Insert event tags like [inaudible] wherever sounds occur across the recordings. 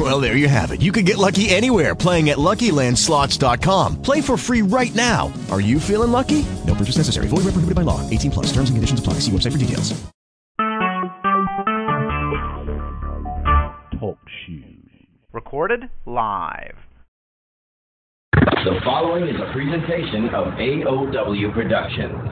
Well, there you have it. You can get lucky anywhere playing at LuckyLandSlots.com. Play for free right now. Are you feeling lucky? No purchase necessary. Void where prohibited by law. 18 plus. Terms and conditions apply. See website for details. Talk shoes. Recorded live. The following is a presentation of AOW Productions.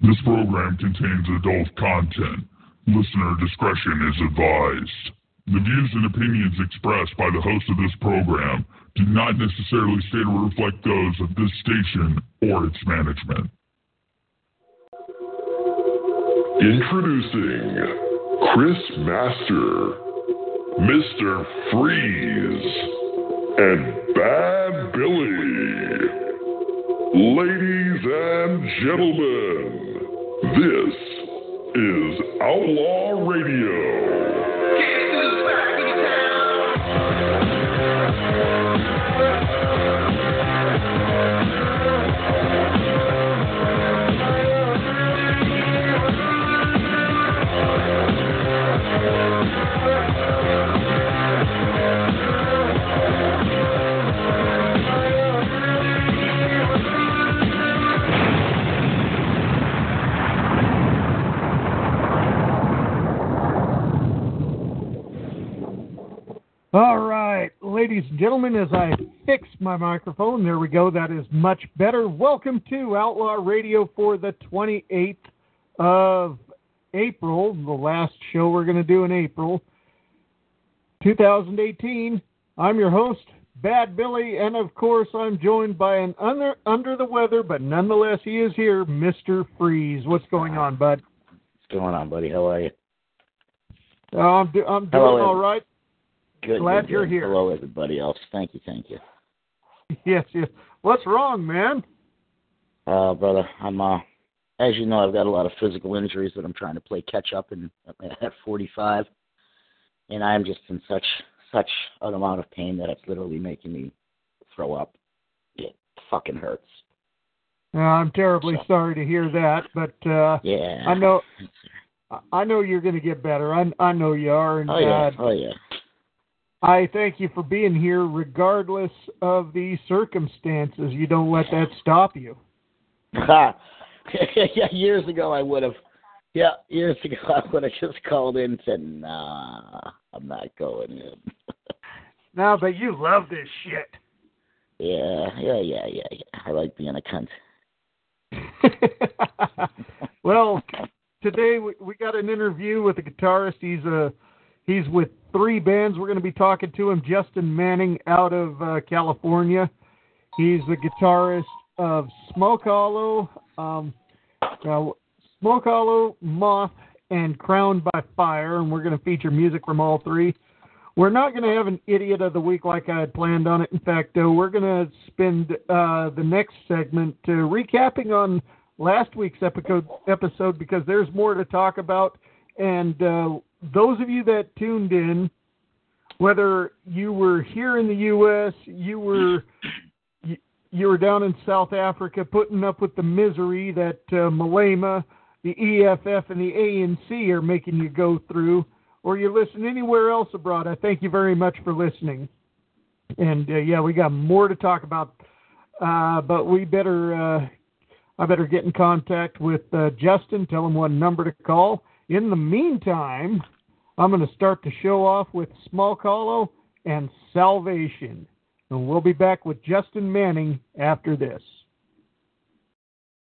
This program contains adult content. Listener discretion is advised. The views and opinions expressed by the host of this program do not necessarily state or reflect those of this station or its management. Introducing Chris Master, Mr. Freeze, and Bad Billy. Ladies and gentlemen, this is Outlaw Radio. All right, ladies and gentlemen, as I fix my microphone, there we go. That is much better. Welcome to Outlaw Radio for the 28th of April, the last show we're going to do in April 2018. I'm your host, Bad Billy, and of course, I'm joined by an under, under the weather, but nonetheless, he is here, Mr. Freeze. What's going on, bud? What's going on, buddy? How are you? Uh, I'm, do, I'm doing Hello, all right. Good. Glad you're here. Hello, everybody else. Thank you, thank you. [laughs] Yes, yes. What's wrong, man? Uh, brother, I'm uh, as you know, I've got a lot of physical injuries that I'm trying to play catch up in [laughs] at 45, and I'm just in such such an amount of pain that it's literally making me throw up. It fucking hurts. Uh, I'm terribly sorry to hear that, but uh, Yeah. I know I know you're going to get better. I I know you are, and Oh yeah. uh, Oh yeah. I thank you for being here, regardless of the circumstances. You don't let that stop you. [laughs] yeah, years ago I would have. Yeah, years ago [laughs] I would have just called in and said, "Nah, I'm not going in." [laughs] No, but you love this shit. Yeah, yeah, yeah, yeah, yeah. I like being a cunt. well, today we, we got an interview with a guitarist. He's a he's with three bands. We're going to be talking to him. Justin Manning out of uh, California. He's the guitarist of Smoke Hollow, um, uh, Smoke Hollow, Moth, and Crowned by Fire, and we're going to feature music from all three. We're not going to have an idiot of the week like I had planned on it. In fact, uh, we're going to spend uh, the next segment uh, recapping on last week's episode, episode because there's more to talk about. And uh, those of you that tuned in, whether you were here in the U.S., you were you, you were down in South Africa putting up with the misery that uh, Malema, the EFF, and the ANC are making you go through, or you listen anywhere else abroad, I thank you very much for listening. And uh, yeah, we got more to talk about, uh, but we better uh, I better get in contact with uh, Justin, tell him what number to call. In the meantime, I'm going to start the show off with Smoke Hollow and Salvation. And we'll be back with Justin Manning after this.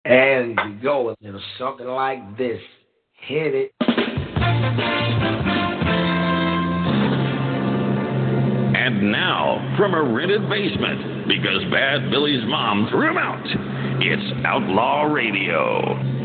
And you go, you know, something like this. Hit it. And now, from a rented basement, because Bad Billy's mom threw him out, it's Outlaw Radio.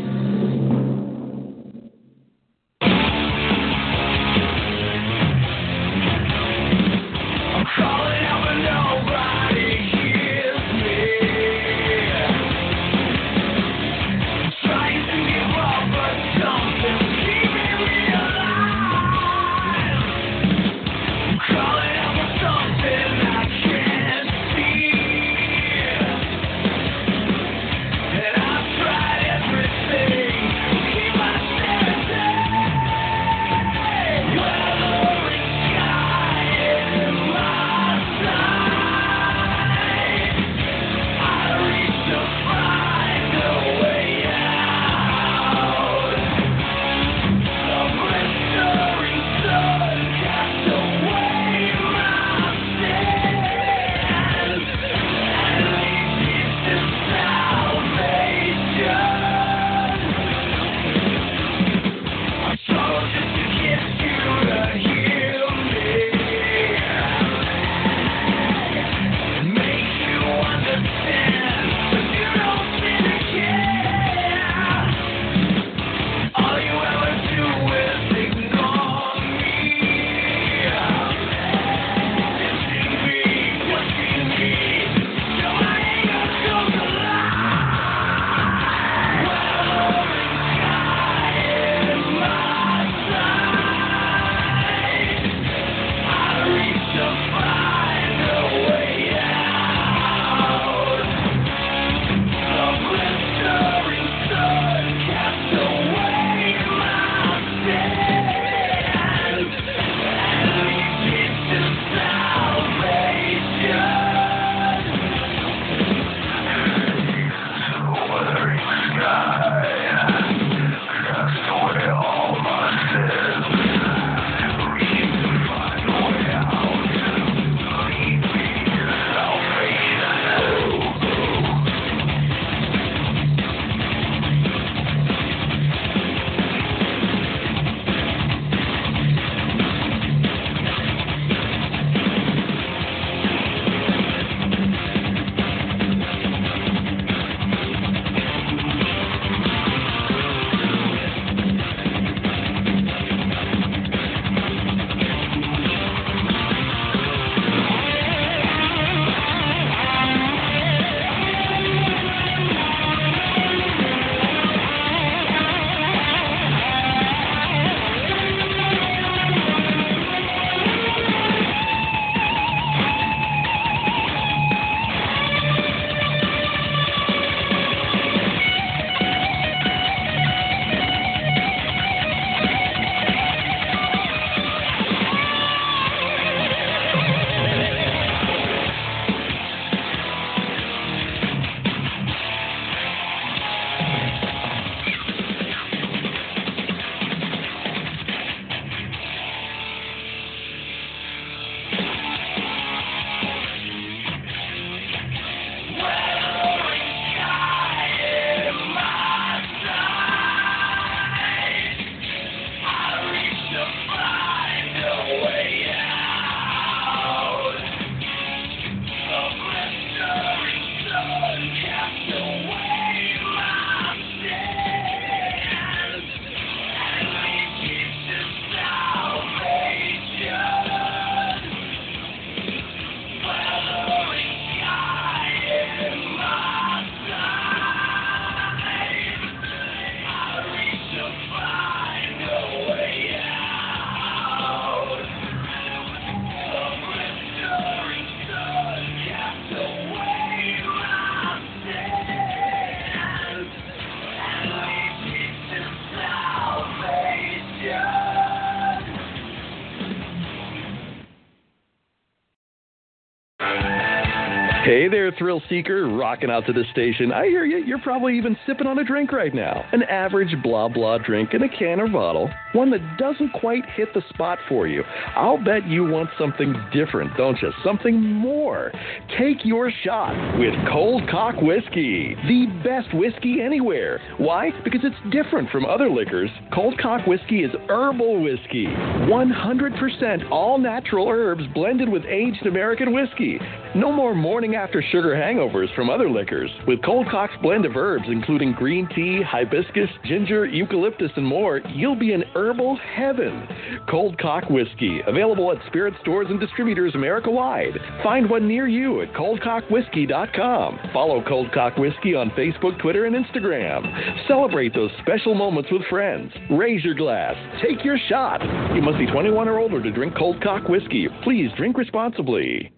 There, thrill seeker, rocking out to the station. I hear you. You're probably even sipping on a drink right now. An average blah blah drink in a can or bottle. One that doesn't quite hit the spot for you. I'll bet you want something different, don't you? Something more. Take your shot with Cold Cock Whiskey. The best whiskey anywhere. Why? Because it's different from other liquors. Cold Cock Whiskey is herbal whiskey. 100% all natural herbs blended with aged American whiskey. No more morning after sugar hangovers from other liquors. With Cold Cock's blend of herbs, including green tea, hibiscus, ginger, eucalyptus, and more, you'll be in herbal heaven. Cold Cock Whiskey, available at spirit stores and distributors America wide. Find one near you at coldcockwhiskey.com. Follow Cold Cock Whiskey on Facebook, Twitter, and Instagram. Celebrate those special moments with friends. Raise your glass. Take your shot. You must be 21 or older to drink Cold Cock Whiskey. Please drink responsibly.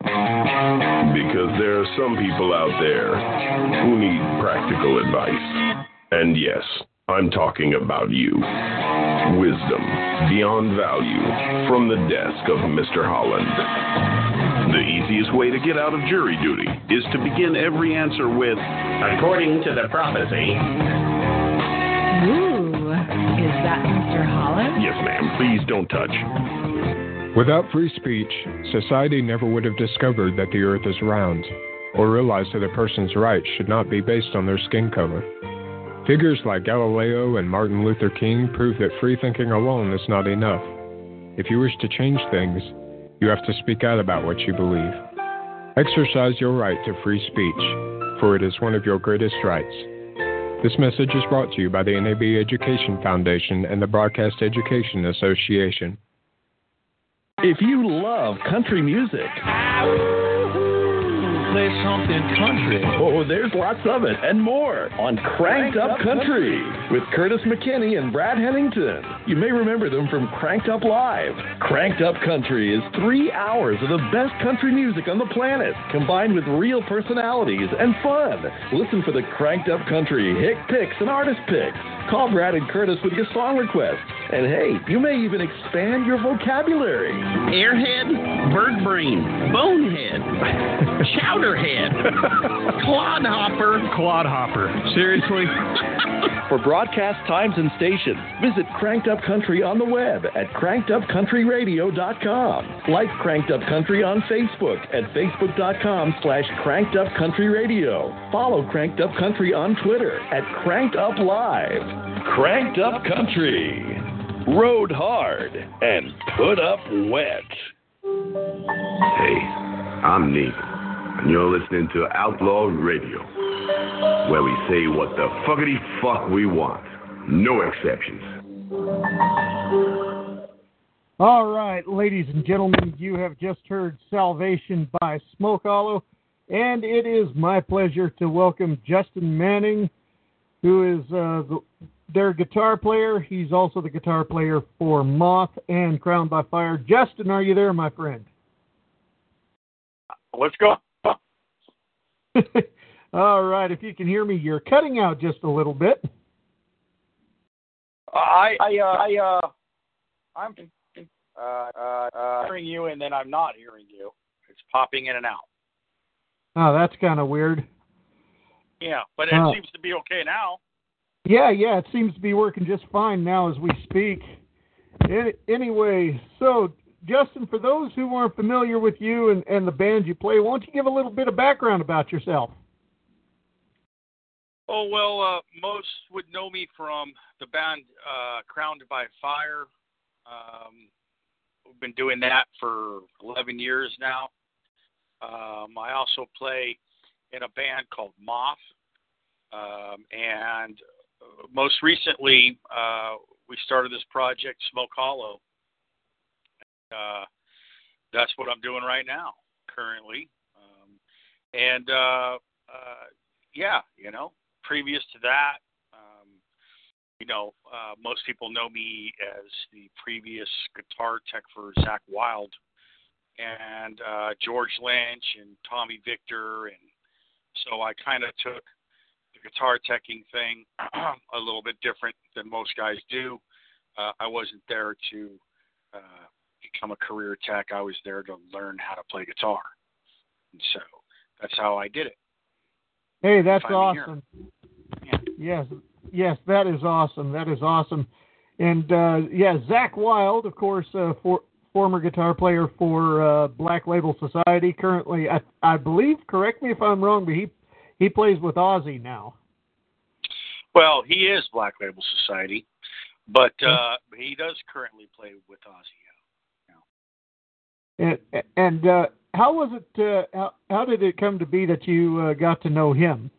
Because there are some people out there who need practical advice. And yes, I'm talking about you. Wisdom beyond value from the desk of Mr. Holland. The easiest way to get out of jury duty is to begin every answer with, According to the prophecy. Ooh, is that Mr. Holland? Yes, ma'am, please don't touch. Without free speech, society never would have discovered that the earth is round, or realized that a person's rights should not be based on their skin color. Figures like Galileo and Martin Luther King prove that free thinking alone is not enough. If you wish to change things, you have to speak out about what you believe. Exercise your right to free speech, for it is one of your greatest rights. This message is brought to you by the NAB Education Foundation and the Broadcast Education Association. If you love country music, play something country. Oh, there's lots of it and more on Cranked, Up, Country, with Curtis McKinney and Brad Hennington. You may remember them from Cranked Up Live. Cranked Up Country is three hours of the best country music on the planet, combined with real personalities and fun. Listen for the Cranked Up Country hit picks and artist picks. Call Brad and Curtis with your song requests. And hey, you may even expand your vocabulary. Airhead, bird brain, bonehead, chowderhead, [laughs] clodhopper. Clodhopper. Seriously? [laughs] For broadcast times and stations, visit Cranked Up Country on the web at crankedupcountryradio.com. Like Cranked Up Country on Facebook at facebook.com slash crankedupcountryradio. Follow Cranked Up Country on Twitter at Cranked Up Live. Cranked Up Country. Rode hard and put up wet. Hey, I'm Neil, and you're listening to Outlaw Radio, where we say what the fuckity fuck we want. No exceptions. All right, ladies and gentlemen, you have just heard Salvation by Smoke Hollow, and it is my pleasure to welcome Justin Manning, who is uh, the, their guitar player. He's also the guitar player for Moth and Crowned by Fire. Justin, are you there, my friend? What's going on? [laughs] All right, if you can hear me, you're cutting out just a little bit. I I uh, I uh I'm uh, uh, uh hearing you and then I'm not hearing you. It's popping in and out. Oh, that's kind of weird. Yeah, but it seems to be okay now. Yeah, yeah, it seems to be working just fine now as we speak. Any, anyway, so Justin, for those who aren't familiar with you and, and the band you play, why don't you give a little bit of background about yourself? Oh well, uh, most would know me from the band uh, Crowned by Fire. Um, we've been doing that for 11 years now. Um, I also play in a band called Moth, um, and most recently uh, we started this project Smoke Hollow. Uh, that's what I'm doing right now, currently, um, and uh, uh, yeah, you know, previous to that, um, you know, uh, most people know me as the previous guitar tech for Zakk Wylde. And uh, George Lynch and Tommy Victor, and so I kind of took guitar teching thing [clears throat] a little bit different than most guys do. Uh, I wasn't there to uh, become a career tech. I was there to learn how to play guitar. And so that's how I did it. Hey, that's awesome. Yes, yes, that is awesome. That is awesome. And uh, yeah, Zakk Wylde, of course, uh, for, former guitar player for uh, Black Label Society. Currently, I, I believe. Correct me if I'm wrong, but he he plays with Ozzy now. Well, he is Black Label Society, but uh, he does currently play with Ozzy. And and uh, how was it? Uh, how, how did it come to be that you uh, got to know him?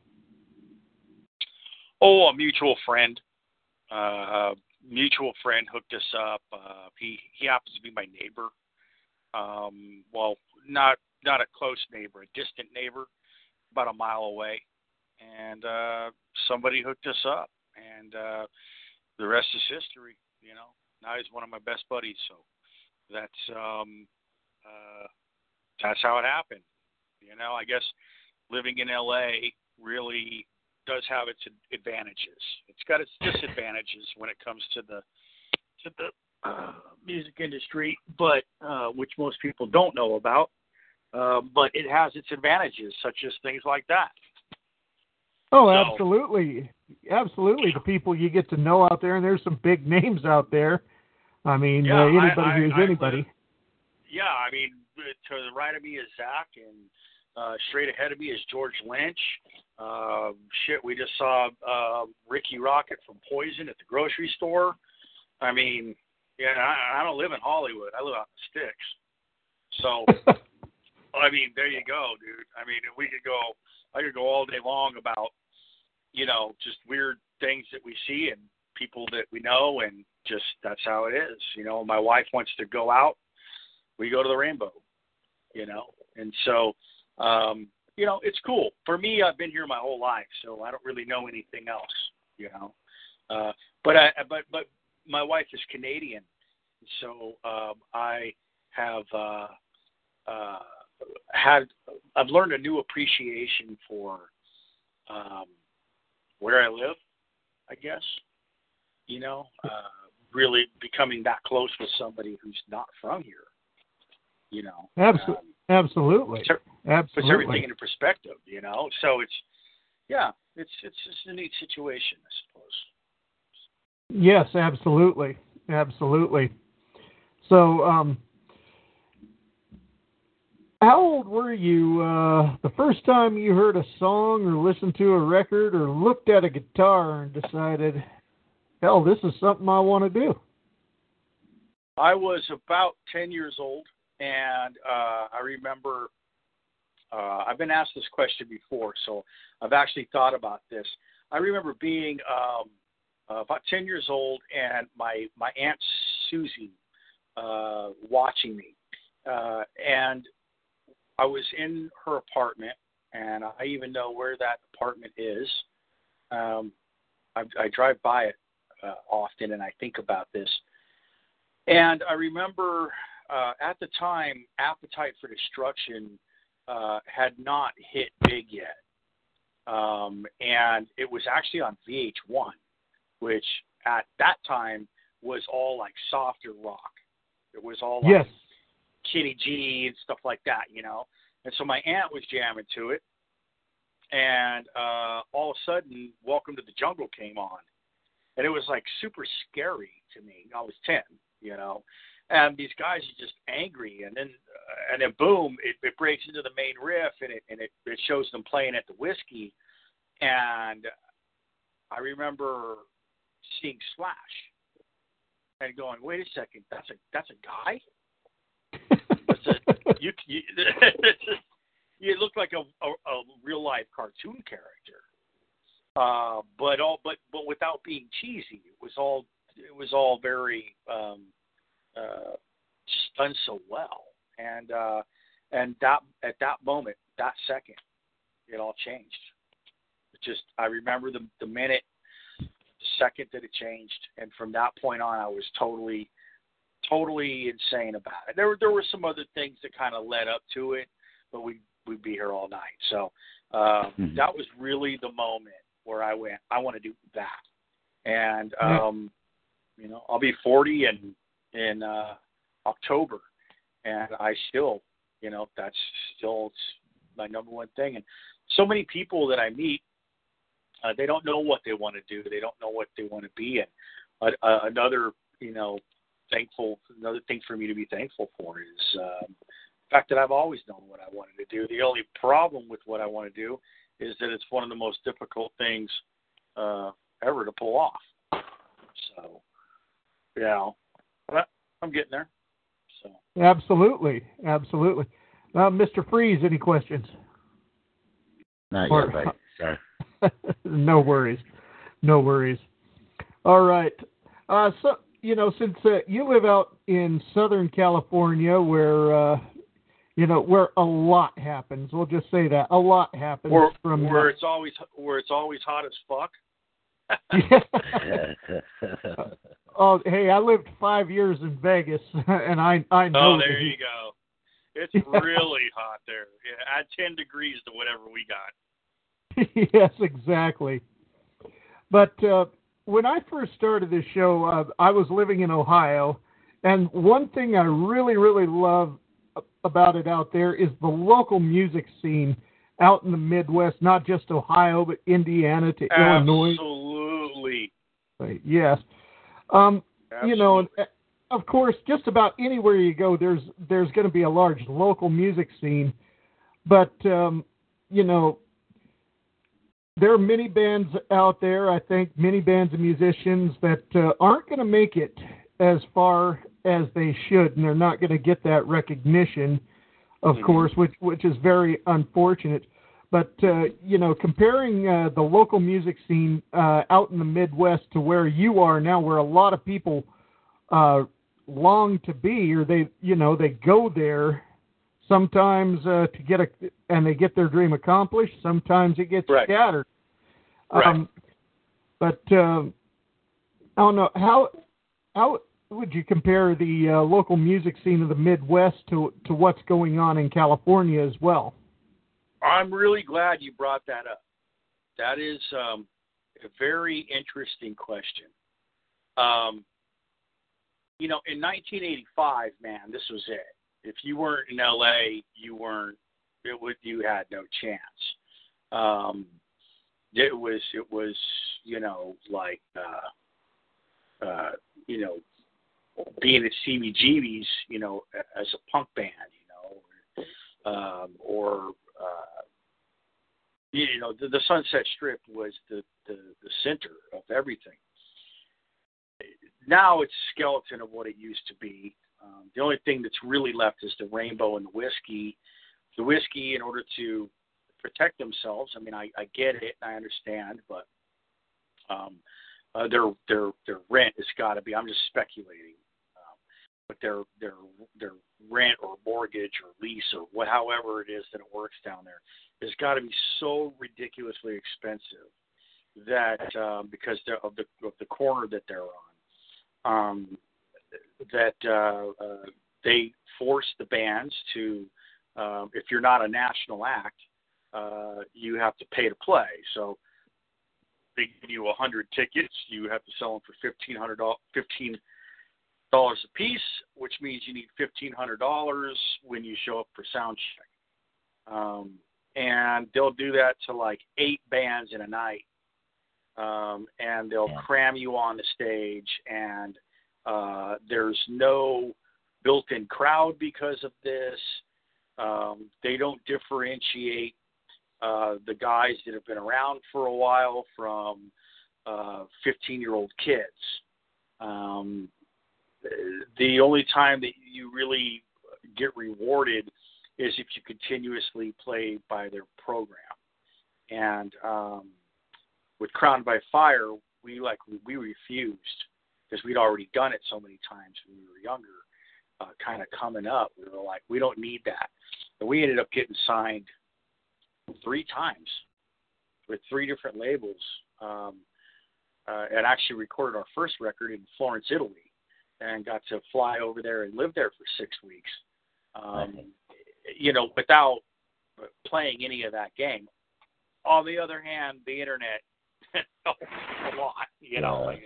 Oh, a mutual friend. Uh, mutual friend hooked us up. Uh, he he happens to be my neighbor. Um, well, not not a close neighbor, a distant neighbor, about a mile away. And uh, somebody hooked us up, and uh, the rest is history. You know, now he's one of my best buddies. So that's um, uh, that's how it happened. You know, I guess living in LA really does have its advantages. It's got its disadvantages when it comes to the to the uh, music industry, but uh, which most people don't know about. Uh, but it has its advantages, such as things like that. Oh, So- absolutely, absolutely. The people you get to know out there, and there's some big names out there. I mean, Yeah, uh, I- anybody I- who's I anybody. Yeah, I mean, to the right of me is Zakk, and uh, straight ahead of me is George Lynch. Uh, shit, we just saw uh, Rikki Rockett from Poison at the grocery store. I mean, yeah, I, I don't live in Hollywood. I live out in the sticks. So, [laughs] I mean, there you go, dude. I mean, we could go. I could go all day long about, you know, just weird things that we see and people that we know, and just that's how it is. You know, my wife wants to go out we go to the rainbow, you know. And so, um, you know, it's cool. For me, I've been here my whole life, so I don't really know anything else, you know. Uh, but I, but but my wife is Canadian, so um, I have uh, uh, had I've learned a new appreciation for um, where I live, I guess. You know, uh, really becoming that close with somebody who's not from here you know. Absolutely, absolutely, puts everything absolutely. into perspective, you know. So it's yeah, it's it's just a neat situation, I suppose. Yes, absolutely, absolutely. So, um, how old were you uh, the first time you heard a song or listened to a record or looked at a guitar and decided, hell, this is something I want to do? I was about ten years old, and uh, I remember. Uh, I've been asked this question before, so I've actually thought about this. I remember being um, about ten years old, and my my aunt Susie uh, watching me, uh, and I was in her apartment, and I even know where that apartment is. Um, I, I drive by it uh, often, and I think about this. And I remember uh, at the time, Appetite for Destruction uh, had not hit big yet. Um, and it was actually on VH1, which at that time was all like softer rock. It was all like Yes. Kenny G and stuff like that, you know. And so my aunt was jamming to it, and uh, all of a sudden, Welcome to the Jungle came on, and it was like super scary to me. I was ten, you know, and these guys are just angry, and then uh, and then boom, it, it breaks into the main riff, and it and it, it shows them playing at the whiskey, and I remember seeing Slash, and going, wait a second, that's a that's a guy. A, [laughs] you, you [laughs] you look like a, a, a real life cartoon character, uh, but all but but without being cheesy. It was all it was all very um, uh, just done so well, and uh, and that at that moment, that second, it all changed. It just I remember the the minute, the second that it changed, and from that point on, I was totally totally insane about it. There were there were some other things that kind of led up to it, but we we'd be here all night. So uh, Mhm. that was really the moment where I went, I want to do that. And Yeah. um, you know, I'll be 40 in in uh, October, and I still, you know, that's still my number one thing. And so many people that I meet, uh, they don't know what they want to do. They don't know what they want to be. And uh, another, you know, thankful another thing for me to be thankful for is um, the fact that I've always known what I wanted to do. The only problem with what I want to do is that it's one of the most difficult things uh, ever to pull off. So, yeah, but I'm getting there. So Absolutely, absolutely. Uh, Mr. Freeze, any questions? Not Or- yet, buddy. Sorry. [laughs] no worries, no worries. All right. Uh, so you know, since uh, you live out in Southern California, where uh, you know where a lot happens, we'll just say that a lot happens where, from where it's always where it's always hot as fuck. [laughs] oh, hey, I lived five years in Vegas, [laughs] and I I know. Oh, there you go. It's [laughs] really hot there. Yeah, add ten degrees to whatever we got. yes, exactly. But uh, when I first started this show, uh, I was living in Ohio, and one thing I really, really love about it out there is the local music scene out in the Midwest, not just Ohio, but Indiana to Illinois. Absolutely. Right, Yes. Um, you know, uh, of course, just about anywhere you go, there's there's going to be a large local music scene, but um, you know, there are many bands out there. I think many bands and musicians that uh, aren't going to make it as far as they should, and they're not going to get that recognition, of course, which which is very unfortunate. But uh, you know, comparing uh, the local music scene uh, out in the Midwest to where you are now, where a lot of people uh, long to be, or they you know they go there sometimes uh, to get a and they get their dream accomplished. Sometimes it gets Right. scattered. Right. Um, but um, I don't know how how would you compare the uh, local music scene of the Midwest to to what's going on in California as well? I'm really glad you brought that up. That is um, a very interesting question. Um, you know, in 1985, man, this was it. If you weren't in LA, you weren't. It would. You had no chance. Um, it was. It was. You know, like. Uh, uh, you know, being at CBGB's. You know, as a punk band. You know, um, or uh, you know, the, the Sunset Strip was the, the the center of everything. Now it's skeleton of what it used to be. Um, the only thing that's really left is the rainbow and the whiskey. The whiskey, in order to protect themselves, I mean, I, I get it, and I understand, but um, uh, their their their rent has got to be. I'm just speculating, um, but their their their rent or mortgage or lease or what, however it is that it works down there, has got to be so ridiculously expensive that um, because of the of the corner that they're on, um, that uh, uh, they force the bands to, um, if you're not a national act, uh, you have to pay to play. So they give you a hundred tickets, you have to sell them for fifteen hundred dollars fifteen dollars a piece, which means you need fifteen hundred dollars when you show up for sound check. Um, and they'll do that to like eight bands in a night. Um, and they'll cram you on the stage, and uh, there's no built-in crowd because of this. Um, they don't differentiate uh, the guys that have been around for a while from 15 year old kids. Um, the only time that you really get rewarded is if you continuously play by their program. And um, with Crowned by Fire, we like we refused because we'd already done it so many times when we were younger. Uh, kind of coming up, we were like, we don't need that. And we ended up getting signed three times with three different labels, um, uh, and actually recorded our first record in Florence, Italy, and got to fly over there and live there for six weeks. Um, you know, without playing any of that game. On the other hand, the internet [laughs] helped a lot. You know, like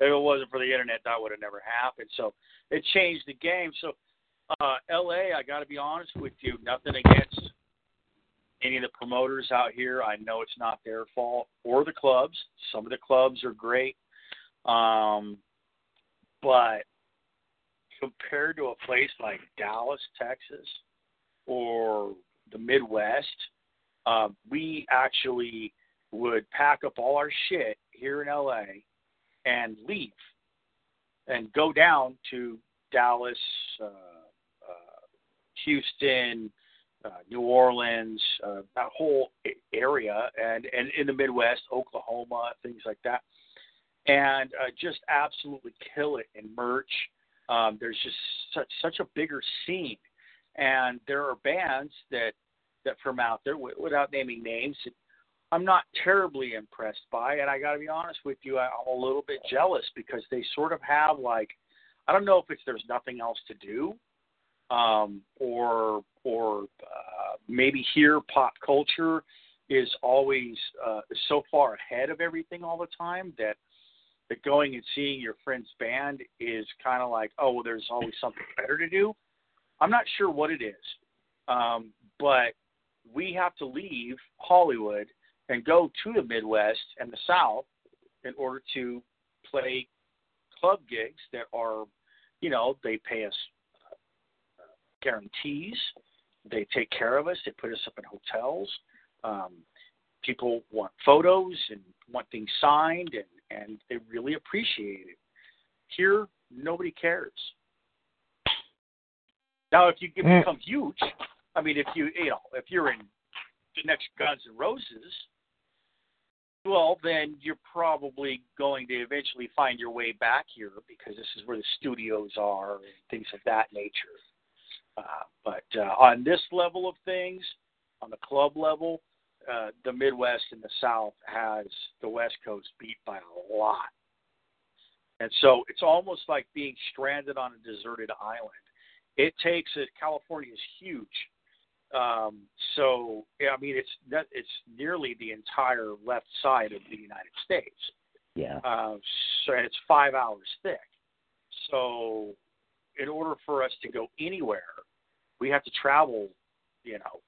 if it wasn't for the internet, that would have never happened. So it changed the game. So uh, L.A., I got to be honest with you, nothing against any of the promoters out here. I know it's not their fault or the clubs. Some of the clubs are great, um, but compared to a place like Dallas, Texas, or the Midwest, uh, we actually would pack up all our shit here in LA and leave and go down to Dallas, uh, uh, Houston, uh, New Orleans, uh, that whole area, and and in the Midwest, Oklahoma, things like that, and uh, just absolutely kill it in merch. Um, there's just such such a bigger scene, and there are bands that that from out there, w- without naming names, I'm not terribly impressed by. And I got to be honest with you, I'm a little bit jealous because they sort of have like, I don't know if it's there's nothing else to do, um, or or uh, maybe here pop culture is always uh, so far ahead of everything all the time that that going and seeing your friend's band is kind of like, oh, well, there's always something better to do. I'm not sure what it is, um, but we have to leave Hollywood and go to the Midwest and the South in order to play club gigs that are, you know, they pay us uh, guarantees, they take care of us, they put us up in hotels. Um, people want photos and want things signed, and and they really appreciate it. Here, nobody cares. Now, if you become huge, I mean, if you you know if you're in the next Guns N' Roses, well, then you're probably going to eventually find your way back here because this is where the studios are and things of that nature. Uh, but uh, on this level of things, on the club level, uh, the Midwest and the South has the West Coast beat by a lot. And so it's almost like being stranded on a deserted island. It takes it. California is huge, um, so yeah, I mean it's it's nearly the entire left side of the United States. Yeah. Uh, so and it's five hours thick. So in order for us to go anywhere, we have to travel, you know,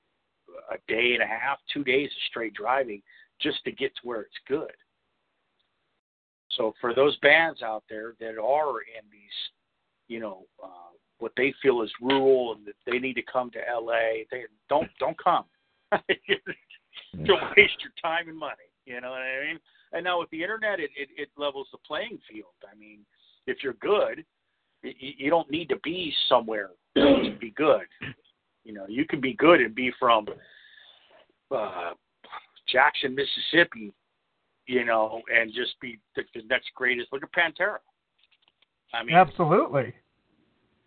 a day and a half, two days of straight driving just to get to where it's good. So for those bands out there that are in these, you know, uh, what they feel is rural and that they need to come to LA, they don't don't come. [laughs] don't waste your time and money. You know what I mean? And now with the internet, it, it, it levels the playing field. I mean, if you're good, you, you don't need to be somewhere to be good. You know, you can be good and be from uh, Jackson, Mississippi, you know, and just be the, the next greatest. Look at Pantera. I mean, absolutely.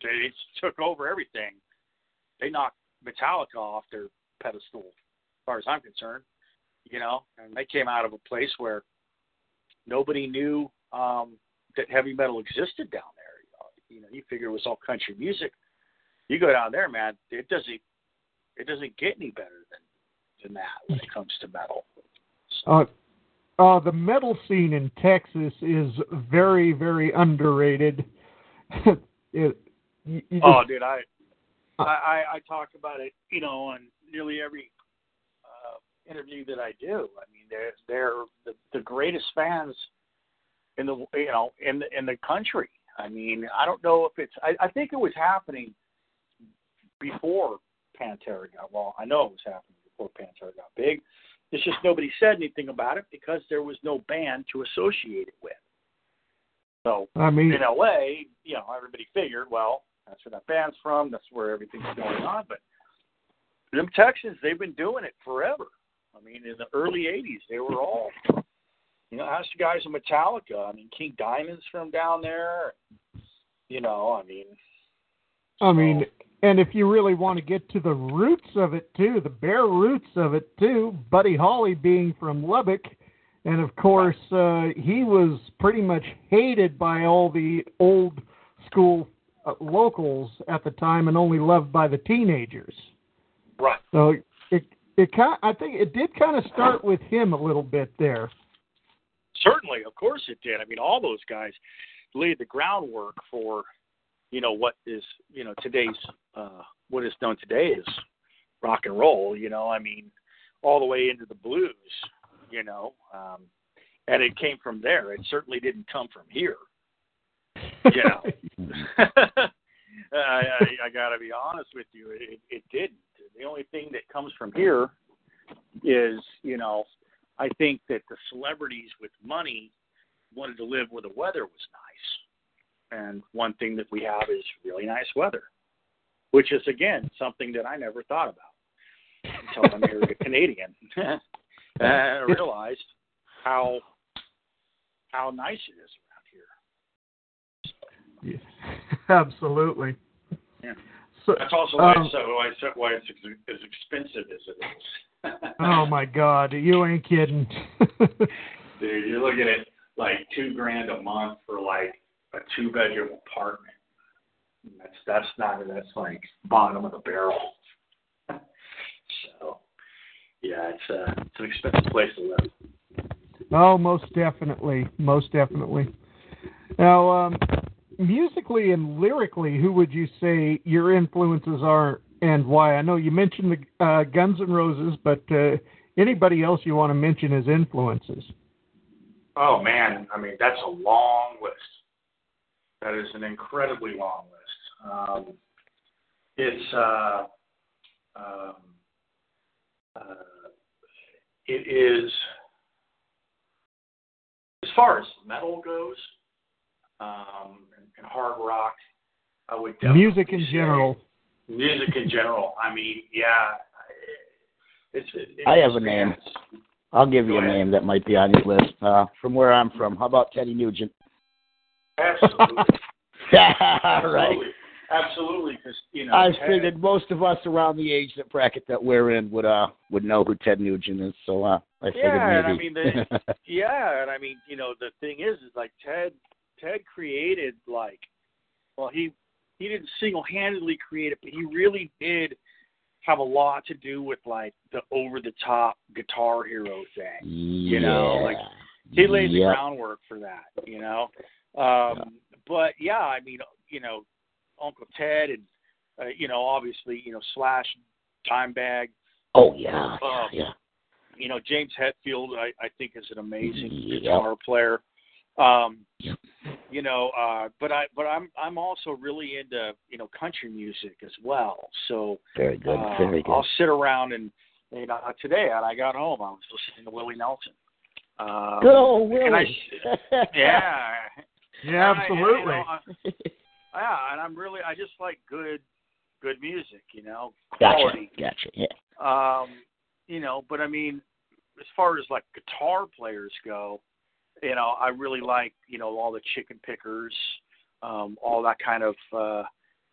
They [laughs] took over everything. They knocked Metallica off their pedestal, as far as I'm concerned. You know, and they came out of a place where nobody knew um, that heavy metal existed down there. You know, you figure it was all country music. You go down there, man, it doesn't it doesn't get any better than than that when it comes to metal. Uh, uh, the metal scene in Texas is very, very underrated. [laughs] it, you, you oh, just, dude, I, I I talk about it, you know, on nearly every uh, interview that I do. I mean, they're they're the, the greatest fans in the you know in the in the country. I mean, I don't know if it's. I, I think it was happening before Pantera got. Well, I know it was happening before Pantera got big. It's just nobody said anything about it because there was no band to associate it with. So I mean, in LA, you know, everybody figured, well, that's where that band's from. That's where everything's [laughs] going on. But them Texans, they've been doing it forever. I mean, in the early '80s, they were all, you know, ask the guys in Metallica. I mean, King Diamond's from down there. You know, I mean. I mean, and if you really want to get to the roots of it too, the bare roots of it too, Buddy Holly being from Lubbock, and of course uh, he was pretty much hated by all the old school uh, locals at the time, and only loved by the teenagers. Right. So it it kind I think it did kind of start with him a little bit there. Certainly, of course it did. I mean, all those guys laid the groundwork for you know what is you know today's uh what is known today is rock and roll you know i mean all the way into the blues, you know. Um, and it came from there. It certainly didn't come from here. [laughs] Know, I, I, I got to be honest with you. It, it didn't. The only thing that comes from here is, you know, I think that the celebrities with money wanted to live where the weather was nice. And one thing that we have is really nice weather, which is, again, something that I never thought about until I married a Canadian. [laughs] and I realized how how nice it is here. Yeah, [laughs] absolutely. Yeah. So, That's also why, um, it's, so why, it's, why it's as expensive as it is. [laughs] oh my God, you ain't kidding. [laughs] Dude, you're looking at like two grand a month for like a two bedroom apartment. That's that's not that's like bottom of the barrel. so yeah, it's uh it's an expensive place to live. oh, most definitely, most definitely. Now, um, musically and lyrically, who would you say your influences are, and why? I know you mentioned the uh, Guns N' Roses, but uh, anybody else you want to mention as influences? Oh man, I mean that's a long list. That is an incredibly long list. Um, it's uh, um, uh, it is as far as metal goes um, and, and hard rock. I would definitely Music in say- general. Music in general. I mean, yeah, it's. It, it I have a name. I'll give you a ahead. name that might be on your list. Uh, from where I'm from, how about Teddy Nugent? Absolutely. [laughs] right. Absolutely. Absolutely, because you know. I Ted- figured most of us around the age that bracket that we're in would uh would know who Ted Nugent is. So uh, I figured Yeah, and I mean, the, [laughs] yeah, and I mean, you know, the thing is, is like Ted. Ted created like, well, he he didn't single handedly create it, but he really did have a lot to do with like the over the top guitar hero thing. You know, like he laid the groundwork for that. You know, um, but yeah, I mean, you know, Uncle Ted and uh, you know, obviously, you know, Slash, Dimebag. Oh yeah, yeah, Um, yeah. you know James Hetfield I, I think is an amazing Yep. guitar player. Um you know, uh but I but I'm I'm also really into, you know, country music as well. So Very good, uh, very good. I'll sit around and you know today when I got home I was listening to Willie Nelson. Um, Good old and I, Willie. yeah. Yeah, [laughs] And I- absolutely. you know, I- yeah, and I'm really I just like good good music, you know, Gotcha, quality. gotcha. Yeah. Um, you know, but I mean, as far as like guitar players go, you know, I really like you know all the chicken pickers, um, all that kind of uh,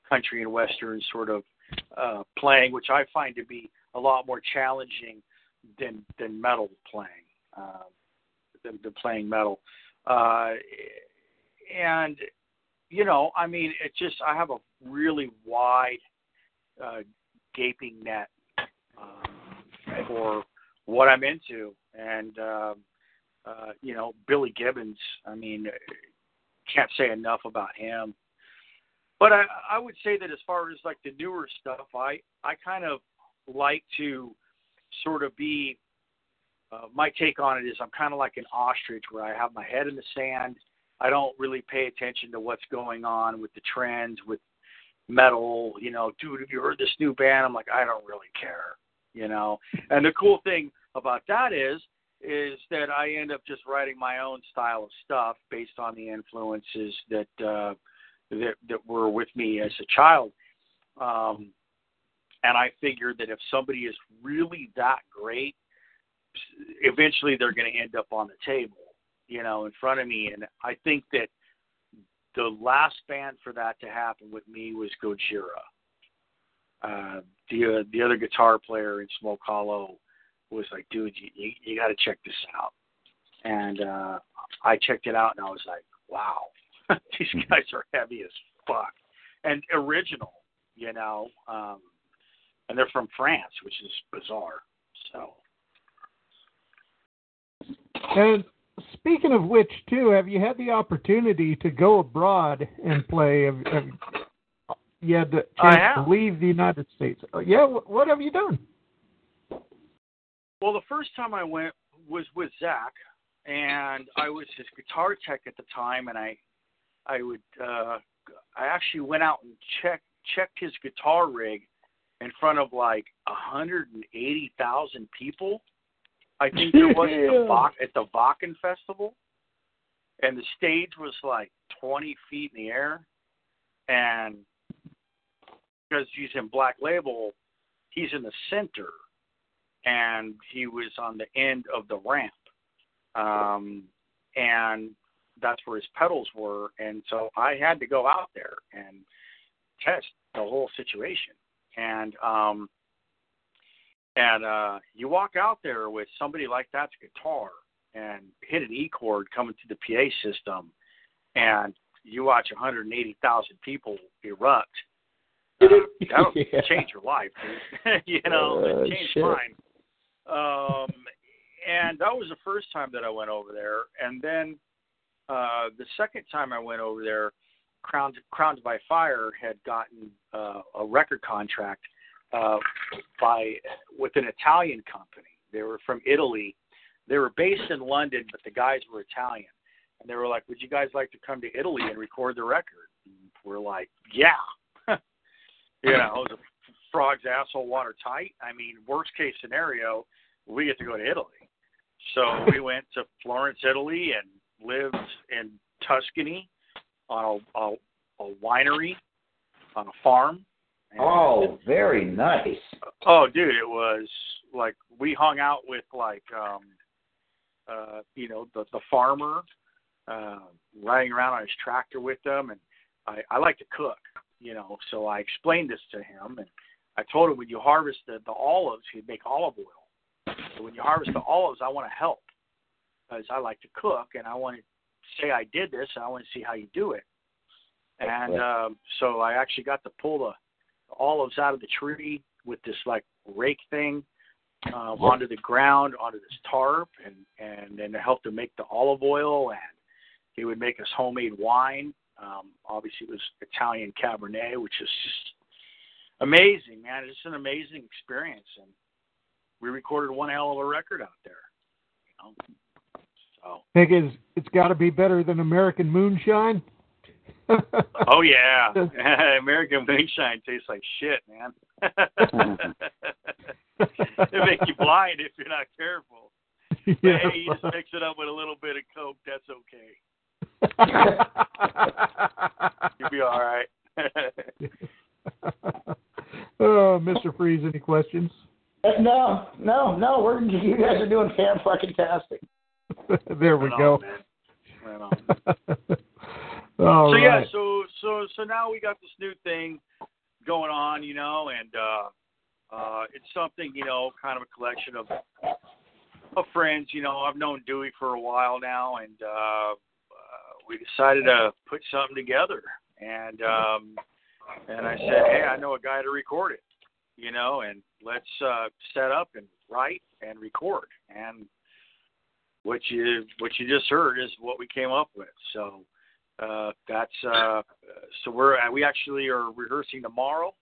country and western sort of uh, playing, which I find to be a lot more challenging than than metal playing, um, than, than playing metal. Uh, and you know, I mean, it just I have a really wide uh, gaping net um, for what I'm into, and um, uh, you know, Billy Gibbons. I mean, can't say enough about him. But I, I would say that as far as like the newer stuff, I I kind of like to sort of be. Uh, my take on it is I'm kind of like an ostrich where I have my head in the sand. I don't really pay attention to what's going on with the trends with metal. You know, dude, have you heard this new band? I'm like, I don't really care. You know, and the cool thing about that is is that I end up just writing my own style of stuff based on the influences that uh, that that were with me as a child. Um, and I figured that if somebody is really that great, eventually they're going to end up on the table, you know, in front of me. And I think that the last band for that to happen with me was Gojira. Uh, the uh, the other guitar player in Smoke Hollow was like, dude, you you, you got to check this out. And uh, I checked it out, and I was like, wow, [laughs] these guys are heavy as fuck and original, you know. Um, and they're from France, which is bizarre. So. And speaking of which, too, have you had the opportunity to go abroad and play? Have, have you had the I chance have. to leave the United States? Uh, Yeah, what have you done? Well, the first time I went was with Zakk, and I was his guitar tech at the time, and I, I would, uh, I actually went out and checked checked his guitar rig in front of like a hundred and eighty thousand people. I think there was at the, [laughs] Vak- at the Wacken Festival, and the stage was like twenty feet in the air, and because he's in Black Label, he's in the center, and he was on the end of the ramp, um, and that's where his pedals were, and so I had to go out there and test the whole situation, and um, and uh, you walk out there with somebody like that's guitar and hit an E chord coming to the PA system, and you watch 180,000 people erupt. Uh, [laughs] that'll Yeah. change your life, [laughs] you know, Uh, it changed shit. mine. Um, and that was the first time that I went over there, and then uh, the second time I went over there, Crowned Crowned by Fire had gotten uh, a record contract uh, by with an Italian company. They were from Italy. They were based in London, but the guys were Italian. And they were like, "Would you guys like to come to Italy and record the record?" And we're like, "Yeah." [laughs] you know, frog's asshole watertight. I mean, worst case scenario, we get to go to Italy. So we [laughs] went to Florence, Italy, and lived in Tuscany on a, a, a winery on a farm. And- Oh, very nice. Oh, dude, it was like we hung out with like um uh you know the the farmer uh riding around on his tractor with them and I I like to cook, you know, so I explained this to him and I told him when you harvest the, the olives, you make olive oil. So when you harvest the olives, I want to help because I like to cook and I want to say I did this and I want to see how you do it. And um, so I actually got to pull the olives out of the tree with this like rake thing uh, onto the ground onto this tarp and and then to help to make the olive oil and he would make us homemade wine. Um obviously it was italian cabernet which is just amazing man. It's an amazing experience and we recorded one hell of a record out there you know so Think it's it's got to be better than American Moonshine. [laughs] oh yeah [laughs] [laughs] american moonshine tastes like shit man it makes you blind if you're not careful But Yeah. hey, you just mix it up with a little bit of coke. That's okay. You'll be all right. oh, Mr. Freeze, any questions? [laughs] No, no, no. We're you guys are doing fan fucking tastic. [laughs] there we Right go. on. Right on. [laughs] All so yeah, so so so now we got this new thing going on, you know, and uh uh it's something, you know, kind of a collection of of friends, you know. I've known Dewey for a while now and uh, uh we decided to put something together and um and I said, "Hey, I know a guy to record it." You know, and let's uh set up and write and record. And what you what you just heard is what we came up with. So uh, that's uh, so we're uh, we actually are rehearsing tomorrow,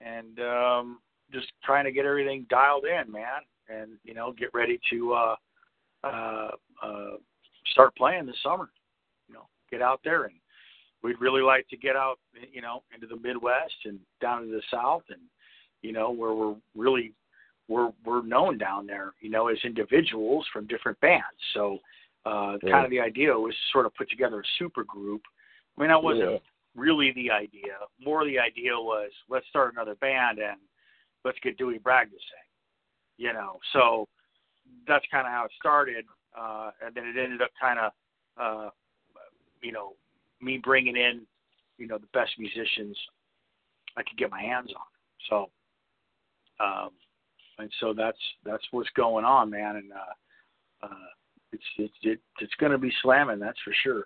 and um, just trying to get everything dialed in, man, and you know get ready to uh, uh, uh, start playing this summer. You know, get out there, and we'd really like to get out, you know, into the Midwest and down to the South, and you know where we're really we're we're known down there, you know, as individuals from different bands. So uh Yeah. kind of the idea was to sort of put together a super group. I mean that wasn't Yeah. really the idea. More the idea was let's start another band and let's get Dewey Bragg to sing. You know, so that's kind of how it started. Uh, and then it ended up kind of, uh, you know, me bringing in, you know, the best musicians I could get my hands on. So, um, and so that's that's what's going on, man. And uh, uh, it's it's it, it's going to be slamming, that's for sure.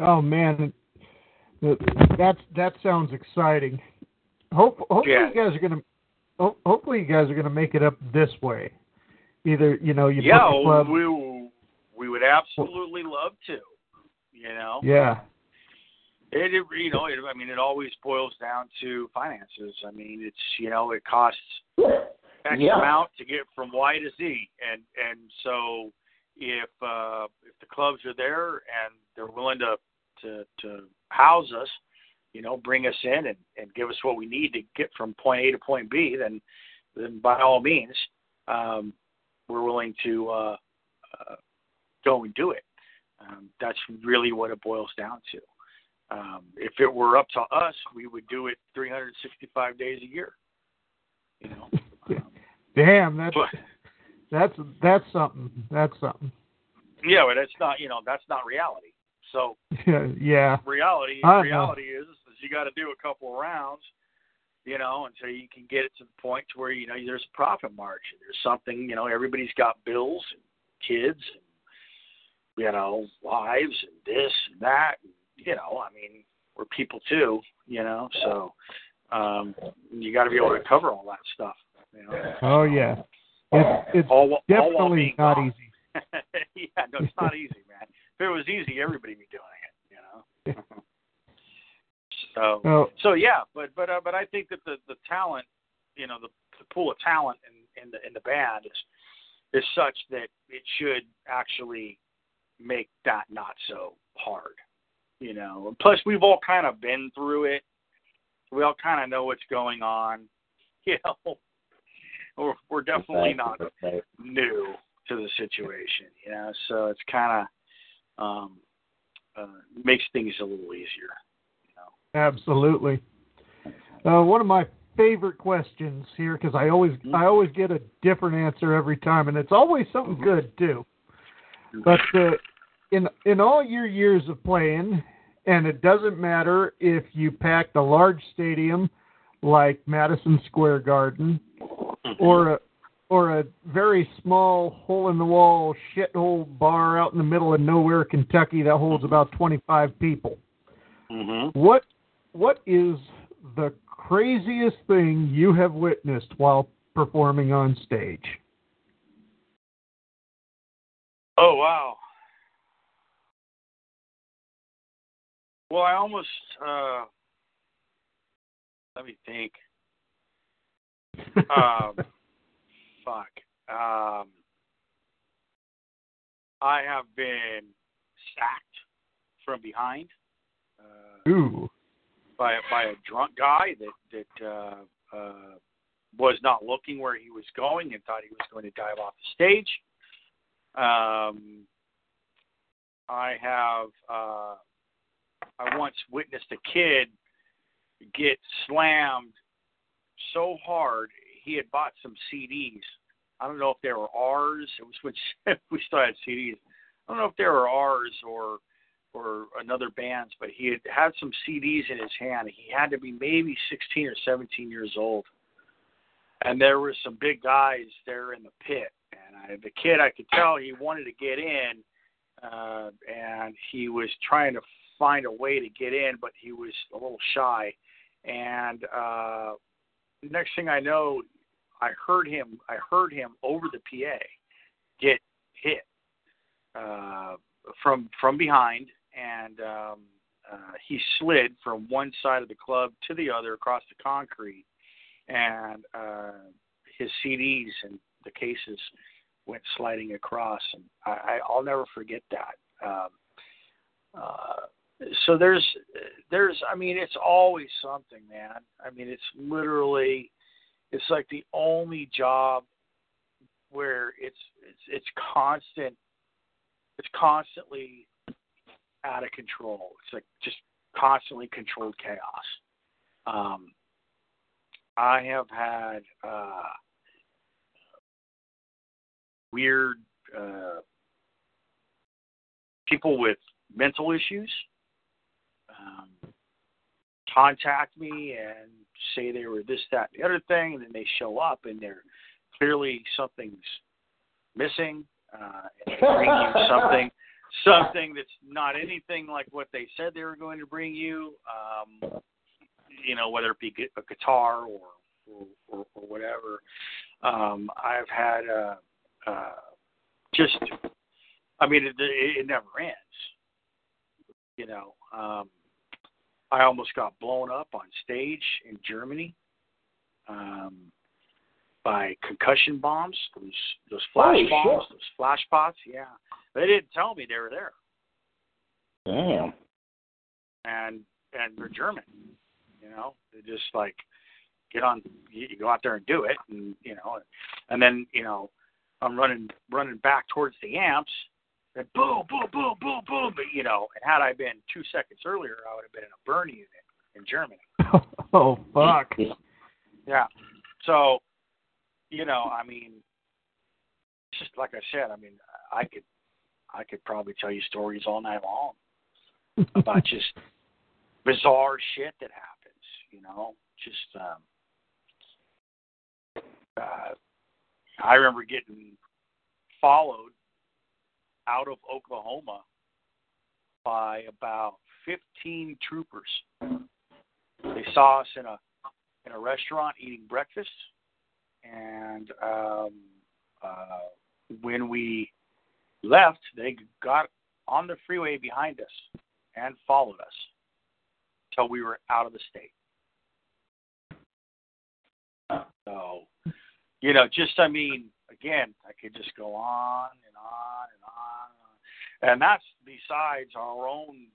Oh man, that that's that sounds exciting. Hope hopefully Yeah. you guys are gonna ho- hopefully you guys are gonna make it up this way. Either you know you yeah, book the club. we we would absolutely love to. You know. yeah. It, it you know, it, I mean, it always boils down to finances. I mean, it's you know, it costs X Yeah. amount to get from Y to Z, and and so if uh, if the clubs are there and they're willing to to to house us, you know, bring us in and and give us what we need to get from point A to point B, then then by all means, um, we're willing to uh, uh, go and do it. Um, that's really what it boils down to. Um, if it were up to us, we would do it 365 days a year. You know, [laughs] Damn, that's but that's that's something. That's something. yeah, but it's not. You know, that's not reality. So [laughs] Yeah, yeah. reality, reality is, is you got to do a couple of rounds. You know, until you can get it to the point to where you know there's a profit margin. There's something. You know, everybody's got bills and kids and you know wives and this and that. And, you know, I mean, we're people too. You know, so um, you got to be able to cover all that stuff. You know? Oh yeah. It's it's all, all definitely being not gone. easy. [laughs] yeah, no, it's not easy, man. If it was easy, everybody'd be doing it. You know. [laughs] so Oh. so yeah, but but uh, but I think that the the talent, you know, the, the pool of talent in in the in the band is is such that it should actually make that not so hard. You know. Plus, we've all kind of been through it. We all kind of know what's going on. [laughs] You know. We're, we're definitely not new to the situation, you know. So it's kind of um, uh, makes things a little easier. Absolutely. Uh, one of my favorite questions here because I always I always get a different answer every time, and it's always something good too. But uh, in in all your years of playing, and it doesn't matter if you packed a large stadium like Madison Square Garden or a or a very small hole in the wall shithole bar out in the middle of nowhere, Kentucky that holds about twenty five people. Mm-hmm. What what is the craziest thing you have witnessed while performing on stage? Oh wow. Well, I almost uh let me think. Um [laughs] fuck. Um I have been sacked from behind uh Ooh. by by a drunk guy that that uh uh was not looking where he was going and thought he was going to dive off the stage. Um I have uh I once witnessed a kid get slammed so hard he had bought some CDs. I don't know if they were ours. It was when [laughs] we still had CDs. I don't know if they were ours or or another band's, but he had had some CDs in his hand. He had to be maybe 16 or 17 years old, and there were some big guys there in the pit. And I, the kid, I could tell he wanted to get in, uh, and he was trying to find a way to get in, but he was a little shy. And uh, next thing I know, I heard him. I heard him over the PA get hit uh, from from behind, and um, uh, he slid from one side of the club to the other across the concrete, and uh, his CDs and the cases went sliding across, and I, I'll never forget that. Um, uh, so there's there's I mean it's always something, man. I mean it's literally it's like the only job where it's it's it's constant it's constantly out of control. It's like just constantly controlled chaos. Um, I have had uh, weird uh, people with mental issues um, contact me and say they were this, that, and the other thing, and then they show up and they're clearly something's missing, uh, and they bring you [laughs] something, something that's not anything like what they said they were going to bring you. Um, you know, whether it be a guitar or or, or, or whatever. Um, I've had uh, uh, just, I mean, it, it, it never ends. You know, um, I almost got blown up on stage in Germany. Um, by concussion bombs, those those flash Holy bombs, shit. those flash pots. Yeah, they didn't tell me they were there, Damn. and and they're German. You know, they just like get on, you, you go out there and do it, and you know, and then you know, I'm running running back towards the amps, and boom, boom, boom, boom, boom. But you know, and had I been two seconds earlier, I would have been in a burn unit in Germany. [laughs] Oh fuck. Yeah. So, you know, I mean, just like I said, I mean, I could, I could probably tell you stories all night long [laughs] about just bizarre shit that happens. You know, just um, uh, I remember getting followed out of Oklahoma by about 15 troopers. They saw us in a in a restaurant eating breakfast, and um, uh, when we left, they got on the freeway behind us and followed us till we were out of the state. So, you know, just I mean, again, I could just go on and on and on, and that's besides our own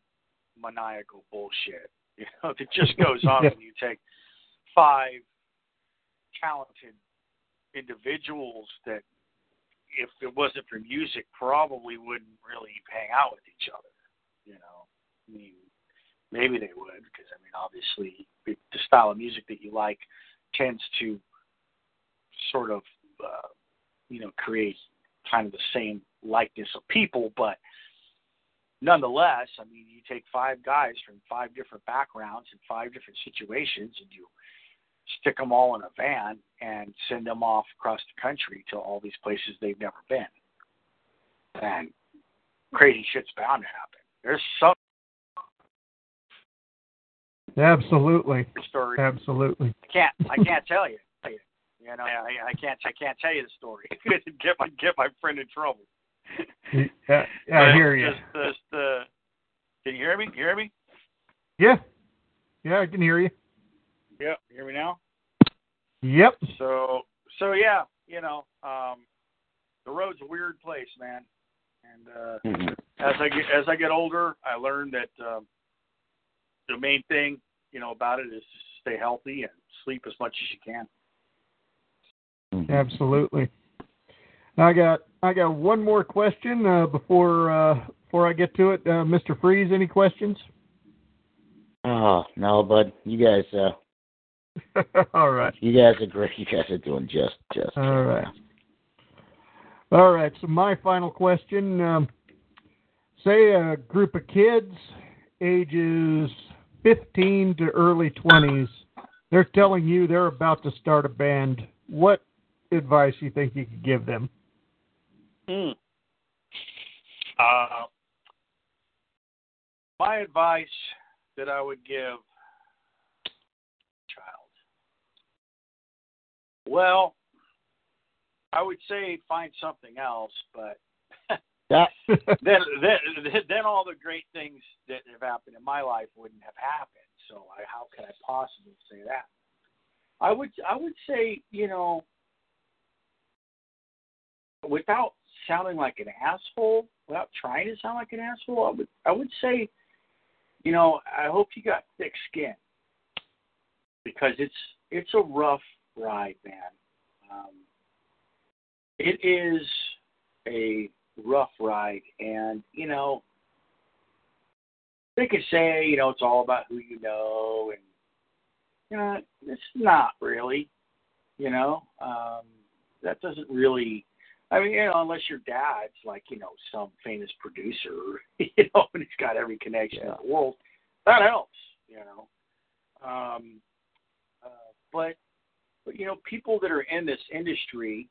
maniacal bullshit. [laughs] You know, that just goes on when you take five talented individuals that, if it wasn't for music, probably wouldn't really hang out with each other. You know, I mean, maybe they would because I mean, obviously, the style of music that you like tends to sort of, uh, you know, create kind of the same likeness of people, but nonetheless, I mean, you take five guys from five different backgrounds and five different situations, and you stick them all in a van and send them off across the country to all these places they've never been. And crazy shit's bound to happen. There's some Absolutely. story Absolutely. I can't I can't tell you. Tell you. You know, I, I can't I can't tell you the story. [laughs] get my get my friend in trouble. Yeah, yeah, I hear you. Just, just, uh, can you hear me? Can you hear me? Yeah. Yeah, I can hear you. Yeah, you hear me now? Yep. So so yeah, you know, um the road's a weird place, man. And uh Mhm. as I get as I get older, I learned that um the main thing, you know, about it is to stay healthy and sleep as much as you can. Absolutely. I got I got one more question uh, before uh, before I get to it. Uh, Mr. Freeze, any questions? Oh no, bud. You guys, uh, [laughs] All right. you guys are great. [laughs] You guys are doing just, just. All right. All right. So my final question: um, Say a group of kids, ages 15 to early 20s, they're telling you they're about to start a band. What advice you think you could give them? Hmm. Uh, my advice that I would give child. Well, I would say find something else, but [laughs] Yeah. [laughs] then, then then all the great things that have happened in my life wouldn't have happened. So I, how could I possibly say that? I would I would say you know without sounding like an asshole, without trying to sound like an asshole, I would I would say, you know, I hope you got thick skin because it's it's a rough ride, man. Um, it is a rough ride, and you know, they could say, you know, it's all about who you know, and you know, it's not really. You know, um, that doesn't really. I mean, you know, unless your dad's like, you know, some famous producer, [laughs] you know, and he's got every connection in the world, that helps, you know. Um, uh, but, but you know, people that are in this industry,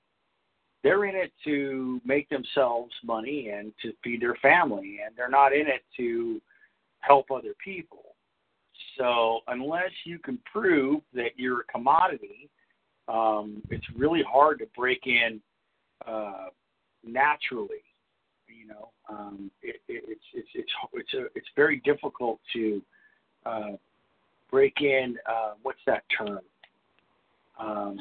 they're in it to make themselves money and to feed their family, and they're not in it to help other people. So unless you can prove that you're a commodity, um, it's really hard to break in uh, naturally. You know, um, it, it, it's it's it's it's a, it's very difficult to uh, break in. Uh, what's that term? um,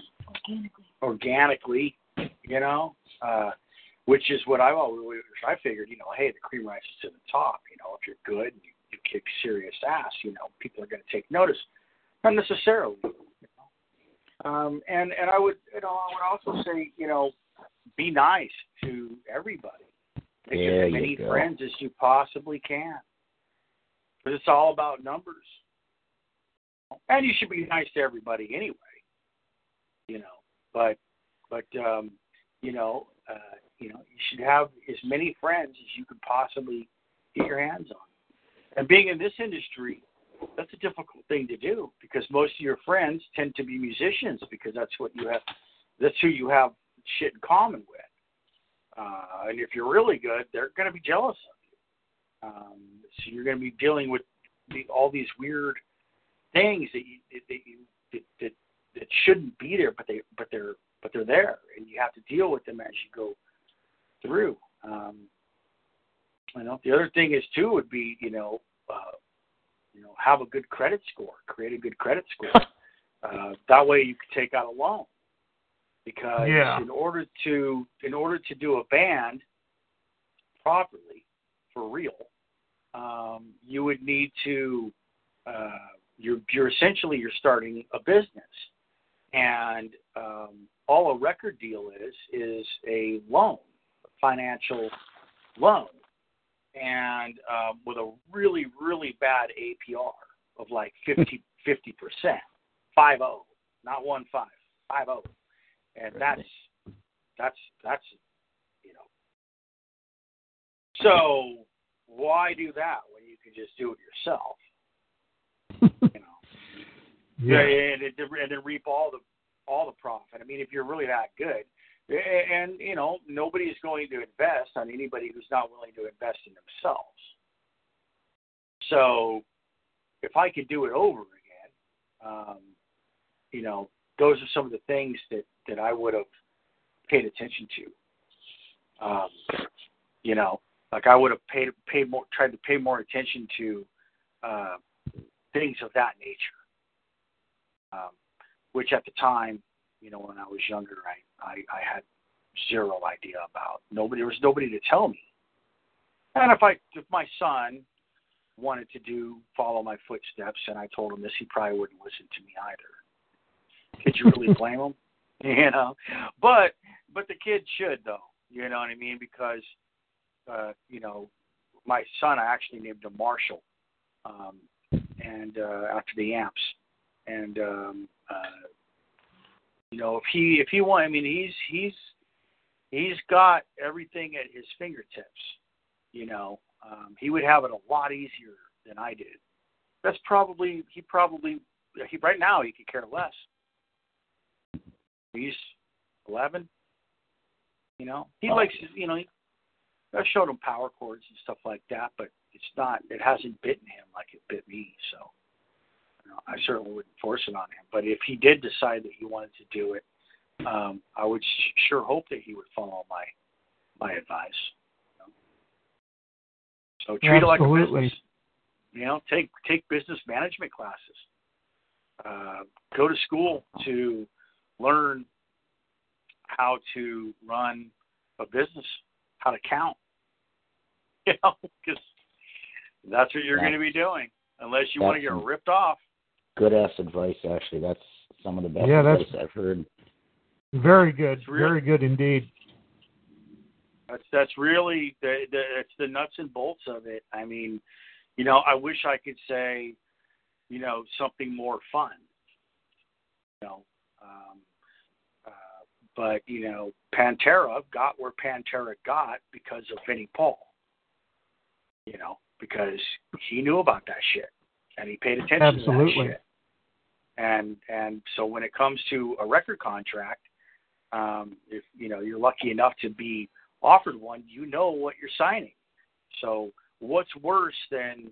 organically, you know, uh, which is what I've always I figured. You know, hey, the cream rises to the top. You know, if you're good you, you kick serious ass, you know, people are going to take notice. Not necessarily. You know? um, and and I would you know I would also say you know be nice to everybody. Make There as many go. friends as you possibly can. Because it's all about numbers. And you should be nice to everybody anyway. You know. But but um, you know, uh, you know, you should have as many friends as you could possibly get your hands on. And being in this industry, that's a difficult thing to do because most of your friends tend to be musicians because that's what you have that's who you have shit in common with. Uh, and if you're really good, they're going to be jealous of you. Um, so you're going to be dealing with the, all these weird things that you that you that, that that shouldn't be there, but they but they're but they're there, and you have to deal with them as you go through. Um, you know, the other thing is too would be you know uh, you know have a good credit score, create a good credit score. [laughs] uh, that way you can take out a loan because Yeah. in order to in order to do a band properly for real, um, you would need to uh, you're you're essentially you're starting a business, and um, all a record deal is is a loan, a financial loan, and um, with a really really bad APR of like 50 percent, five zero, not one five, five zero, and that's that's that's you know. So why do that when you can just do it yourself? [laughs] you know, Yeah. and, and, and then reap all the all the profit. I mean, if you're really that good, and you know, nobody's going to invest on anybody who's not willing to invest in themselves. So, if I could do it over again, um, you know, those are some of the things that that I would have paid attention to. Um, you know, like I would have paid paid more, tried to pay more attention to uh, things of that nature. Um, which at the time, you know, when I was younger, I, I, I had zero idea about. Nobody there was nobody to tell me. And if I if my son wanted to do follow my footsteps and I told him this, he probably wouldn't listen to me either. Could you really [laughs] blame him? [laughs] You know. But but the kid should though. You know what I mean? Because uh, you know, my son I actually named him Marshall. Um and uh after the amps. And um uh you know, if he if he want I mean he's he's he's got everything at his fingertips. You know. Um he would have it a lot easier than I did. That's probably he probably he right now he could care less. He's eleven. You know, he likes you know. He, I showed him power chords and stuff like that, but it's not. It hasn't bitten him like it bit me. So, you know, I certainly wouldn't force it on him. But if he did decide that he wanted to do it, um, I would sh- sure hope that he would follow my my advice. you know. So treat it like a business. You know, take take business management classes. Uh, go to school to learn how to run a business, how to count. [laughs] You know, because that's what you're Yeah. going to be doing, unless you want to get ripped off. Good ass advice, actually. That's some of the best Yeah, that's- advice I've heard. Very good. real. Very good indeed. That's that's really the, the it's the nuts and bolts of it. I mean, you know, I wish I could say, you know, something more fun. You know, um, but you know, Pantera got where Pantera got because of Vinnie Paul. You know, because he knew about that shit and he paid attention to Absolutely. that shit. And and so when it comes to a record contract, um, if you know you're lucky enough to be offered one, you know what you're signing. So what's worse than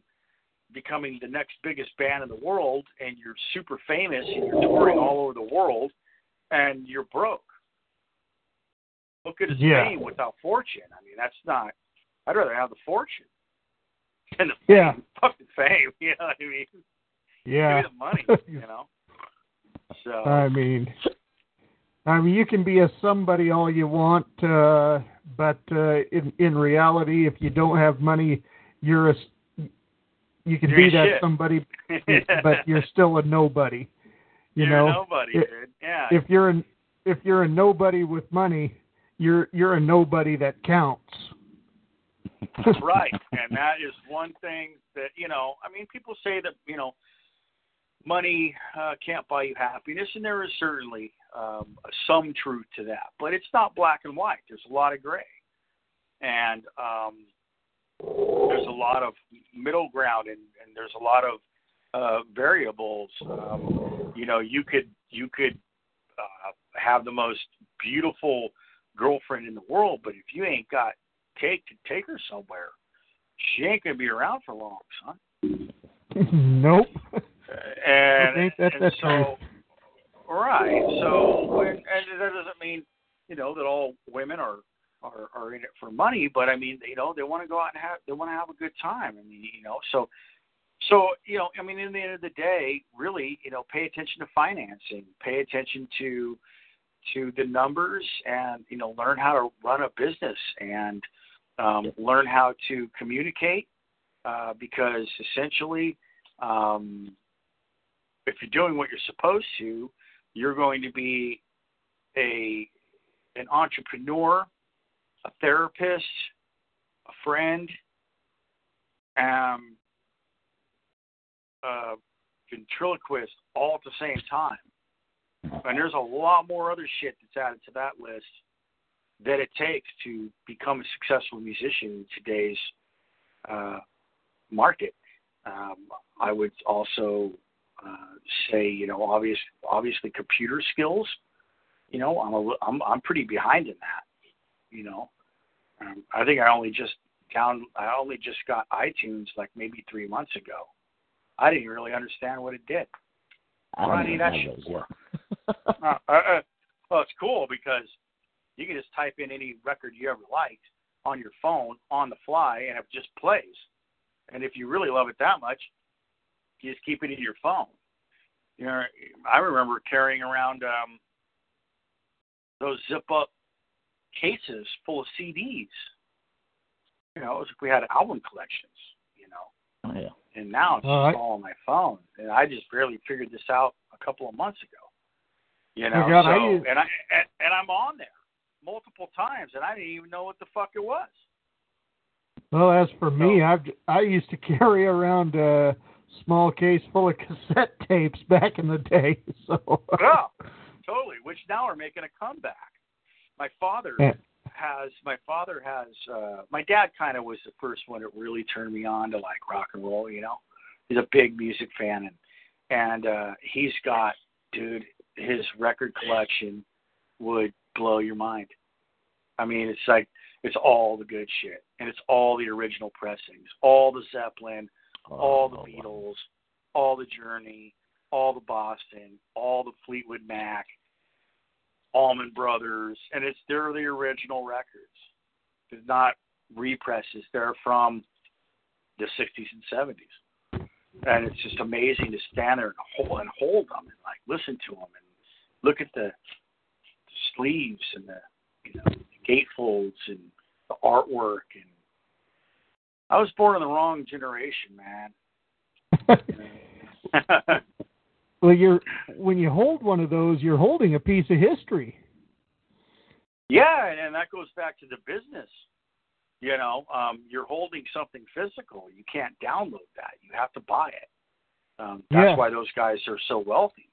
becoming the next biggest band in the world and you're super famous and you're touring all over the world and you're broke? Look at his Yeah. fame without fortune. I mean, that's not. I'd rather have the fortune than the Yeah. [laughs] fucking fame. [laughs] You know what I mean? Yeah. Give me the money. You [laughs] know. So I mean, I mean, you can be a somebody all you want, uh, but uh, in in reality, if you don't have money, you're a you can You're be that shit. somebody, but you're still a nobody. You You're know, a nobody, If- dude. Yeah. If you're an if you're a nobody with money, you're you're a nobody that counts. right. And that is one thing that, you know, I mean, people say that, you know, money uh, can't buy you happiness, and there is certainly um, some truth to that. But it's not black and white. There's a lot of gray. And um, there's a lot of middle ground, and, and there's a lot of uh, variables. Um, you know, you could you could uh, have the most beautiful girlfriend in the world, but if you ain't got cake to take her somewhere, she ain't gonna be around for long, son. [laughs] nope. Uh, and, Ain't that and the so, right. So, and, and that doesn't mean you know that all women are are are in it for money, but I mean, you know, they want to go out and have they want to have a good time. I mean, you know, so so you know, I mean, in the end of the day, really, you know, pay attention to financing, pay attention to to the numbers, and you know, learn how to run a business and um, learn how to communicate, uh, because essentially. Um, if you're doing what you're supposed to, you're going to be a an entrepreneur, a therapist, a friend, um, a ventriloquist all at the same time. And there's a lot more other shit that's added to that list that it takes to become a successful musician in today's uh, market. Um, I would also uh, say, you know, obvious, obviously computer skills. You know, I'm a, I'm I'm pretty behind in that. You know, um, I think I only just down, I only just got iTunes like maybe three months ago. I didn't really understand what it did. I What do I don't need that shit for? Yet. uh, uh, uh, well, it's cool because you can just type in any record you ever liked on your phone on the fly and it just plays. And if you really love it that much, you just keep it in your phone. You know, I remember carrying around um, those zip up cases full of CDs. You know, it was like we had album collections. You know, Oh, yeah. and now it's All just right. all on my phone. And I just barely figured this out a couple of months ago. You know, Oh, God, so I use- and I and, and I'm on there multiple times, and I didn't even know what the fuck it was. Well, as for me, I've I used to [laughs] carry around a small case full of [laughs] cassette tapes back in the day. [laughs] So Yeah, totally. Which now are making a comeback. My father Yeah. has. My father has. uh My dad kind of was the first one that really turned me on to like rock and roll. You know, he's a big music fan, and and uh he's got, dude, his record collection would blow your mind. I mean, it's like it's all the good shit, and it's all the original pressings, all the Zeppelin, all the oh, Beatles, all the Journey, all the Boston, all the Fleetwood Mac, Allman Brothers, and it's they're the original records. They're not represses. They're from the 60s and 70s, and it's just amazing to stand there and hold and hold them and like listen to them and look at the sleeves and the you know the gatefolds and the artwork and I was born in the wrong generation, man. [laughs] well, you're when you hold one of those, you're holding a piece of history. Yeah, and, and that goes back to the business. You know, um, you're holding something physical. You can't download that. You have to buy it. Um, that's Yeah. why those guys are so wealthy.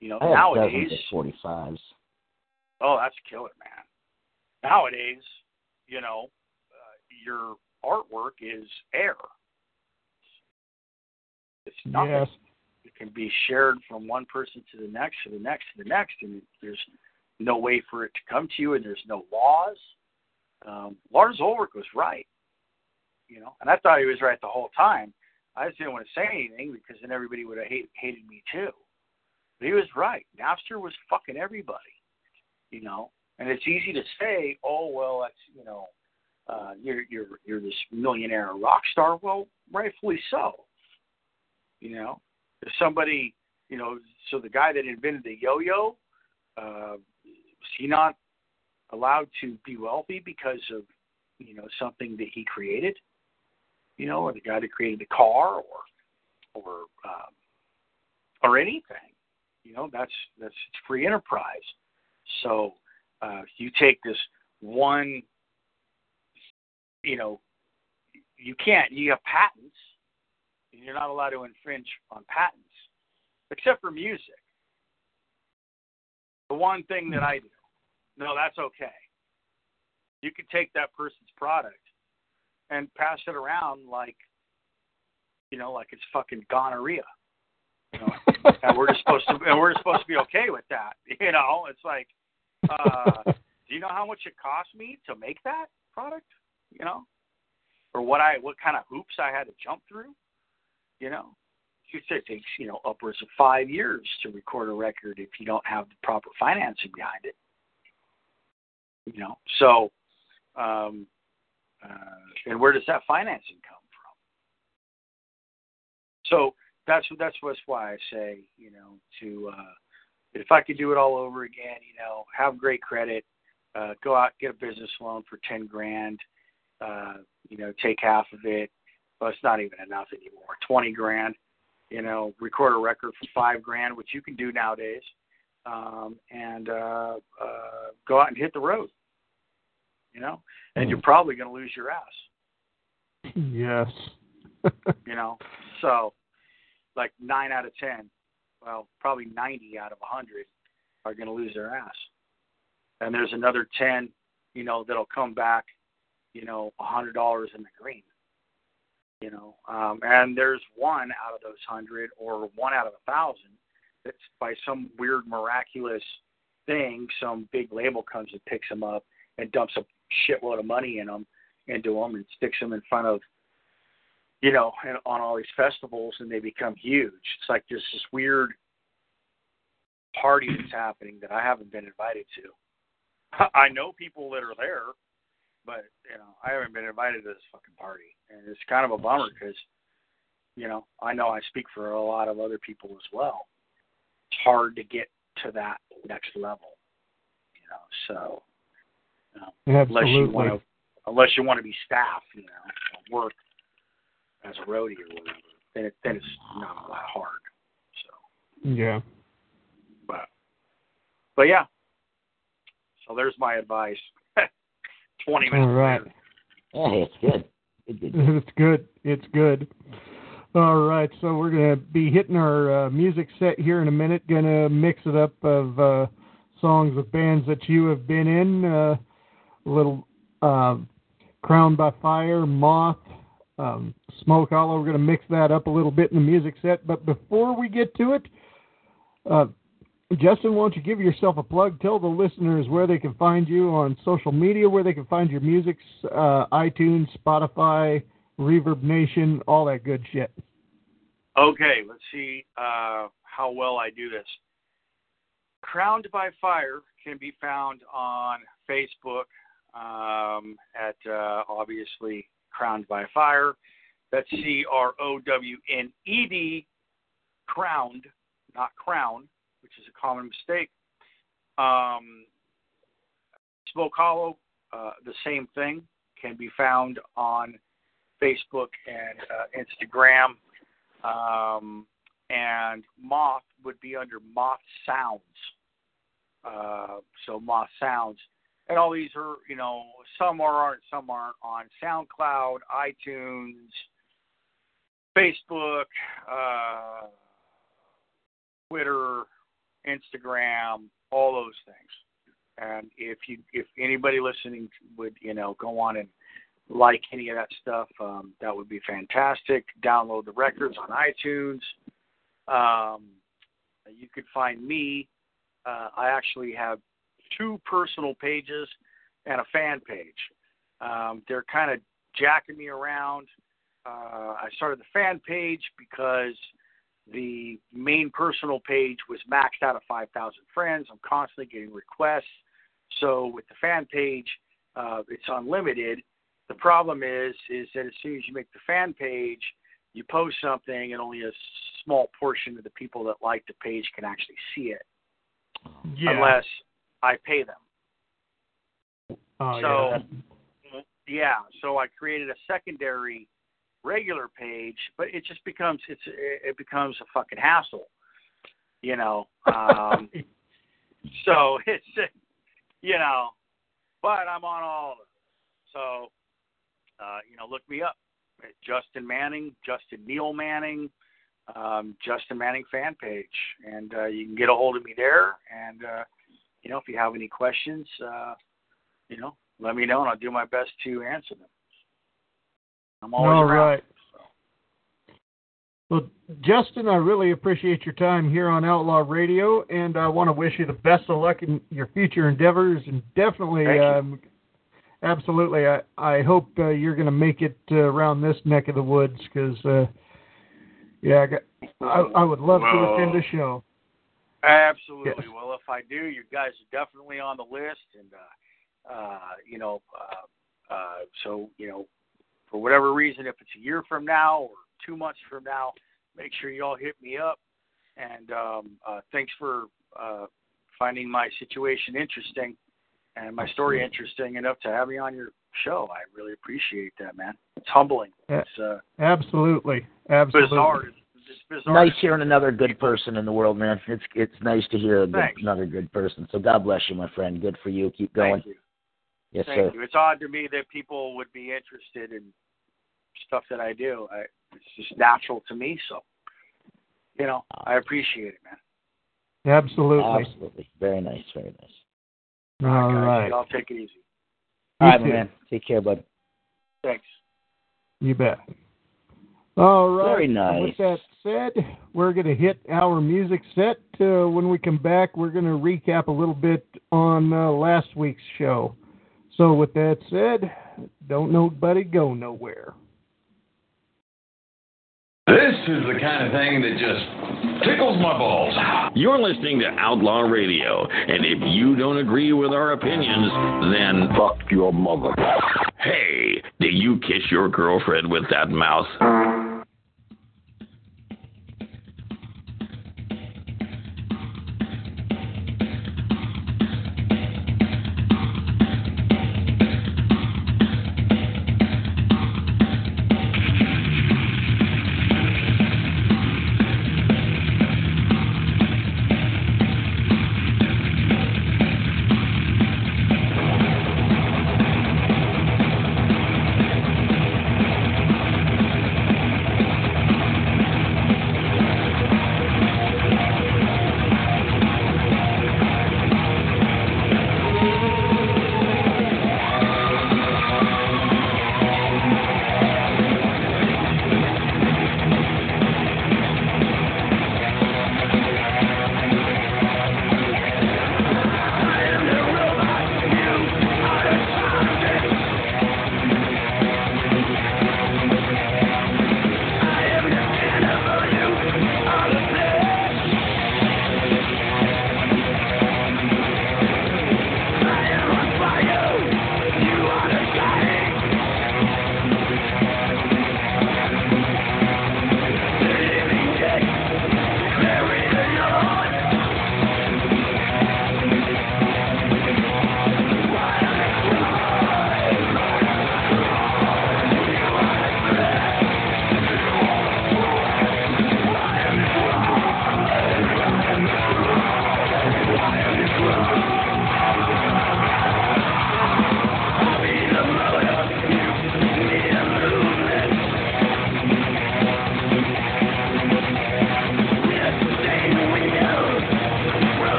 You know, I nowadays, forty fives. oh, that's killer, man. Nowadays, you know, uh, your artwork is air. It's nothing. Yes. It can be shared from one person to the next, to the next, to the next, and there's no way for it to come to you, and there's no laws. Um, Lars Ulrich was right, you know, and I thought he was right the whole time. I just didn't want to say anything because then everybody would have hate, hated me too. He was right. Napster was fucking everybody, you know. And it's easy to say, oh well, that's you know, uh, you're you're you're this millionaire rock star. Well, rightfully so. You know, if somebody you know, so the guy that invented the yo-yo, uh, was he not allowed to be wealthy because of, you know, something that he created? You know, or the guy that created the car, or, or, um, or anything. You know, that's that's free enterprise. So uh, you take this one, you know, you can't. You have patents, and you're not allowed to infringe on patents, except for music. The one thing that I do, no, that's okay. You could take that person's product and pass it around like, you know, like it's fucking gonorrhea. You know, and we're just supposed to, and we're supposed to be okay with that. [laughs] You know, it's like, uh, [laughs] do you know how much it cost me to make that product? You know, or what I, what kind of hoops I had to jump through? You know, it takes, you know, upwards of five years to record a record if you don't have the proper financing behind it. You know, so, um, uh, and where does that financing come from? So that's that's what's why I say, you know, to uh, if I could do it all over again, you know, have great credit, uh, go out get a business loan for ten grand, uh, you know, take half of it. Well, it's not even enough anymore. Twenty grand, you know, record a record for five grand, which you can do nowadays, um, and uh, uh, go out and hit the road. You know, and you're probably going to lose your ass. Yes. [laughs] you know, so like nine out of ten, well, probably ninety out of a hundred are going to lose their ass, and there's another ten, you know, that'll come back, you know, a hundred dollars in the green. You know, um, and there's one out of those hundred or one out of a thousand that's by some weird miraculous thing, some big label comes and picks them up and dumps a shitload of money in them into them and sticks them in front of you know and on all these festivals and they become huge. It's like there's this weird party that's happening that i haven't been invited to. [laughs] I know people that are there but you know i haven't been invited to this fucking party. And it's kind of a bummer because you know i know i speak for a lot of other people as well. It's hard to get to that next level you know so you know, unless you want to unless you want to be staff you know work as a roadie or whatever then it then it's not a lot hard so Yeah. but but yeah so there's my advice [laughs] 20 minutes All right. Hey, it's good. It's good. It's good. All right, so we're gonna be hitting our uh, music set here in a minute. Gonna mix it up of uh, songs with bands that you have been in. Uh, a little uh, Crowned by Fire, Moth, um, Smoke Hollow. We're gonna mix that up a little bit in the music set. But before we get to it, uh, Justin, why don't you give yourself a plug? Tell the listeners where they can find you on social media, where they can find your music, uh, iTunes, Spotify, Reverb Nation, all that good shit. Okay, let's see uh, how well I do this. Crowned by Fire can be found on Facebook um, at uh, obviously Crowned by Fire. That's C R O W N E D, crowned, not crown, which is a common mistake. Um, Smoke Hollow, uh, the same thing, can be found on Facebook and uh, Instagram. Um, and Moth would be under Moth Sounds. Uh, so Moth Sounds. And all these are, you know, some are aren't, some aren't on SoundCloud, iTunes, Facebook, uh, Twitter, Instagram, all those things. And if you, if anybody listening would, you know, go on and like any of that stuff, um, that would be fantastic. Download the records on iTunes. Um, you could find me. Uh, I actually have two personal pages and a fan page. Um, they're kind of jacking me around. Uh, I started the fan page because the main personal page was maxed out at 5,000 friends. I'm constantly getting requests. So with the fan page, uh, it's unlimited. The problem is, is that as soon as you make the fan page, you post something, and only a small portion of the people that like the page can actually see it, Yeah. unless I pay them. Oh, so yeah. yeah, so I created a secondary regular page, but it just becomes it's it becomes a fucking hassle, you know. Um, [laughs] so it's you know, but I'm on all of it. So uh, you know, look me up, Justin Manning, Justin Neil Manning, um, Justin Manning fan page, and uh, you can get a hold of me there. And uh, you know, if you have any questions, uh, you know, let me know, and I'll do my best to answer them. I'm always All around. right. Well, Justin, I really appreciate your time here on Outlaw Radio, and I want to wish you the best of luck in your future endeavors, and definitely, um, absolutely, I I hope uh, you're going to make it uh, around this neck of the woods because, uh, yeah, I, got, I I would love to attend a show. Absolutely. Yes. Well, if I do, you guys are definitely on the list, and uh, uh, you know, uh, uh, so you know, for whatever reason, if it's a year from now or two months from now, make sure you all hit me up. And um, uh, thanks for uh, finding my situation interesting and my story interesting enough to have me on your show. I really appreciate that, man. It's humbling. It's uh, Absolutely, absolutely. bizarre. It's, it's bizarre. Nice hearing another good person in the world, man. It's it's nice to hear good, another good person. So God bless you, my friend. Good for you. Keep going. Thank you. Yes, Thank sir. you. It's odd to me that people would be interested in stuff that I do. I, it's just natural to me. So, you know, I appreciate it, man. Absolutely. Absolutely. Very nice. Very nice. All Guys, right. Y'all take it easy. All right, You my too. man. Take care, bud. Thanks. You bet. All right. Very nice. With that said, we're going to hit our music set. Uh, when we come back, we're going to recap a little bit on uh, last week's show. So, with that said, don't nobody go nowhere. This is the kind of thing that just tickles my balls. You're listening to Outlaw Radio, and if you don't agree with our opinions, then fuck your mother. Hey, do you kiss your girlfriend with that mouth?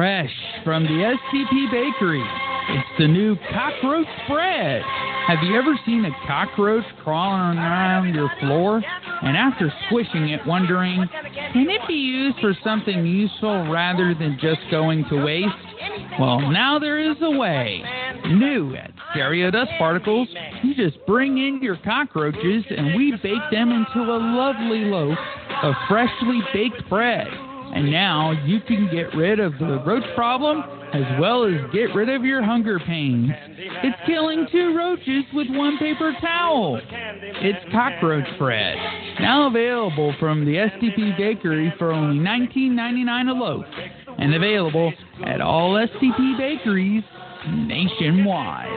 Fresh from the SCP Bakery, it's the new cockroach bread. Have you ever seen a cockroach crawling around your floor and after squishing it wondering, can it be used for something useful rather than just going to waste? Well, now there is a way. New at Stereo Dust Particles, you just bring in your cockroaches and we bake them into a lovely loaf of freshly baked bread. And now you can get rid of the roach problem as well as get rid of your hunger pains. It's killing two roaches with one paper towel. It's cockroach bread. Now available from the STP Bakery for only $19.99 a loaf. And available at all STP bakeries nationwide.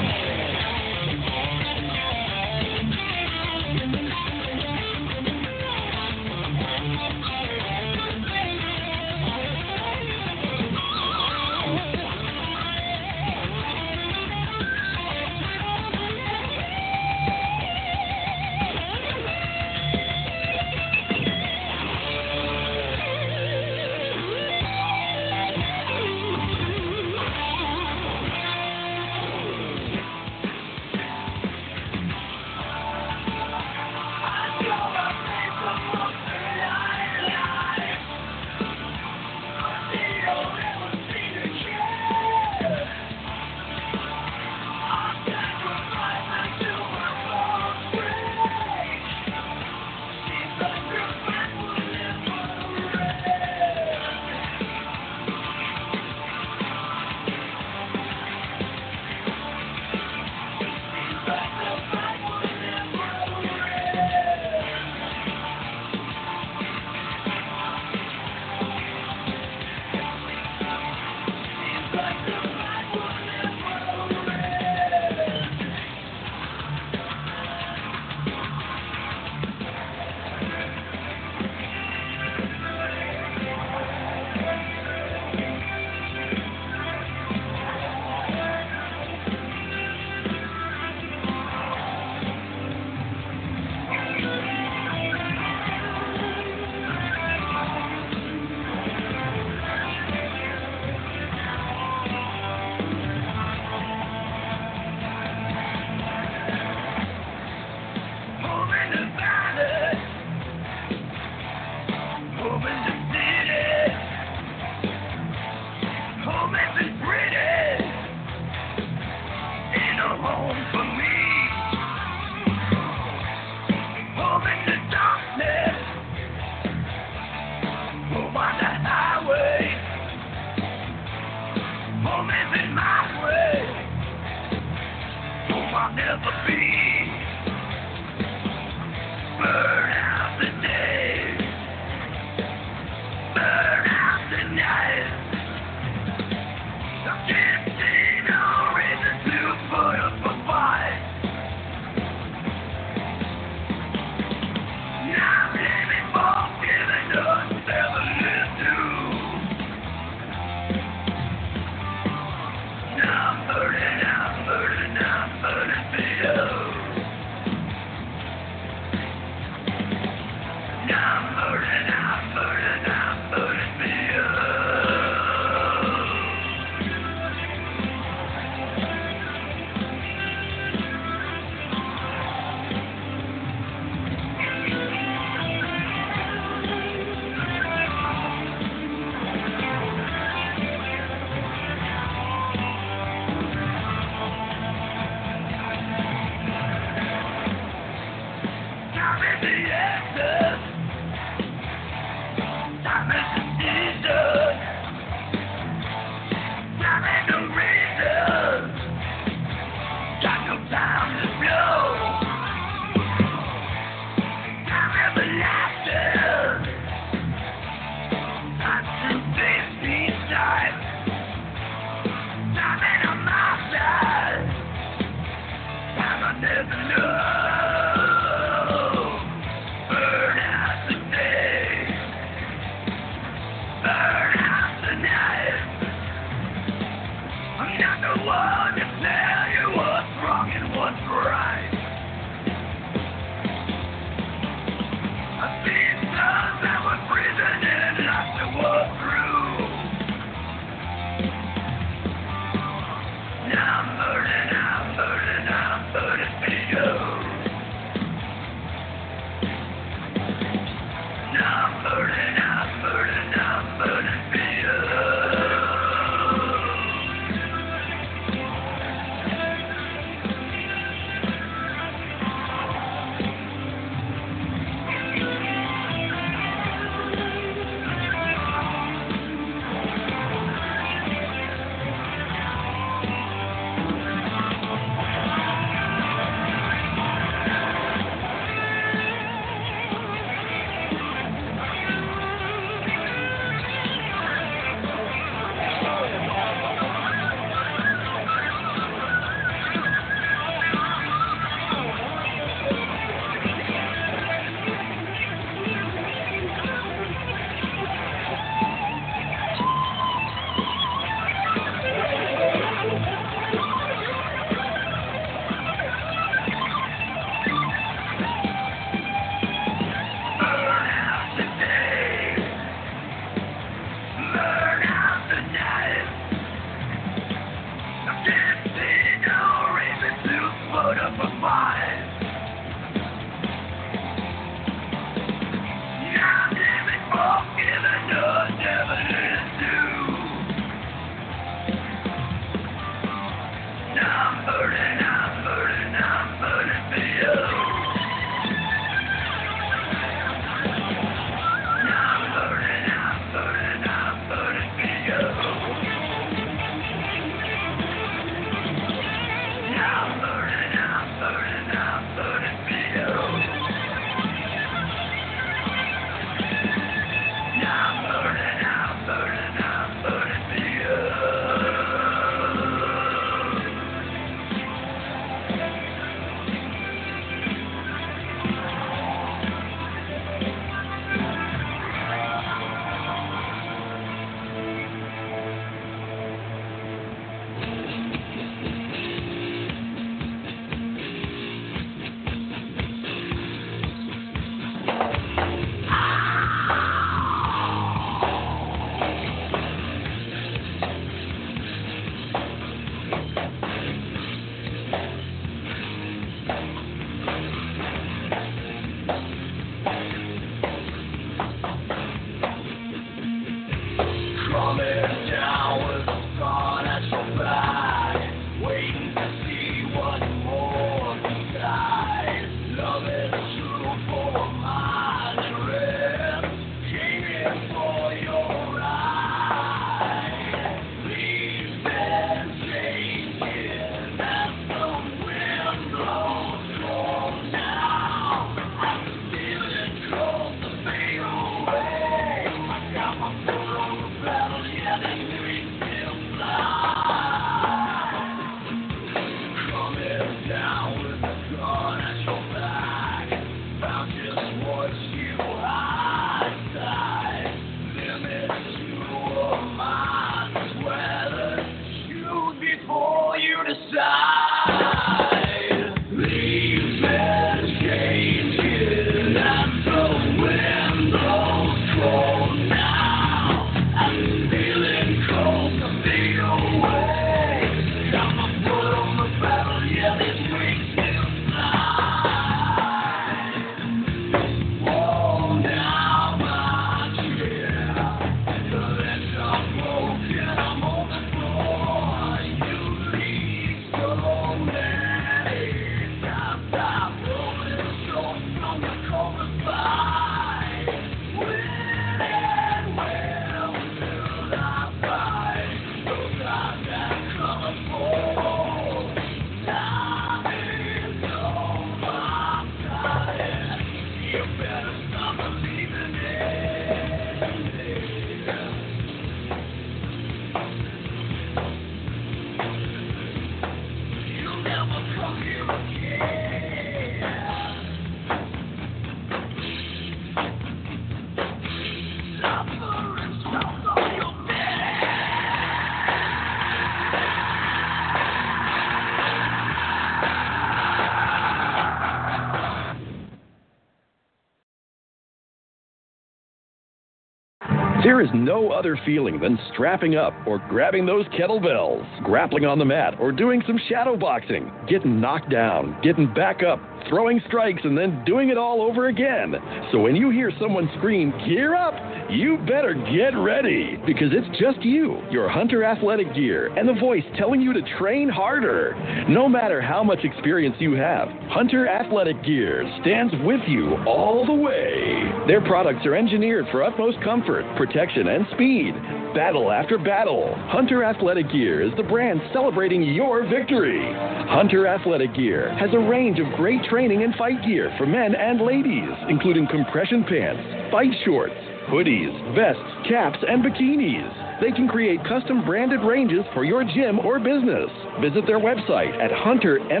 There is no other feeling than strapping up or grabbing those kettlebells, grappling on the mat, or doing some shadow boxing, getting knocked down, getting back up, throwing strikes, and then doing it all over again. So when you hear someone scream, Gear up! You better get ready because it's just you, your Hunter athletic gear, and the voice telling you to train harder. No matter how much experience you have, Hunter Athletic Gear stands with you all the way. Their products are engineered for utmost comfort, protection, and speed. Battle after battle, Hunter Athletic Gear is the brand celebrating your victory. Hunter Athletic Gear has a range of great training and fight gear for men and ladies, including compression pants, fight shorts, hoodies, vests, caps, and bikinis. They can create custom branded ranges for your gym or business. Visit their website at huntermma.co.za.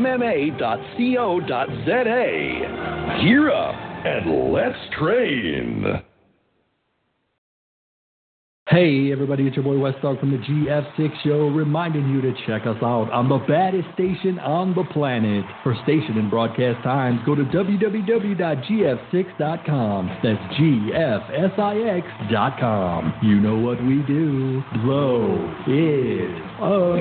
Gear up and let's train. Hey everybody, it's your boy West Dog from the GF6 Show, reminding you to check us out on the baddest station on the planet. For station and broadcast times, go to www.gf6.com. That's GFSIX.com. You know what we do. Blow it up.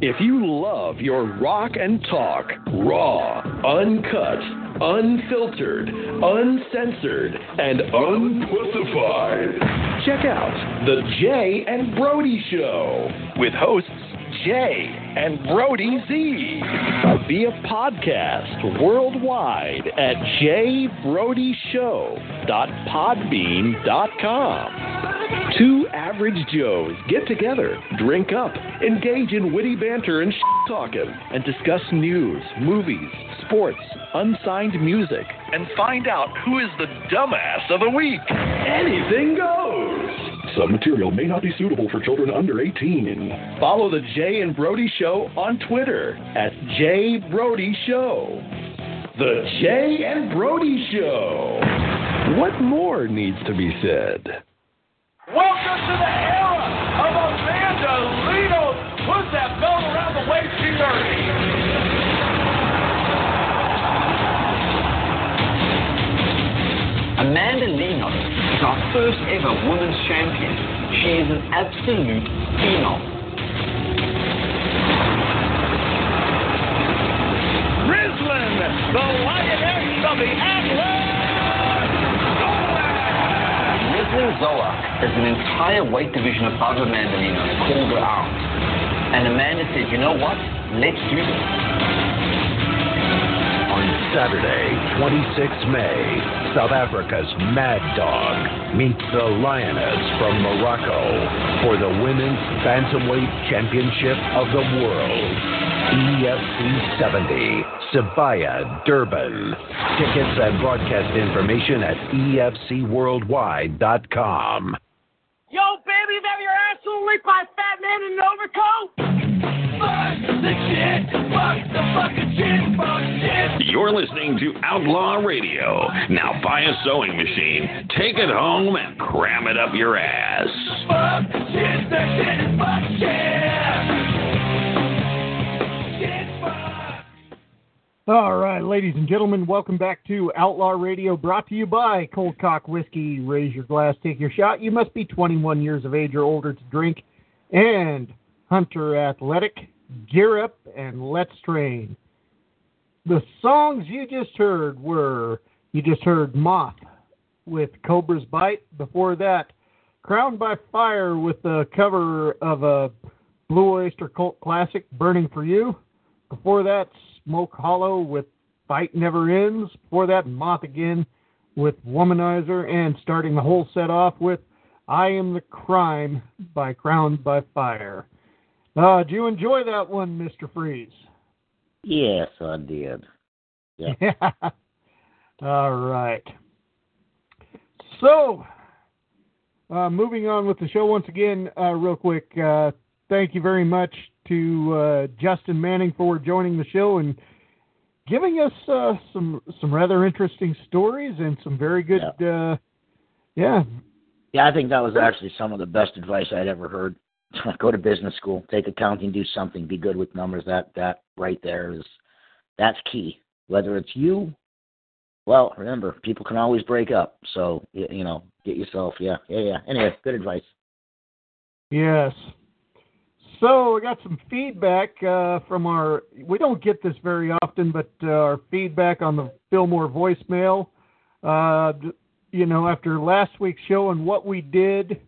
If you love your rock and talk, raw, uncut, unfiltered, uncensored, and unpussified, check out The Jay and Brody Show with hosts Jay and Brody Z via podcast worldwide at jbrodyshow.podbean.com. Two average Joes get together, drink up, engage in witty banter and sh talking, and discuss news, movies, sports, unsigned music, and find out who is the dumbass of the week. Anything goes. Some material may not be suitable for children under 18. Follow the Jay and Brody Show on Twitter at Jay Brody Show. The Jay and Brody Show. What more needs to be said? Welcome to the era of Amanda Lino. Put that belt around the waist, she's Amanda Lino is our first ever women's champion. She is an absolute phenom. Rislin, the lioness of the Atlas. Zoa is an entire weight division of Amanda Lino called her out. And Amanda said, you know what? Let's do this. On Saturday, 26 May, South Africa's Mad Dog meets the Lioness from Morocco for the Women's Bantamweight Championship of the World. EFC 70, Sabaya, Durban. Tickets and broadcast information at EFCWorldwide.com. Yo, baby, you have your asshole licked by a fat man in an overcoat? Fuck the shit. Fuck the fucking shit. Fuck shit. You're listening to Outlaw Radio. Now buy a sewing machine, take it home, and cram it up your ass. All right, ladies and gentlemen, welcome back to Outlaw Radio, brought to you by Cold Cock Whiskey. Raise your glass, take your shot. You must be 21 years of age or older to drink. And Hunter Athletic, gear up and let's train. The songs you just heard were you just heard Moth with Cobra's Bite. Before that, Crowned by Fire with the cover of a Blue Oyster Cult classic, Burning for You. Before that, Smoke Hollow with Fight Never Ends. Before that, Moth again with Womanizer. And starting the whole set off with I Am the Crime by Crowned by Fire. Uh, did you enjoy that one, Mr. Freeze? Yes, I did. Yeah. [laughs] All right. So, uh, moving on with the show once again, uh, real quick. Uh, thank you very much to uh, Justin Manning for joining the show and giving us uh, some some rather interesting stories and some very good. Yeah. Uh, yeah. Yeah, I think that was actually some of the best advice I'd ever heard. [clears throat] go to business school, take accounting, do something, be good with numbers. That that right there is that's key. Whether it's you, well, remember people can always break up. So you, know, get yourself, yeah, yeah, yeah. Anyway, good advice. Yes. So we got some feedback uh, from our. We don't get this very often, but uh, our feedback on the Fillmore voicemail. Uh, you know, after last week's show and what we did,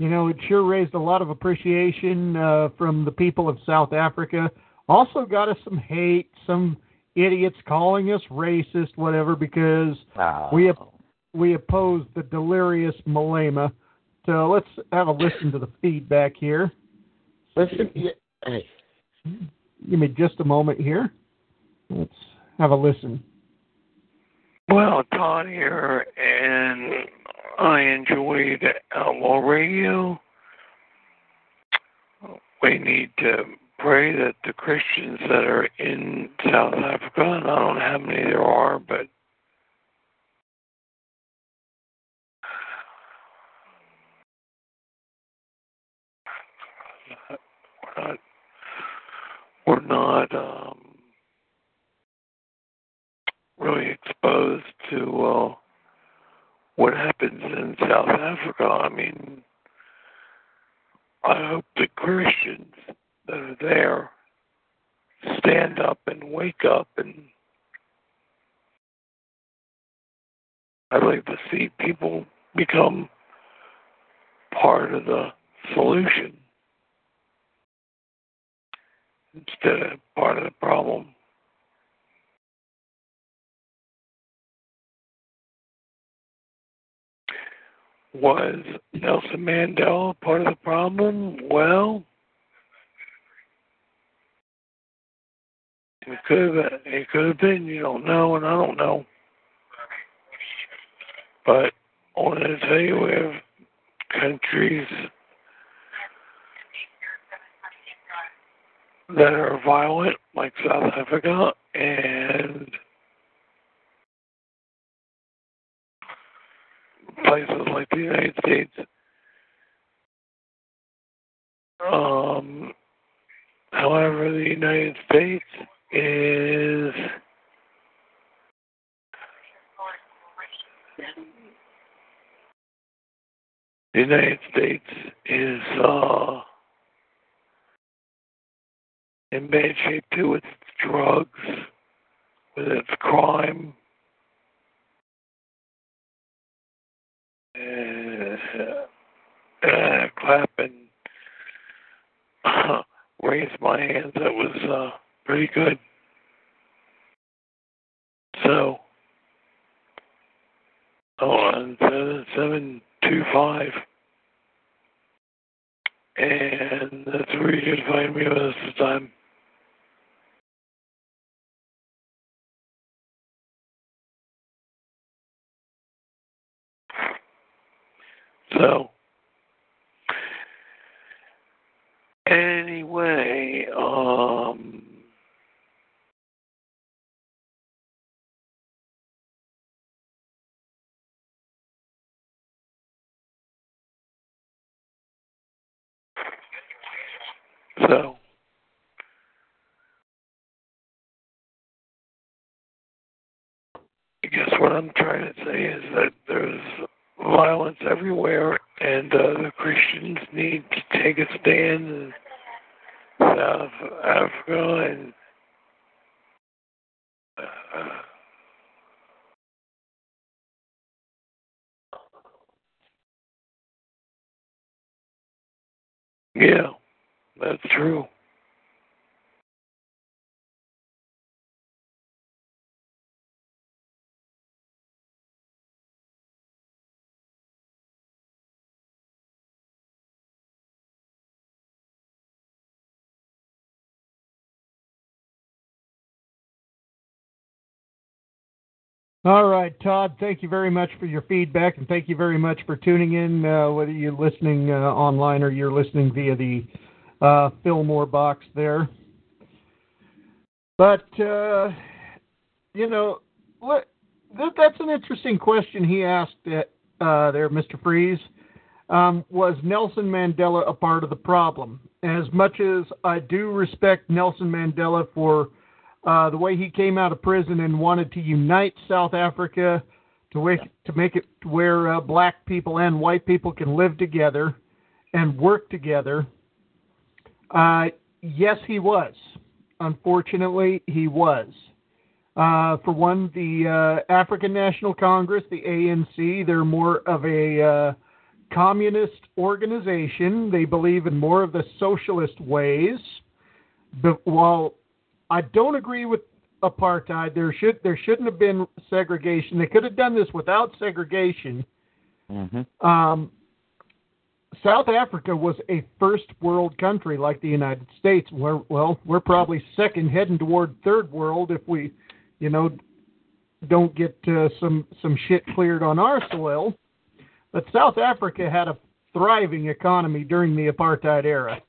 you know, it sure raised a lot of appreciation uh, from the people of South Africa. Also got us some hate, some idiots calling us racist, whatever, because oh. we we oppose the delirious Malema. So let's have a listen to the feedback here. Listen, hey. Give me just a moment here. Let's have a listen. Well, Todd here, and I enjoyed Outlaw Radio. We need to pray that the Christians that are in South Africa, and I don't know how many there are, but we're not, we're not um, really exposed to uh, what happens in South Africa. I mean, I hope the Christians that are there stand up and wake up and I'd like to see people become part of the solution instead of part of the problem. Was Nelson Mandela part of the problem? Well, it could have it could have been. You don't know, and I don't know. But I want to tell you, we have countries that are violent, like South Africa, and places like the United States. Um, however, the United States is the United States is uh, in bad shape too with drugs, with its crime. Uh, [clears throat] clap and uh, [clears throat] raise my hands. That was uh, pretty good. So, oh, on seven seven two five, and that's where you can find me most of the time. So, anyway, um, so, I guess what I'm trying to say is that there's violence everywhere, and uh, the Christians need to take a stand in South Africa and uh, yeah, that's true. All right, Todd, thank you very much for your feedback and thank you very much for tuning in, uh, whether you're listening uh, online or you're listening via the uh, Fillmore box there. But, uh, you know, what, that, that's an interesting question he asked uh, there, Mr. Freeze. Um, was Nelson Mandela a part of the problem? As much as I do respect Nelson Mandela for uh, the way he came out of prison and wanted to unite South Africa to make, to make it where uh, black people and white people can live together and work together, uh, yes, he was. Unfortunately, he was. Uh, for one, the uh, African National Congress, the ANC, they're more of a uh, communist organization. They believe in more of the socialist ways. But while I don't agree with apartheid, there should there shouldn't have been segregation. They could have done this without segregation. Mm-hmm. Um, South Africa was a first world country like the United States. Where well, we're probably second, heading toward third world if we, you know, don't get uh, some some shit cleared on our soil. But South Africa had a thriving economy during the apartheid era,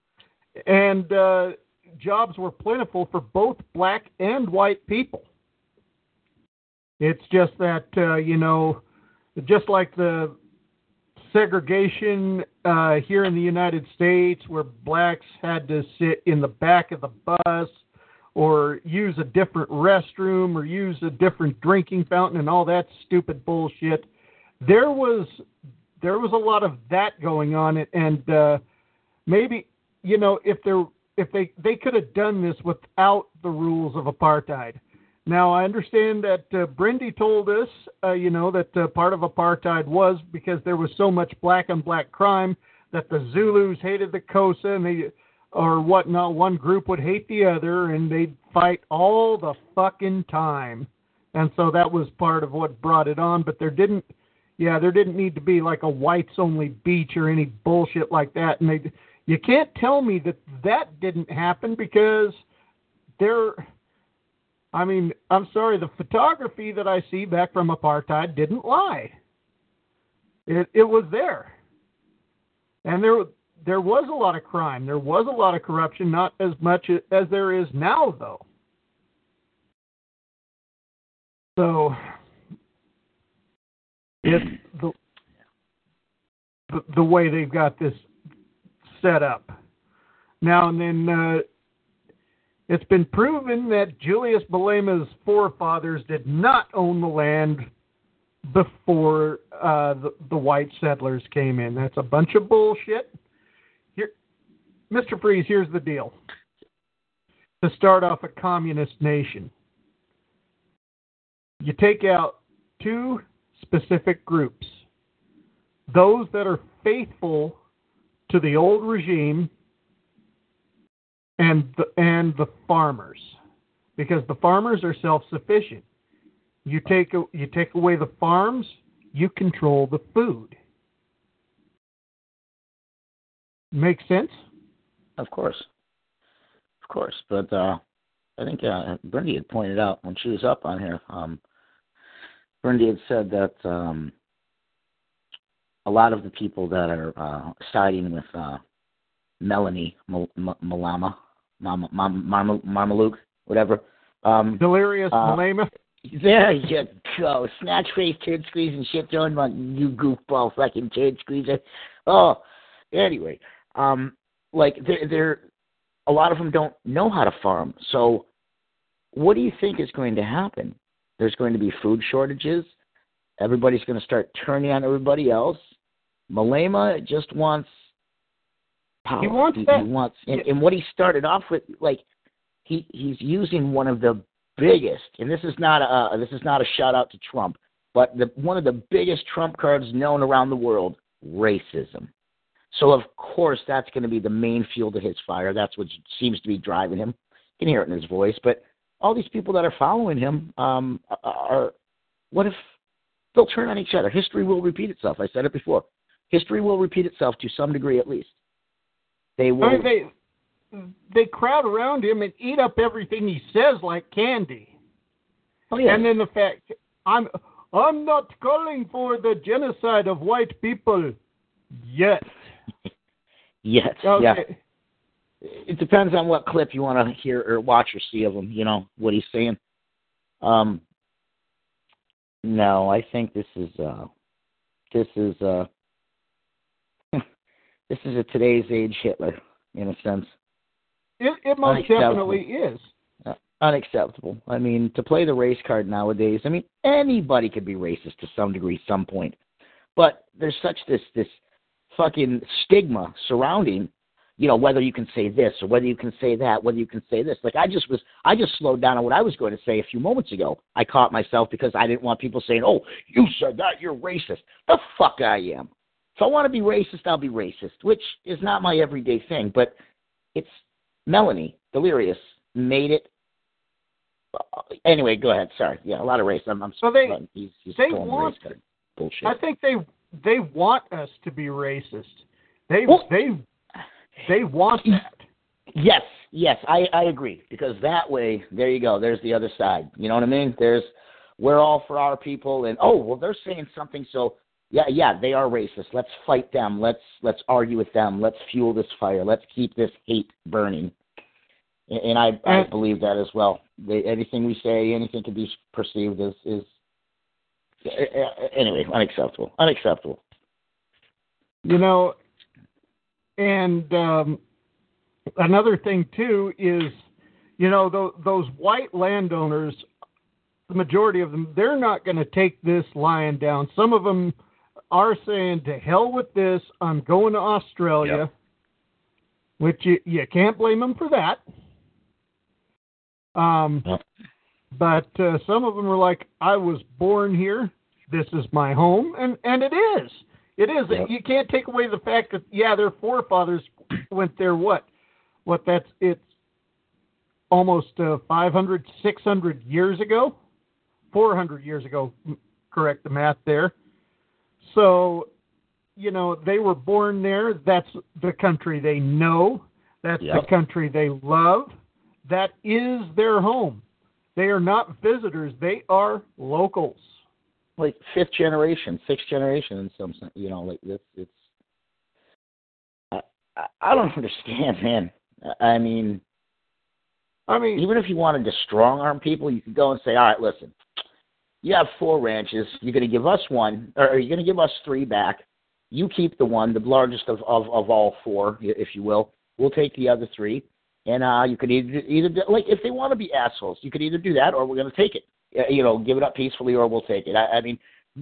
and uh, jobs were plentiful for both black and white people. It's just that uh, you know, just like the segregation uh, here in the United States, where blacks had to sit in the back of the bus or use a different restroom or use a different drinking fountain and all that stupid bullshit. There was there was a lot of that going on, and uh, maybe you know if there if they they could have done this without the rules of apartheid. Now I understand that uh, Brindy told us, uh, you know, that uh, part of apartheid was because there was so much black and black crime that the Zulus hated the Xhosa and they or whatnot. One group would hate the other and they'd fight all the fucking time, and so that was part of what brought it on. But there didn't, yeah, there didn't need to be like a whites only beach or any bullshit like that. And they, you can't tell me that that didn't happen because there I mean, I'm sorry, the photography that I see back from apartheid didn't lie. It it was there. And there there was a lot of crime. There was a lot of corruption, not as much as there is now though. So it's the the, the way they've got this set up. Now and then uh, it's been proven that Julius Malema's forefathers did not own the land before uh, the, the white settlers came in. That's a bunch of bullshit. Here, Mr. Freeze, here's the deal. To start off a communist nation, you take out two specific groups those that are faithful to the old regime and the, and the farmers because the farmers are self-sufficient. You take you take away the farms, you control the food. Make sense? Of course, of course. But uh, I think uh, had pointed out when she was up on here. Um, had said that um, a lot of the people that are uh, siding with uh, Melanie Malama, Mama, Mama, Marmaluke, whatever. Um, Delirious uh, Malema. There you go. Snatch face, turd squeeze, and shit throwing my you goofball fucking turd squeezer. Oh, anyway, um, like they're, they're a lot of them don't know how to farm. So, what do you think is going to happen? There's going to be food shortages. Everybody's going to start turning on everybody else. Malema just wants power. He wants he, that. He wants, and, and what he started off with, like he he's using one of the biggest, and this is not a this is not a shout out to Trump, but the one of the biggest Trump cards known around the world, racism. So of course that's going to be the main fuel to his fire. That's what seems to be driving him. You can hear it in his voice, but all these people that are following him um, are. What if they'll turn on each other? History will repeat itself. I said it before. History will repeat itself to some degree at least. They will. I mean, they they crowd around him and eat up everything he says like candy. Oh yeah. And then the fact I'm I'm not calling for the genocide of white people yet. [laughs] Yes. Okay. Yeah. It depends on what clip you want to hear or watch or see of him. You know what he's saying. Um. No, I think this is uh, this is uh, [laughs] this is a today's age Hitler in a sense. It, it most definitely is. Uh, unacceptable. I mean, to play the race card nowadays, I mean, anybody could be racist to some degree, some point. But there's such this this fucking stigma surrounding, you know, whether you can say this or whether you can say that, whether you can say this. Like I just was, I just slowed down on what I was going to say a few moments ago. I caught myself because I didn't want people saying, "Oh, you said that, you're racist." The fuck I am. If I want to be racist, I'll be racist, which is not my everyday thing. But it's Melanie Delirious made it. Uh, anyway, go ahead. Sorry. Yeah, a lot of race. I'm. I'm So they- he's, he's they want- bullshit. I think they they want us to be racist. They Well- they they want that. Yes, yes, I, I agree because that way, there you go. There's the other side. You know what I mean? There's we're all for our people, and oh well, they're saying something. So yeah, yeah, they are racist. Let's fight them. Let's let's argue with them. Let's fuel this fire. Let's keep this hate burning. And, and I I believe that as well. They, anything we say, anything can be perceived as is anyway unacceptable. Unacceptable. You know, and um, another thing too is, you know, those, those white landowners, the majority of them, they're not going to take this lying down. Some of them are saying, "To hell with this! I'm going to Australia," which you you can't blame them for that. Um, but uh, some of them are like, "I was born here. This is my home," and and it is. It is. Yep. You can't take away the fact that yeah, their forefathers went there. What? What? That's it's almost uh, 500, 600 years ago, 400 years ago. Correct the math there. So, you know, they were born there. That's the country they know. That's Yep. the country they love. That is their home. They are not visitors. They are locals. Like fifth generation, sixth generation in some sense. You know, like it's it's. I I- don't [laughs] understand, man. I- I mean, I mean, even if you wanted to strong arm people, you could go and say, all right, listen, you have four ranches. You're going to give us one, or you're going to give us three back. You keep the one, the largest of of, of all four, if you will. We'll take the other three, and uh, you could either either like if they want to be assholes, you could either do that, or we're going to take it. Uh, You know, give it up peacefully, or we'll take it. I, I mean,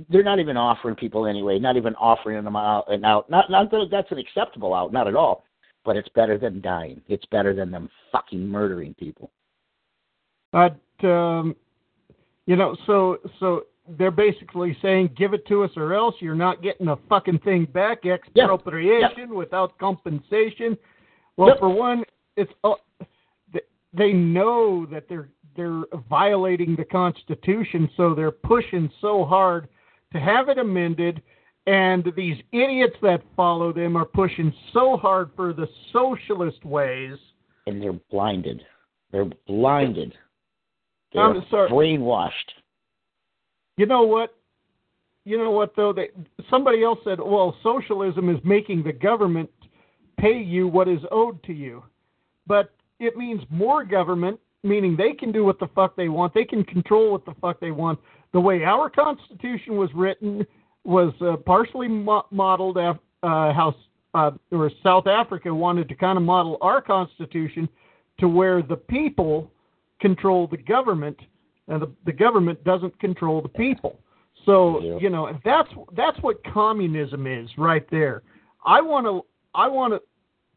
they're not even offering people anyway. Not even offering them out and out. Not not that that's an acceptable out, not at all. But it's better than dying. It's better than them fucking murdering people. But um, you know, so so they're basically saying, give it to us, or else you're not getting a fucking thing back. Expropriation without compensation. Well, Yep. for one, it's uh, they know that they're they're violating the Constitution, so they're pushing so hard to have it amended. And these idiots that follow them are pushing so hard for the socialist ways. and they're blinded. They're blinded. They're I'm sorry. brainwashed. You know what? You know what though? They, somebody else said, "Well, socialism is making the government pay you what is owed to you," but it means more government, meaning they can do what the fuck they want. They can control what the fuck they want. The way our Constitution was written was uh, partially mo- modeled after uh, how uh, or South Africa wanted to kind of model our Constitution to where the people control the government and the, the government doesn't control the people. So Yeah. you know that's that's what communism is right there. I want to I want to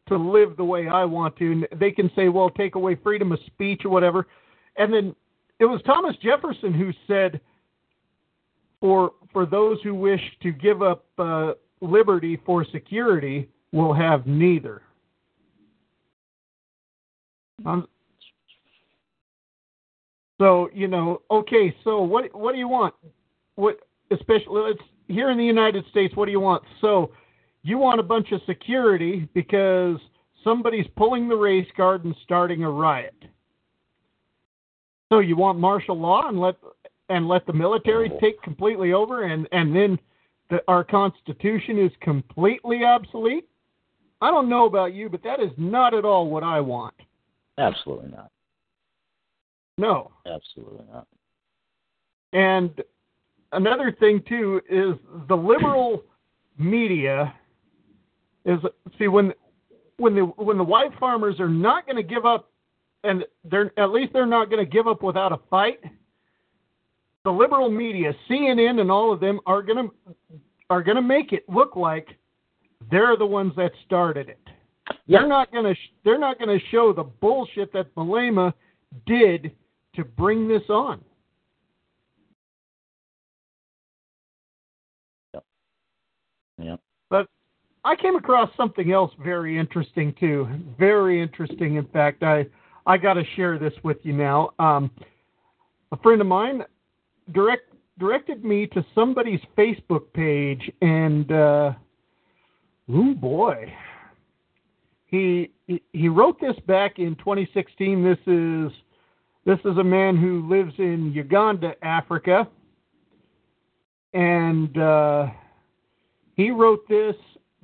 to live the way I want to, and they can say, well, take away freedom of speech or whatever, and then it was Thomas Jefferson who said, for for those who wish to give up uh, liberty for security will have neither. Um, so you know, okay. So what what do you want? What especially let's here in the United States, what do you want? So you want a bunch of security because somebody's pulling the race card and starting a riot. So you want martial law and let and let the military take completely over and and then the, our constitution is completely obsolete? I don't know about you, but that is not at all what I want. Absolutely not. No. Absolutely not. And another thing too is the liberal media is see when when the when the white farmers are not going to give up, and they're at least they're not going to give up without a fight. The liberal media, CNN, and all of them are going to are going to make it look like they're the ones that started it. They're not going to they're not going to show the bullshit that Malema did to bring this on. Yep. But I came across something else very interesting too. Very interesting. In fact, I I got to share this with you now. Um, a friend of mine direct directed me to somebody's Facebook page, and uh, oh boy, he he- wrote this back in 2016. This is this is a man who lives in Uganda, Africa, and uh, he wrote this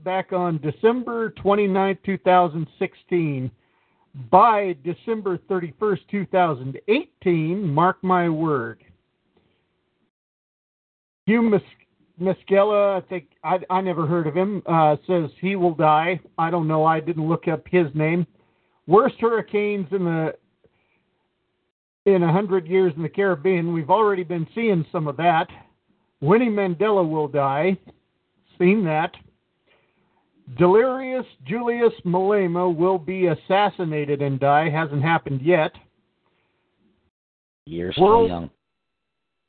back on December 29, 2016. By December 31st, 2018, mark my word. Hugh Mus- Muscella, I think I, I never heard of him, uh, says he will die. I don't know. I didn't look up his name. Worst hurricanes in the in a hundred years in the Caribbean. We've already been seeing some of that. Winnie Mandela will die. Seen that. Delirious Julius Malema will be assassinated and die. Hasn't happened yet. Still World- young.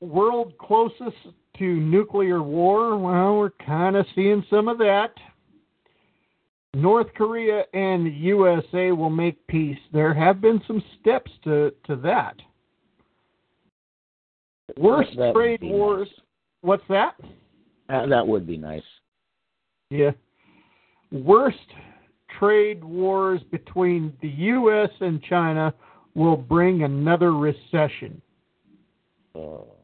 World closest to nuclear war. Well, we're kind of seeing some of that. North Korea and USA will make peace. There have been some steps to, to that. Worst That- trade wars. What's that? Uh, that would be nice. Yeah. Worst trade wars between the U.S. and China will bring another recession.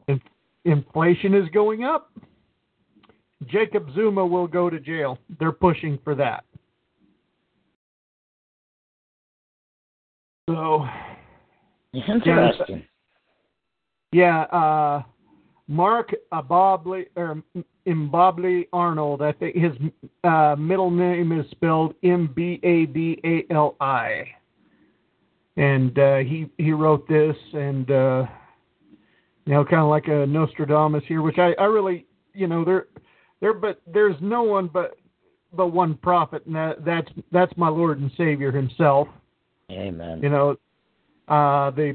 In- inflation is going up. Jacob Zuma will go to jail. They're pushing for that. So, Interesting. yeah, uh, Mark Abobly or Imbably Arnold. I think his uh, middle name is spelled M B A B A L I, and uh, he he wrote this, and uh, you know, kind of like a Nostradamus here, which I I really you know there there but there's no one but but one prophet, and that, that's that's my Lord and Savior Himself. Amen. You know, uh, they.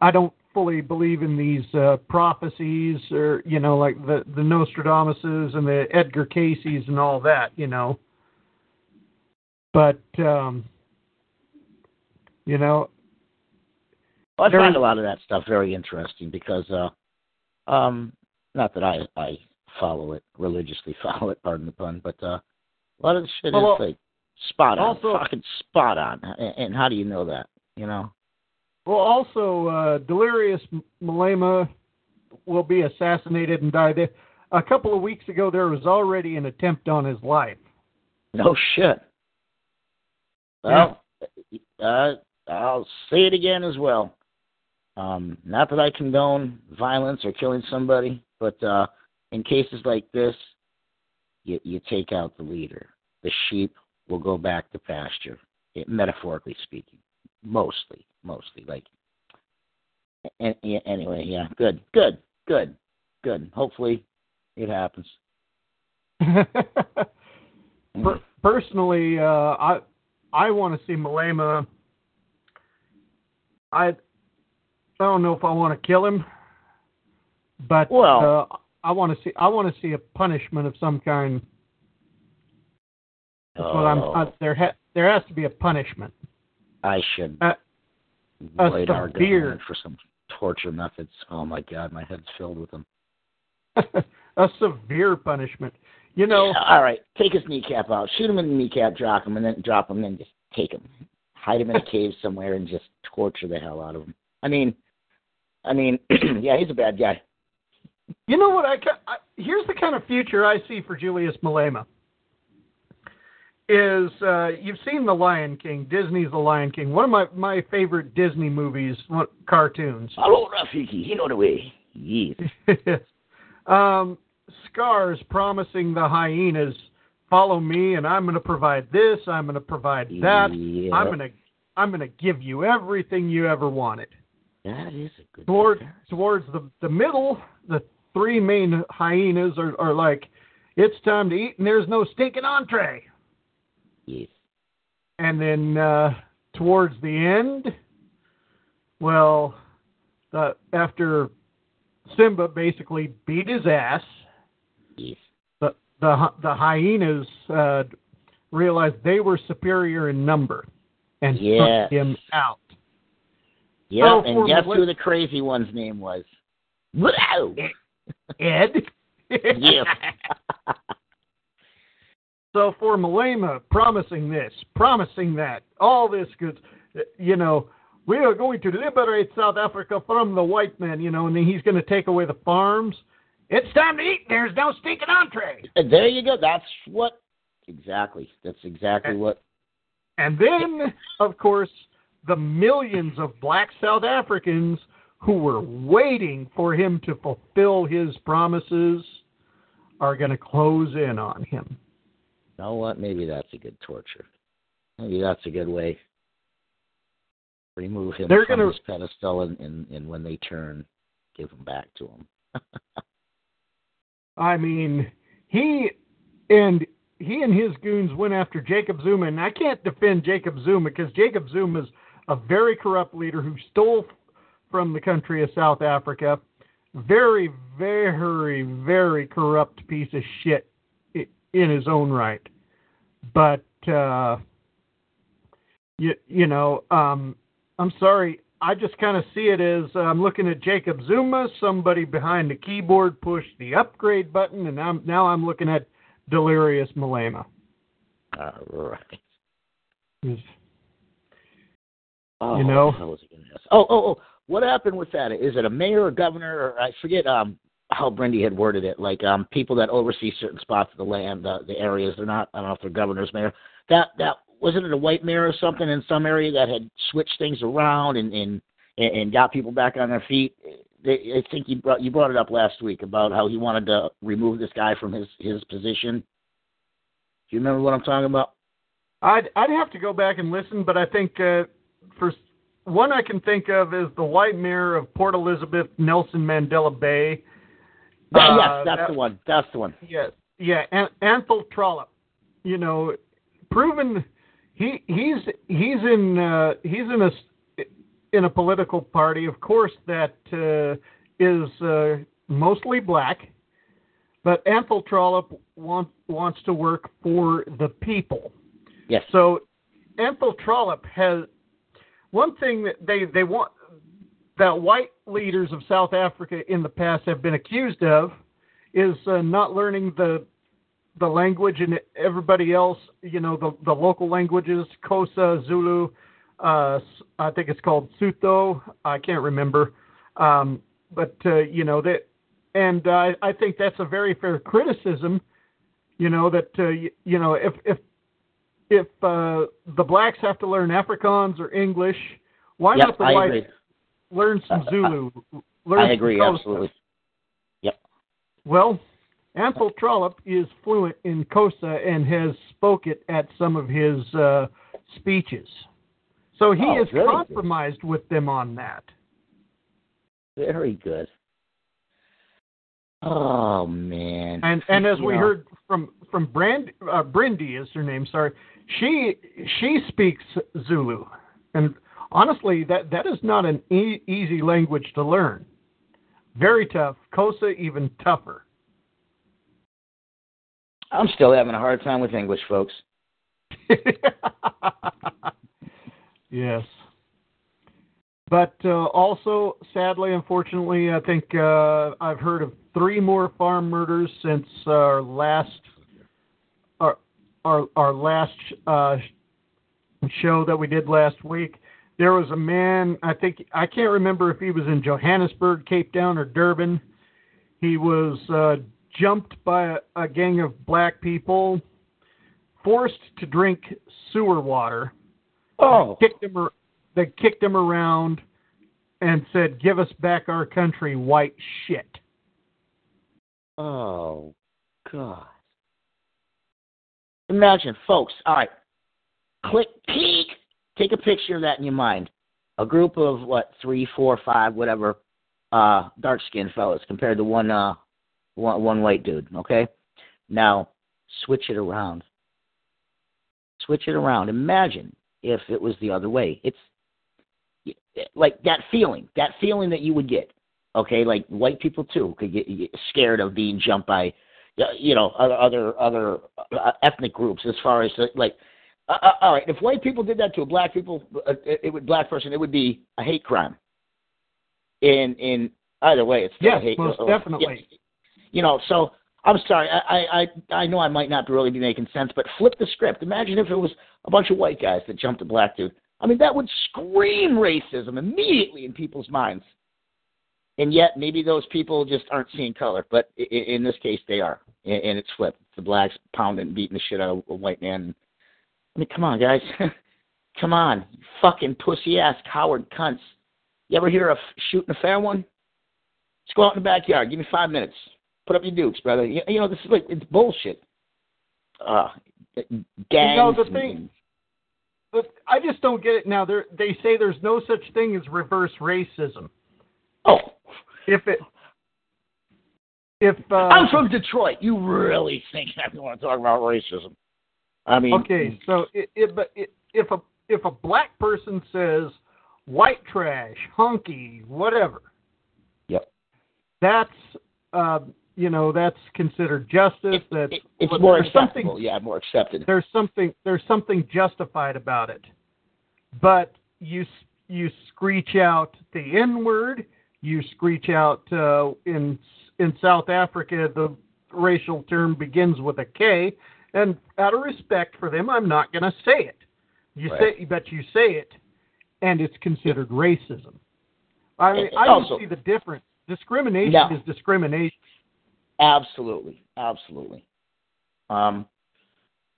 I don't fully believe in these uh, prophecies, or you know, like the the Nostradamuses and the Edgar Cayces and all that. You know, but um, you know, I find a lot of that stuff very interesting because, uh, um, not that I I follow it religiously, [laughs] follow it, pardon the pun, but uh, a lot of the shit Well, is like spot on, also- fucking spot on. And, and how do you know that? You know? Well, also uh, Delirious Malema will be assassinated and die. There, a couple of weeks ago, there was already an attempt on his life. No shit. Well, uh, I'll say it again as well. Um, not that I condone violence or killing somebody, but uh, in cases like this, you, you take out the leader. The sheep will go back to pasture, it, metaphorically speaking. Mostly, mostly. Like, and, yeah, anyway, yeah, good, good, good, good. Hopefully, it happens. [laughs] Per- personally, uh, I I want to see Malema. I I don't know if I want to kill him, but Well- uh, I want to see I want to see a punishment of some kind. That's what I'm. Oh. Uh, there ha- there has to be a punishment. I should Uh, a our severe- gun for some torture methods. Oh my god, my head's filled with them. [laughs] a severe punishment. You know. Yeah, all right, take his kneecap out, shoot him in the kneecap, drop him, and then drop him, and then just take him, hide him in a [laughs] cave somewhere, and just torture the hell out of him. I mean, I mean, [clears throat] yeah, he's a bad guy. You know what? I, I here's the kind of future I see for Julius Malema. Is uh, you've seen The Lion King? Disney's The Lion King. One of my my favorite Disney movies, one, cartoons. Hello, Rafiki. You know the way. [laughs] Yes. um, Scars promising the hyenas follow me, and I'm going to provide this. I'm going to provide that. Yeah. I'm going to I'm going to give you everything you ever wanted. That is a good. Toward towards the the middle, the three main hyenas are, are like, it's time to eat, and there's no stinking entree. Yes. And then uh, towards the end, well, uh, after Simba basically beat his ass, yes. the the the hyenas uh, realized they were superior in number and Yes. took him out. Yeah, So and guess who the crazy one's name was? Wow. Ed. [laughs] Yes. [laughs] So for Malema, promising this, promising that, all this good, you know, we are going to liberate South Africa from the white men, you know, and then he's going to take away the farms. It's time to eat. There's no stinking entree. And there you go. That's what. Exactly. That's exactly what. And then, of course, the millions of black South Africans who were waiting for him to fulfill his promises are going to close in on him. Know what? Maybe that's a good torture. Maybe that's a good way. Remove him They're from gonna- his pedestal, and, and, and when they turn, give him back to him. [laughs] I mean, he and he and his goons went after Jacob Zuma, and I can't defend Jacob Zuma because Jacob Zuma is a very corrupt leader who stole from the country of South Africa. Very, very, very corrupt piece of shit in his own right. But uh, you, you know, um, I'm sorry. I just kind of see it as uh, I'm looking at Jacob Zuma, somebody behind the keyboard pushed the upgrade button, and I'm, now I'm looking at Delirious Malema. All right. [laughs] Oh, You know? what the hell was I gonna ask? Oh, oh, oh. What happened with that? Is it a mayor or governor? Or I forget um how Brendy had worded it. Like um people that oversee certain spots of the land, uh, the areas. They're not. I don't know if they're governors, mayor. That that wasn't it a white mayor or something in some area that had switched things around and and and got people back on their feet. They, I think you brought you brought it up last week about how he wanted to remove this guy from his his position. Do you remember what I'm talking about? I'd I'd have to go back and listen, but I think uh, for one I can think of is the white mayor of Port Elizabeth, Nelson Mandela Bay. Yeah, Uh, yes, that's that- the one. That's the one. Yes, yeah, An- Athol Trollip. You know, proven he he's he's in uh, he's in a in a political party, of course, that uh, is uh, mostly black. But Athol Trollip want, wants to work for the people. Yes. So Athol Trollip has one thing that they they want that white leaders of South Africa in the past have been accused of is uh, not learning the the language and everybody else, you know, the the local languages, Xhosa, Zulu, uh, I think it's called Sotho. I can't remember, um, but uh, you know that, and uh, I think that's a very fair criticism. You know that uh, you, you know if if if uh, the blacks have to learn Afrikaans or English, why Yep, not the I whites agree. Learn some Uh, Zulu? learn I agree absolutely. Yep. Well, Athol Trollip is fluent in Xhosa and has spoke it at some of his uh, speeches. So he Oh, good. compromised with them on that. Very good. Oh man. And and as You we know, heard from from Brand uh, Brindy is her name. Sorry, she she speaks Zulu, and honestly, that that is not an e- easy language to learn. Very tough. Xhosa even tougher. I'm still having a hard time with English, folks. [laughs] Yes. But uh, also, sadly, unfortunately, I think uh, I've heard of three more farm murders since our last our our, our last uh, show that we did last week. There was a man. I think I can't remember if he was in Johannesburg, Cape Town, or Durban. He was uh, jumped by a, a gang of black people, forced to drink sewer water. Oh. Kicked him, they kicked him around and said, "Give us back our country, white shit." Oh God. Imagine, folks. All right, click peek. Take a picture of that in your mind. A group of what three, four, five, whatever, uh, dark skinned fellas compared to one, uh, one, one white dude. Okay. Now switch it around. Switch it around. Imagine if it was the other way. It's like that feeling, that feeling that you would get. Okay, like white people too could get, scared of being jumped by, you know, other other uh, ethnic groups. As far as like, uh, uh, all right, if white people did that to a black people, uh, it would black person, it would be a hate crime. In in either way, it's still yes, hate. most uh, definitely. You know, so I'm sorry. I, I I know I might not really be making sense, but flip the script. Imagine if it was a bunch of white guys that jumped a black dude. I mean, that would scream racism immediately in people's minds. And yet, maybe those people just aren't seeing color. But in this case, they are, and it's flipped. The blacks pounding, and beating the shit out of a white man. I mean, come on, guys, [laughs] come on, you fucking pussy ass coward cunts. You ever hear of shooting a fair one? Let's go out in the backyard. Give me five minutes. Put up your dukes, brother. You, you know, this is like it's bullshit. Uh, gangs. You know the thing. The, I just don't get it now. They they say there's no such thing as reverse racism. Oh, if it if uh, I'm from Detroit, you really think I want to talk about racism? I mean, okay, so it, it, but it, if a if a black person says white trash, hunky, whatever, yep, that's uh, you know that's considered justice. That's it, it's but more acceptable. Yeah, more accepted. There's something there's something justified about it, but you you screech out the N word. You screech out uh, in in South Africa the racial term begins with a K, and out of respect for them, I'm not going to say it. You Right. say, but you say it, and it's considered racism. I mean, I don't also- see the difference. Discrimination No. is discrimination. Absolutely, absolutely. Um,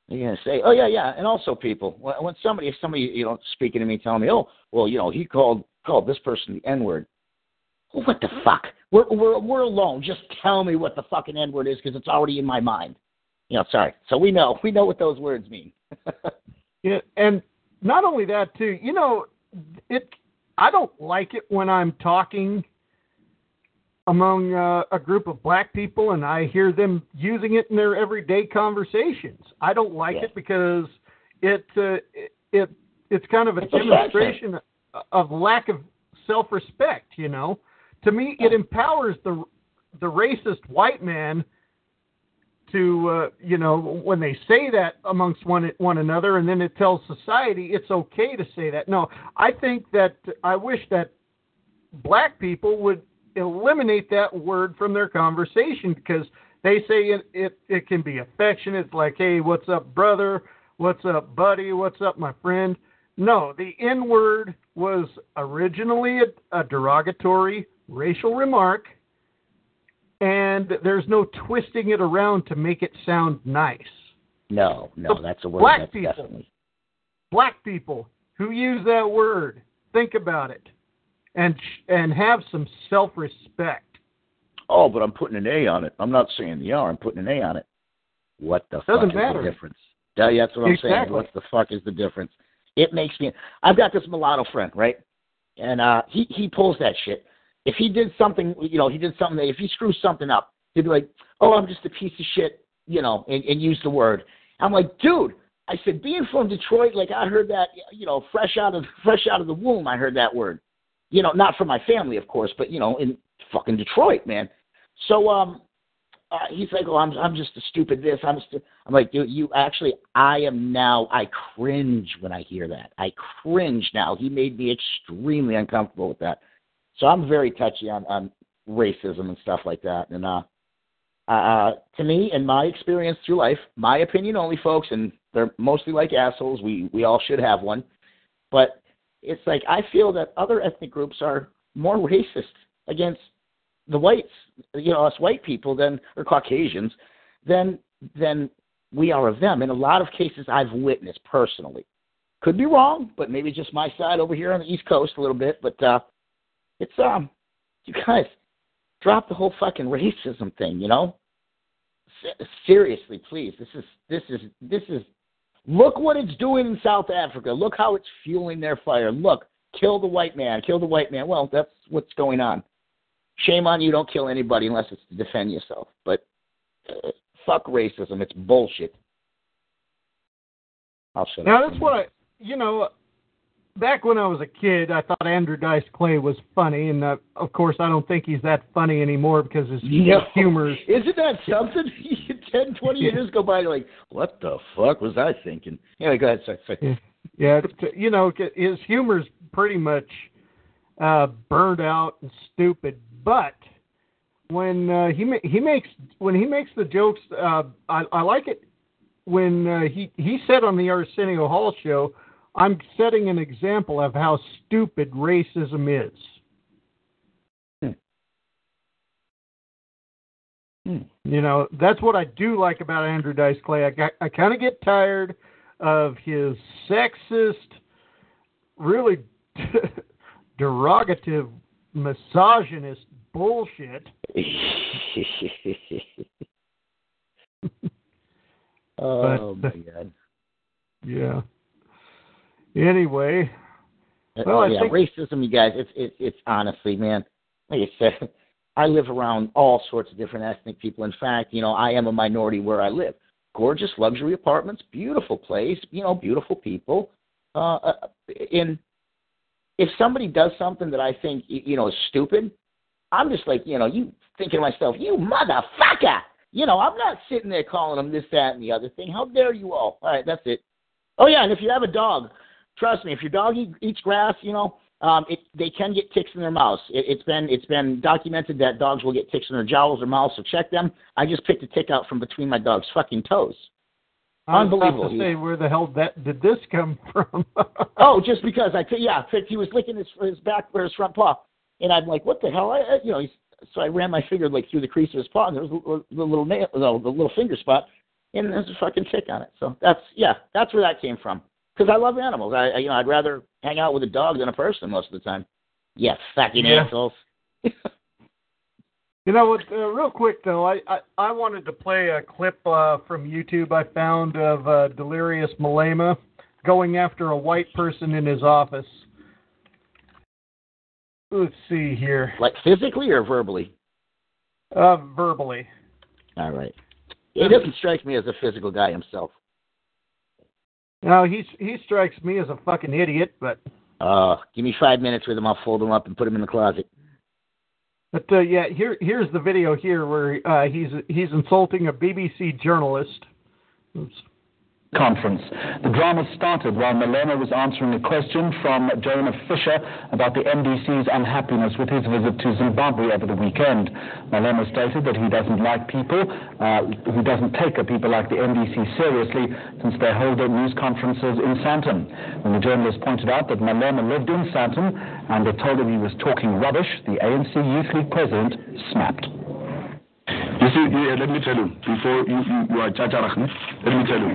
you're gonna say, oh yeah, yeah, and also people when, somebody, if somebody, you know, speaking to me, telling me, oh, well, you know, he called called this person the N word. Well, what the fuck? We're we're we're alone. Just tell me what the fucking N word is because it's already in my mind. You know, sorry. So we know we know what those words mean. [laughs] Yeah, and not only that too, you know, it. I don't like it when I'm talking among uh, a group of black people and I hear them using it in their everyday conversations. I don't like Yeah. it because it, uh, it it it's kind of a It's demonstration of lack of self-respect. You know, to me, it empowers the the racist white man to uh, you know when they say that amongst one one another, and then it tells society it's okay to say that. No, I think that I wish that black people would eliminate that word from their conversation because they say it it, it can be affectionate. It's like, hey, what's up, brother? What's up, buddy? What's up, my friend? No, the N word was originally a, a derogatory racial remark and there's no twisting it around to make it sound nice. No, no, So that's a word. black people. definitely Black people who use that word, think about it, and and have some self-respect. Oh, but I'm putting an A on it. I'm not saying the R. I'm putting an A on it. What the Doesn't fuck matter. is the difference? Yeah, that's what I'm saying. What the fuck is the difference? It makes me. I've got this mulatto friend, right? And uh, he he pulls that shit. If he did something, you know, he did something. If he screws something up, he'd be like, "Oh, I'm just a piece of shit," you know, and, and use the word. I'm like, dude. I said, being from Detroit, like I heard that, you know, fresh out of fresh out of the womb, I heard that word. You know, not from my family, of course, but you know, in fucking Detroit, man. So um, uh, he's like, "Oh, I'm I'm just a stupid this." I'm stu-. I'm like, "Dude, you actually, I am now. I cringe when I hear that. I cringe now. He made me extremely uncomfortable with that. So I'm very touchy on on racism and stuff like that. And uh, uh, to me, in my experience through life, my opinion only, folks, and they're mostly like assholes. We we all should have one, but it's like I feel that other ethnic groups are more racist against the whites, you know, us white people than or Caucasians than than we are of them. In a lot of cases, I've witnessed personally. Could be wrong, but maybe just my side over here on the East Coast a little bit. But uh, it's um, you guys drop the whole fucking racism thing, you know. se- seriously, please. This is this is this is. Look what it's doing in South Africa. Look how it's fueling their fire. Look, kill the white man, kill the white man. Well, that's what's going on. Shame on you. Don't kill anybody unless it's to defend yourself. But uh, fuck racism. It's bullshit. I'll shut Now up. that's what I, you know, back when I was a kid, I thought Andrew Dice Clay was funny, and uh, of course, I don't think he's that funny anymore because his No. humor. [laughs] Isn't that something? [laughs] 10, 20 Yeah. years go by, you're like, what the fuck was I thinking? Anyway, go ahead. Sorry, sorry. Yeah, it's, you know, his humor's pretty much uh, burned out and stupid. But when uh, he ma- he makes when he makes the jokes, uh, I, I like it when uh, he he said on the Arsenio Hall show, "I'm setting an example of how stupid racism is." Hmm. Hmm. You know, that's what I do like about Andrew Dice Clay. I I kind of get tired of his sexist, really [laughs] derogative, misogynist bullshit. [laughs] oh But- my god. [laughs] Yeah. Anyway, Uh, Well, oh, I yeah, think- racism, you guys. It's it's it's honestly, man. Like I said, [laughs] I live around all sorts of different ethnic people. In fact, you know, I am a minority where I live. Gorgeous luxury apartments, beautiful place, you know, beautiful people. Uh, uh, in if somebody does something that I think you know is stupid, I'm just like, you know, you thinking to myself, you motherfucker. You know, I'm not sitting there calling them this, that, and the other thing. How dare you all? All right, that's it. Oh yeah, and if you have a dog, trust me, if your dog eat, eats grass, you know, um, it, they can get ticks in their mouths. It, it's been it's been documented that dogs will get ticks in their jowls or mouths, so check them. I just picked a tick out from between my dog's fucking toes. I was about Unbelievable. to say, where the hell that did this come [laughs] from? oh, just because I yeah, picked, he was licking his his back or his front paw, and I'm like, what the hell? I, you know, he's, so I ran my finger like through the crease of his paw, and there was the, little nail, the little finger spot, and there's a fucking tick on it. So that's yeah, that's where that came from. Because I love animals. I, I you know I'd rather hang out with a dog than a person most of the time. Yeah, fucking Yeah. assholes. [laughs] You know what? Uh, real quick though, I, I I wanted to play a clip uh, from YouTube I found of uh, Delirious Malema going after a white person in his office. Let's see here. Like physically or verbally? Uh, verbally. All right. He doesn't strike me as a physical guy himself. Now he he strikes me as a fucking idiot, but Uh, give me five minutes with him. I'll fold him up and put him in the closet. but uh, yeah, here here's the video here where uh, he's he's insulting a BBC journalist. Oops. Conference. The drama started while Malema was answering a question from Jonah Fisher about the MDC's unhappiness with his visit to Zimbabwe over the weekend. Malema stated that he doesn't like people, uh, who doesn't take a people like the NDC seriously since they hold their news conferences in Sandton. When the journalist pointed out that Malema lived in Sandton and they told him he was talking rubbish, the ANC Youth League president snapped. You see, yeah, let me tell you, before you, you, you are chacharach, ne? let me tell you.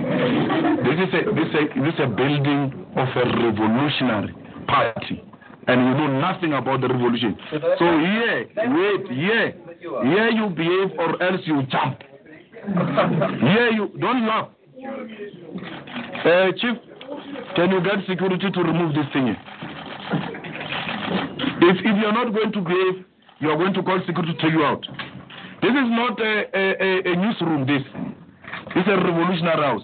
This is, a, this, a, this is a building of a revolutionary party. And you know nothing about the revolution. So yeah, wait, yeah, here you behave or else you jump. Here you, don't laugh. Uh, Chief, can you get security to remove this thing? If, if you're not going to behave, you are going to call security to take you out. This is not a, a, a, newsroom, this. This is a revolutionary house.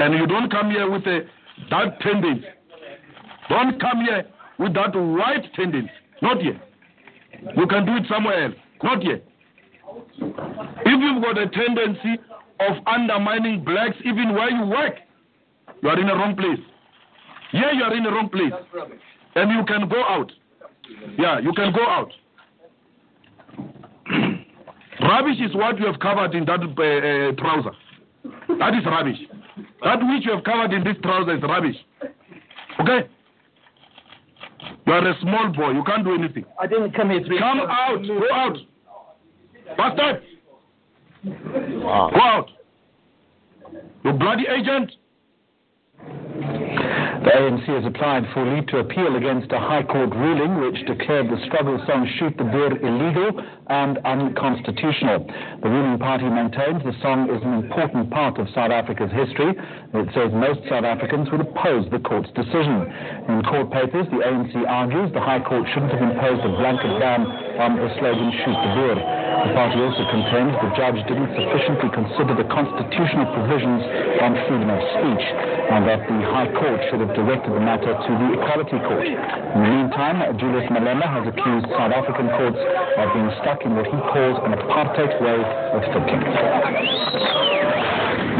And you don't come here with a, that tendency. Don't come here with that white tendency. Not here. You can do it somewhere else. Not here. If you've got a tendency of undermining blacks even where you work, you are in the wrong place. Here you are in the wrong place. And you can go out. Yeah, you can go out. Rubbish is what you have covered in that uh, uh, trouser. That is rubbish. That which you have covered in this trouser is rubbish. Okay? You are a small boy. You can't do anything. I didn't come here to be. Come out. Go out. Bastard. Go out. You bloody agent. The ANC has applied for leave to appeal against a High Court ruling which declared the struggle song Shoot the Boer illegal and unconstitutional. The ruling party maintains the song is an important part of South Africa's history. It says most South Africans would oppose the court's decision. In court papers, the ANC argues the High Court shouldn't have imposed a blanket ban on the slogan Shoot the Boer. The party also contends the judge didn't sufficiently consider the constitutional provisions on freedom of speech and that the High Court should have directed the matter to the Equality Court. In the meantime, Julius Malema has accused South African courts of being stuck in what he calls an apartheid way of thinking.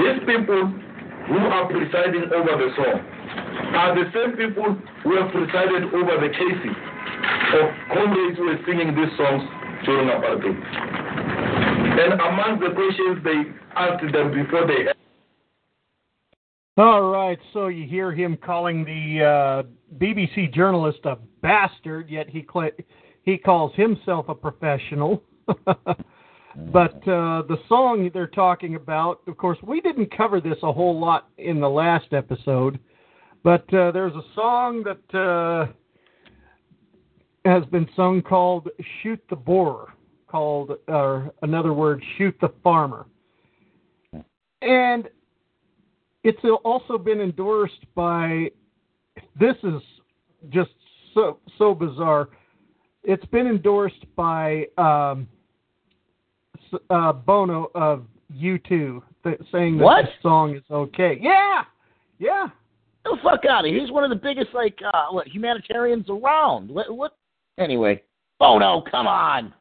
These people who are presiding over the song are the same people who have presided over the cases of comrades who were singing these songs during apartheid. And among the questions they asked them before they All right, so you hear him calling the uh, BBC journalist a bastard, yet he cla he calls himself a professional. [laughs] but uh, the song they're talking about, of course, we didn't cover this a whole lot in the last episode, but uh, there's a song that uh, has been sung called "Shoot the Boer," called, or another word, "Shoot the Farmer," and it's also been endorsed by. This is just so so bizarre. It's been endorsed by um, uh, Bono of U2, th- saying that What? this song is okay. Yeah, yeah. Get the fuck out of here. He's one of the biggest, like, uh, what, humanitarians around. What? what? Anyway. Bono, come on.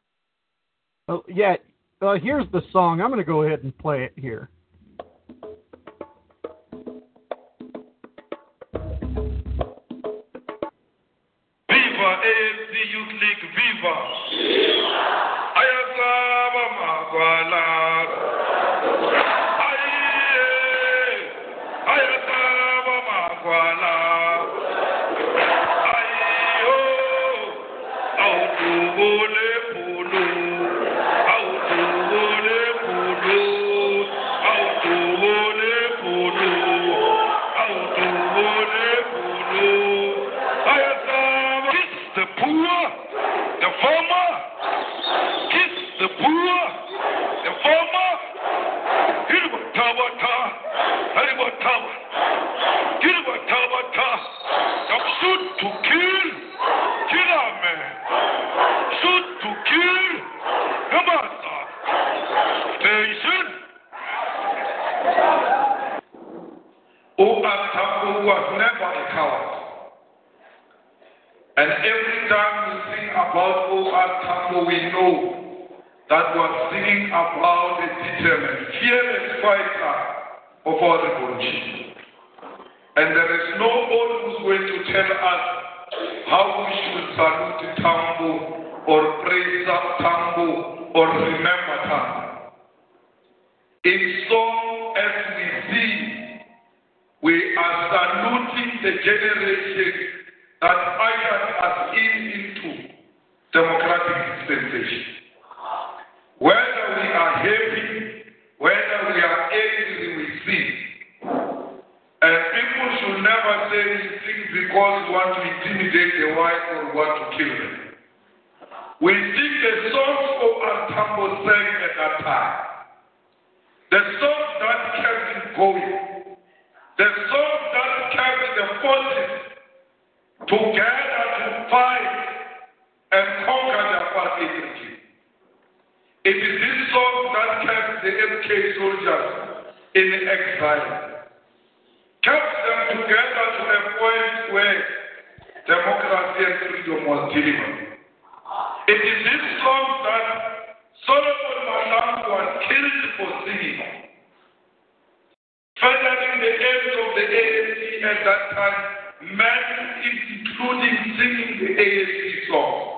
Uh, yeah. Uh, here's the song. I'm going to go ahead and play it here. Viva ANC Youth League, viva! Ayasaba magwala. To kill, killer man. Shoot to kill, Hamasa. Station. Oatapo was never a coward. And every time we sing about. Tambo, we know that we're singing about a determined, fearless fighter of our revolution. And there is no one who's going to tell us how we should salute Tambo or praise Tambo or remember Tambo. In song as we see, we are saluting the generation that ushered us in into democratic dispensation. Whether we are happy, whether we are angry, we sing. And people never say we sing because we want to intimidate the white or want to kill them. We sing the songs of Antambo sang at that time. The songs that kept it going. The songs that kept the forces together to fight and conquer the apartheid regime. It is this song that kept the MK soldiers in exile, kept them together to a point where democracy and freedom was delivered. It is this song that Solomon Mahlangu was killed for singing, furthering the ends of the ANC at that time men, including singing the ANC song.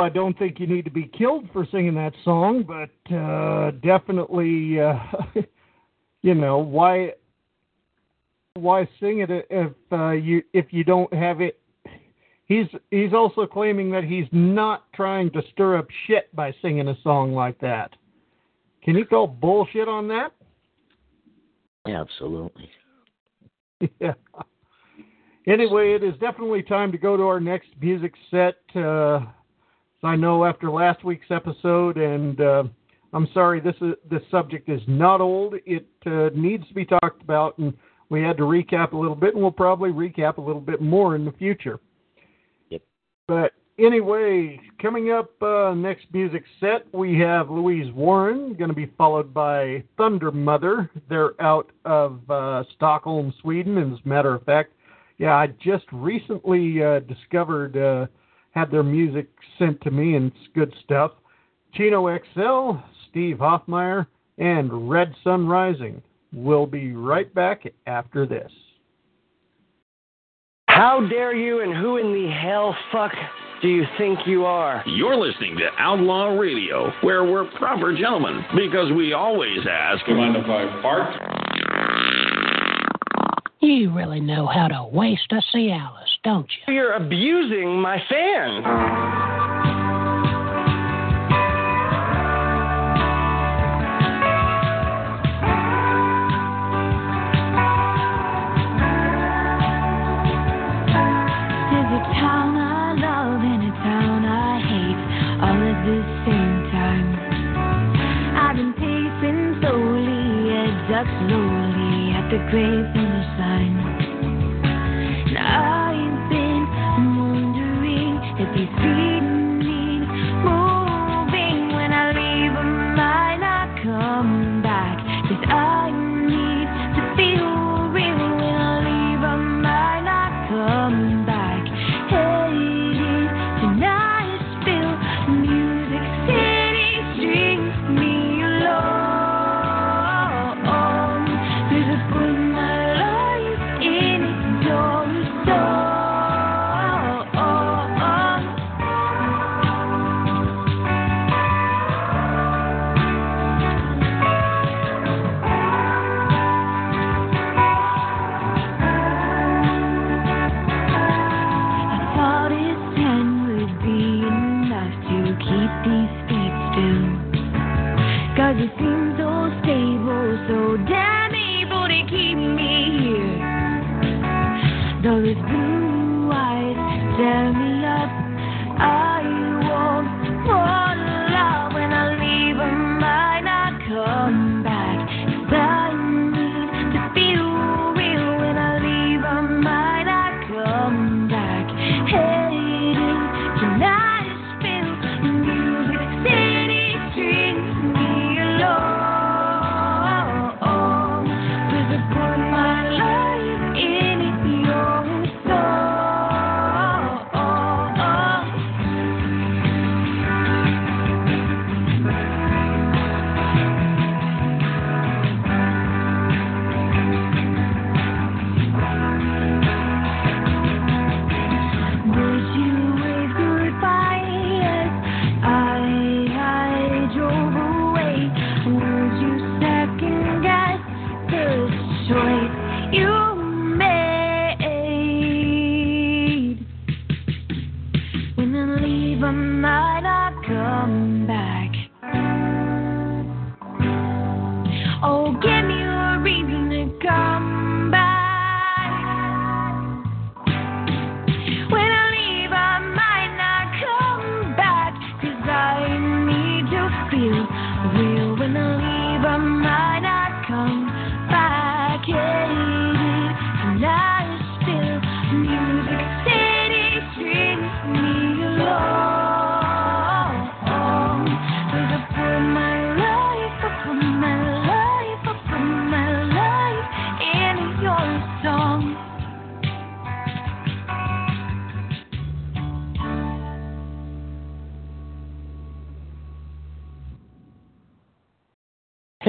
I don't think you need to be killed for singing that song, but uh, definitely, uh, [laughs] you know, why why sing it if uh, you if you don't have it? he's he's also claiming that he's not trying to stir up shit by singing a song like that. Can you call bullshit on that? Absolutely. [laughs] yeah. Anyway, it is definitely time to go to our next music set. Uh, I know after last week's episode, and uh, I'm sorry, this is this subject is not old. It uh, needs to be talked about, and we had to recap a little bit, and we'll probably recap a little bit more in the future. Yep. But anyway, coming up uh, next music set, we have Louise Warren, going to be followed by Thundermother. They're out of uh, Stockholm, Sweden. and As a matter of fact, yeah, I just recently uh, discovered, uh, had their music sent to me, and it's good stuff. Chino XL, Steve Hofmeyr, and Red Sun Rising. We'll be right back after this. How dare you and who in the hell fuck do you think you are? You're listening to Outlaw Radio, where we're proper gentlemen because we always ask. Do you mind if I fart? You really know how to waste a Cialis, don't you? You're abusing my fan. There's a town I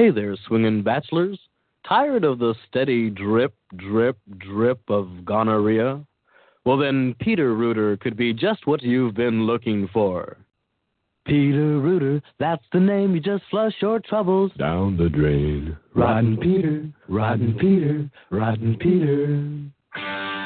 Hey there, swinging bachelors. Tired of the steady drip, drip, drip of gonorrhea? Well, then Peter Rooter could be just what you've been looking for. Peter Rooter, that's the name. You just flush your troubles Down the drain. Rotten Peter, Rotten Peter, Rotten Peter.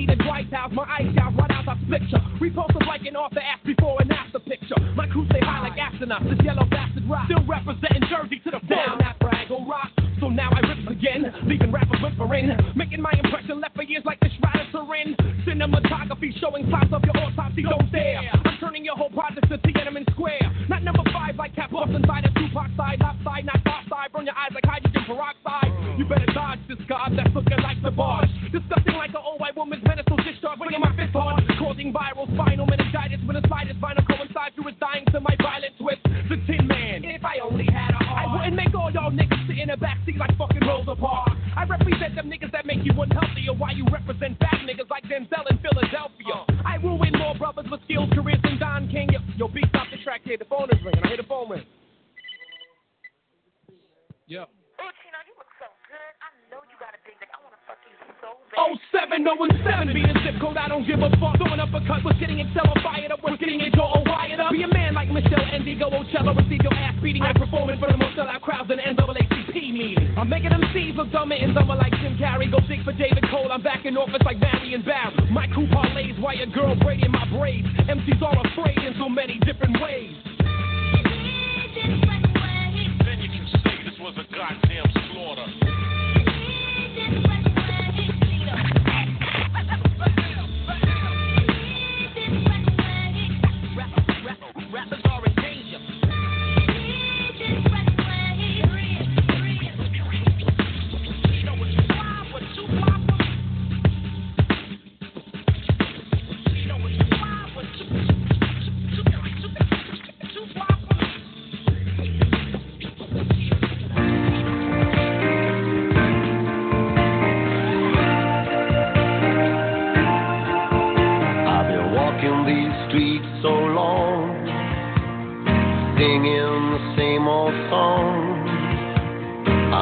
needed bright house, my ice house, right out the picture. Like an author ass before and after picture. My crew stay high like astronauts, this yellow bastard rock. Still representing Jersey to the bone. Down that brag, oh, rock. So now I rips again, leaving rappers whispering, making my impression left for years like this rider syringe. Cinematography showing plots of your autopsy, don't stare. I'm turning your whole project to Tiananmen Square. Not number five like Cap side inside of Tupac side, Hot side, not top side. Burn your eyes like hydrogen peroxide. You better dodge this god that's looking like the boss. Disgusting like an old white woman's medical discharge, bringing my fist hard, causing viral spinal meningitis when the slightest vinyl coincides through his dying to my violent twist. the backseat like fucking Rosa Parks. I represent them niggas that make you unhealthy, or why you represent fat niggas like Denzel in Philadelphia. I ruin more brothers with skills, careers than Don King. Yo, yo B, stop the track here. The phone is ringing. I hear the phone ring. Yep. Yeah. 07017. Be a zip code, I don't give a fuck. Throwing up a cut, was getting Excel fired up, was getting it all wired up. Be a man like Meshell Ndegeocello, receive your ass beating. I performing for the most sellout crowds in NAACP meeting. I'm making them C's look dumber and dumber like Jim Carrey. Go dig for David Cole, I'm back in office like Barry and Barry. My crew parlays, why a girl braiding my braids. MCs are afraid in so many different ways. Then you can say this was a goddamn slaughter. rap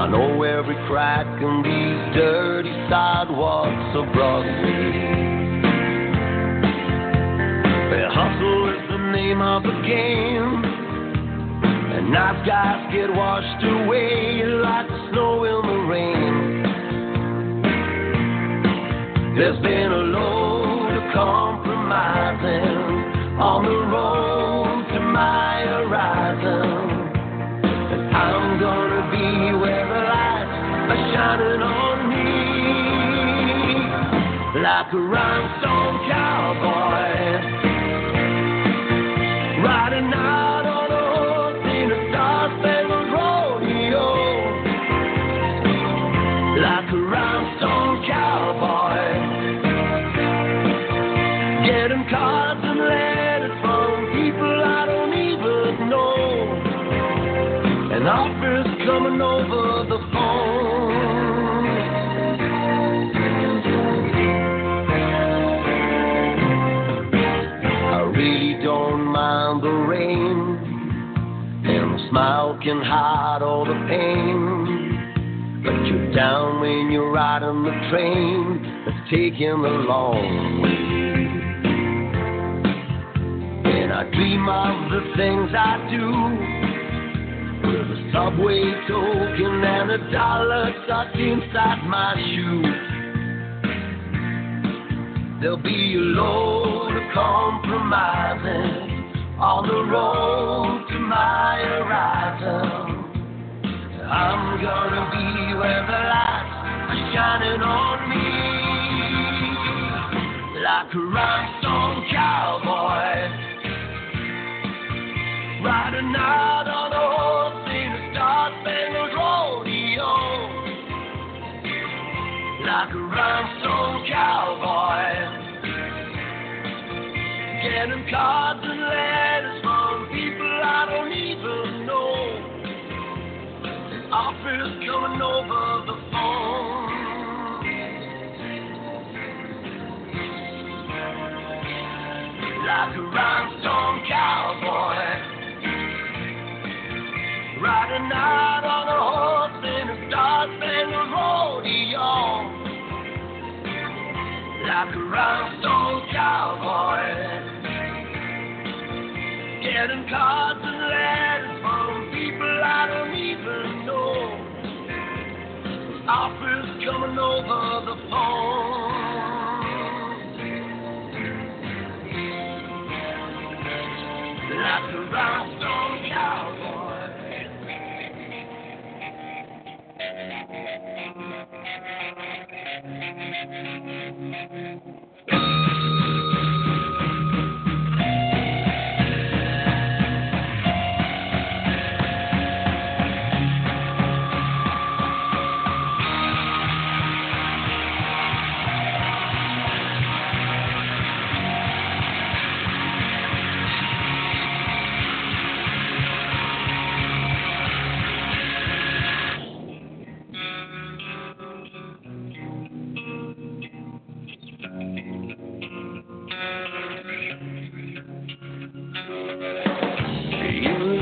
I know every crack in these dirty sidewalks of Broadway. Where hustle is the name of the game. And nice guys get washed away like the snow in the rain. There's been a load of compromising on the road on me like a rhinestone cowboy. Riding out on a horse in a rodeo like a rhinestone cowboy. Getting cards and letters from people I don't even know, and coming over smile can hide all the pain. But you're down when you're riding the train that's taking the long way. And I dream of the things I do with a subway token and a dollar tucked inside my shoe. There'll be a load of compromising on the road to my horizon. I'm gonna be where the lights are shining on me like a rhinestone cowboy. Riding out on a horse in a star-spangled rodeo like a rhinestone cowboy. Getting cards and letters from people I don't even know. Offers coming over the phone. Like a rhinestone cowboy. Riding out on a horse in a star-spangled rodeo. Like a rhinestone cowboy. Getting cards and letters from people I don't even know. Offers coming over the phone. Like a rhinestone cowboy. Thank you. You.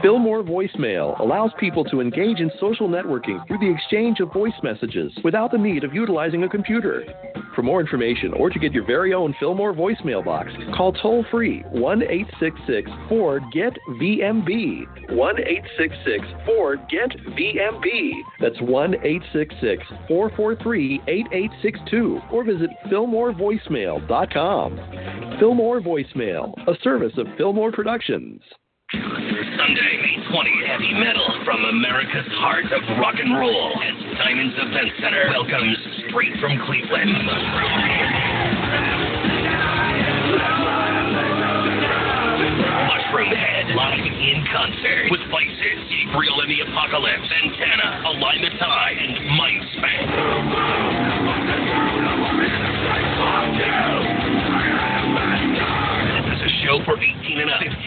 Fillmore Voicemail allows people to engage in social networking through the exchange of voice messages without the need of utilizing a computer. For more information or to get your very own Fillmore voicemail box, call toll free 1 866 4 GET VMB. 1 866 4 GET VMB. That's 1 866 443 8862 or visit FillmoreVoicemail.com. Fillmore Voicemail, a service of Fillmore Productions. Sunday, May 20, heavy metal from America's heart of rock and roll as Diamonds Event Center welcomes straight from Cleveland. Mushroomhead live in concert with Vices, Gabriel and the Apocalypse, Antenna, Alignment Eye, and Mindspan.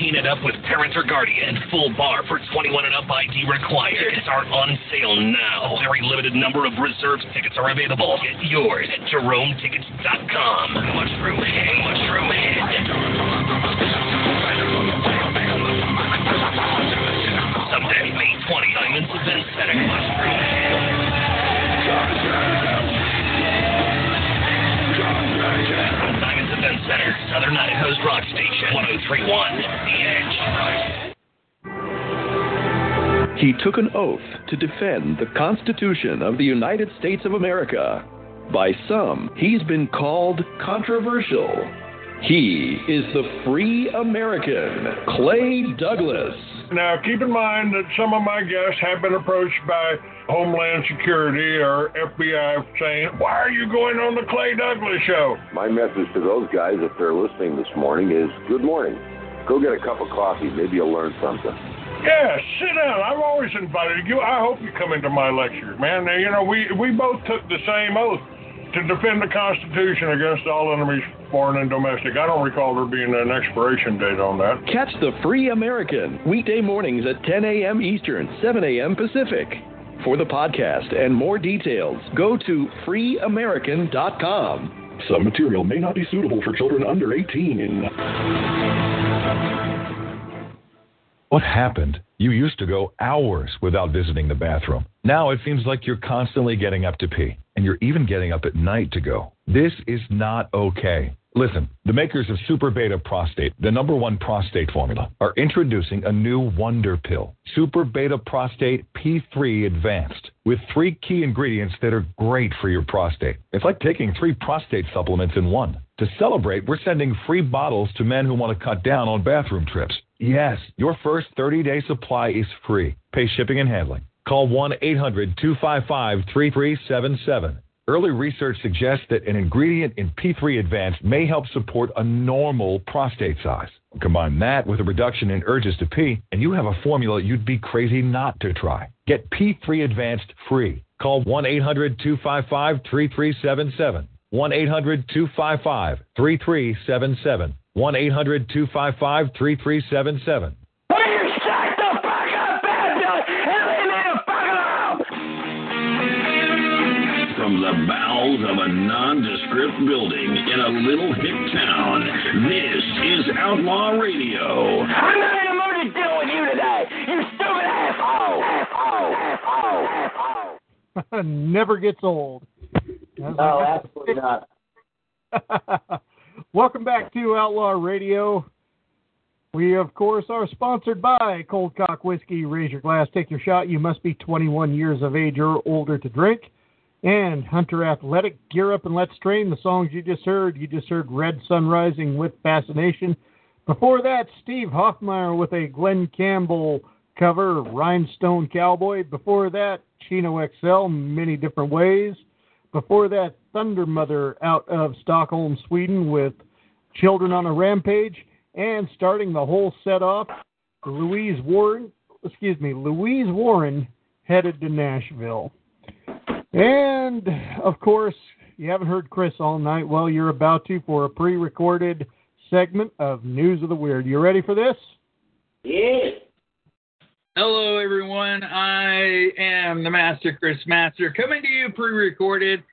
18 and up, 15 and up with parent or guardian, full bar for 21 and up ID required. Tickets are on sale now. A very limited number of reserved tickets are available. Get yours at JeromeTickets.com. Mushroomhead, Mushroom Head. Sunday, May 20, Diamonds Event Center. Mushroomhead. Diamonds Event Center, Southern Idaho's rock station, 1031, The Edge. He took an oath to defend the Constitution of the United States of America. By some, he's been called controversial. He is the free American, Clay Douglas. Now, keep in mind that some of my guests have been approached by Homeland Security or FBI saying, Why are you going on the Clay Douglas show? My message to those guys, if they're listening this morning, is good morning. Go get a cup of coffee. Maybe you'll learn something. Yeah, sit down. I've always invited you. I hope you come into my lecture, man. You know, we we both took the same oath to defend the Constitution against all enemies, foreign and domestic. I don't recall there being an expiration date on that. Catch the Free American weekday mornings at 10 a.m. Eastern, 7 a.m. Pacific. For the podcast and more details, go to freeamerican.com. Some material may not be suitable for children under 18. What happened? You used to go hours without visiting the bathroom. Now it seems like you're constantly getting up to pee, and you're even getting up at night to go. This is not okay. Listen, the makers of Super Beta Prostate, the number one prostate formula, are introducing a new wonder pill, Super Beta Prostate P3 Advanced, with three key ingredients that are great for your prostate. It's like taking three prostate supplements in one. To celebrate, we're sending free bottles to men who want to cut down on bathroom trips. Yes, your first 30 day supply is free. Pay shipping and handling. Call 1 800 255 3377. Early research suggests that an ingredient in P3 Advanced may help support a normal prostate size. Combine that with a reduction in urges to pee, and you have a formula you'd be crazy not to try. Get P3 Advanced free. Call 1 800 255 3377. 1 800 255 3377. 1 800 255 3377. From the bowels of a nondescript building in a little hick town, this is Outlaw Radio. I'm not in the mood to deal with you today, you stupid asshole! Asshole! Asshole! Asshole! [laughs] Never gets old. As No, I- absolutely not. [laughs] Welcome back to Outlaw Radio. We, of course, are sponsored by Cold Cock Whiskey. Raise your glass, take your shot. You must be 21 years of age or older to drink. And Hunter Athletic. Gear up and let's train. The songs you just heard. You just heard Red Sun Rising with Fascination. Before that, Steve Hofmeyr with a Glen Campbell cover, Rhinestone Cowboy. Before that, Chino XL, Many Different Ways. Before that, Thundermother out of Stockholm, Sweden with Children on a Rampage. And starting the whole set off, Louise Warren, excuse me, Louise Warren headed to Nashville. And of course, you haven't heard Chris all night. Well, you're about to for a pre recorded segment of News of the Weird. You ready for this? Yeah. Hello, everyone. I am the Master Chris Master coming to you pre recorded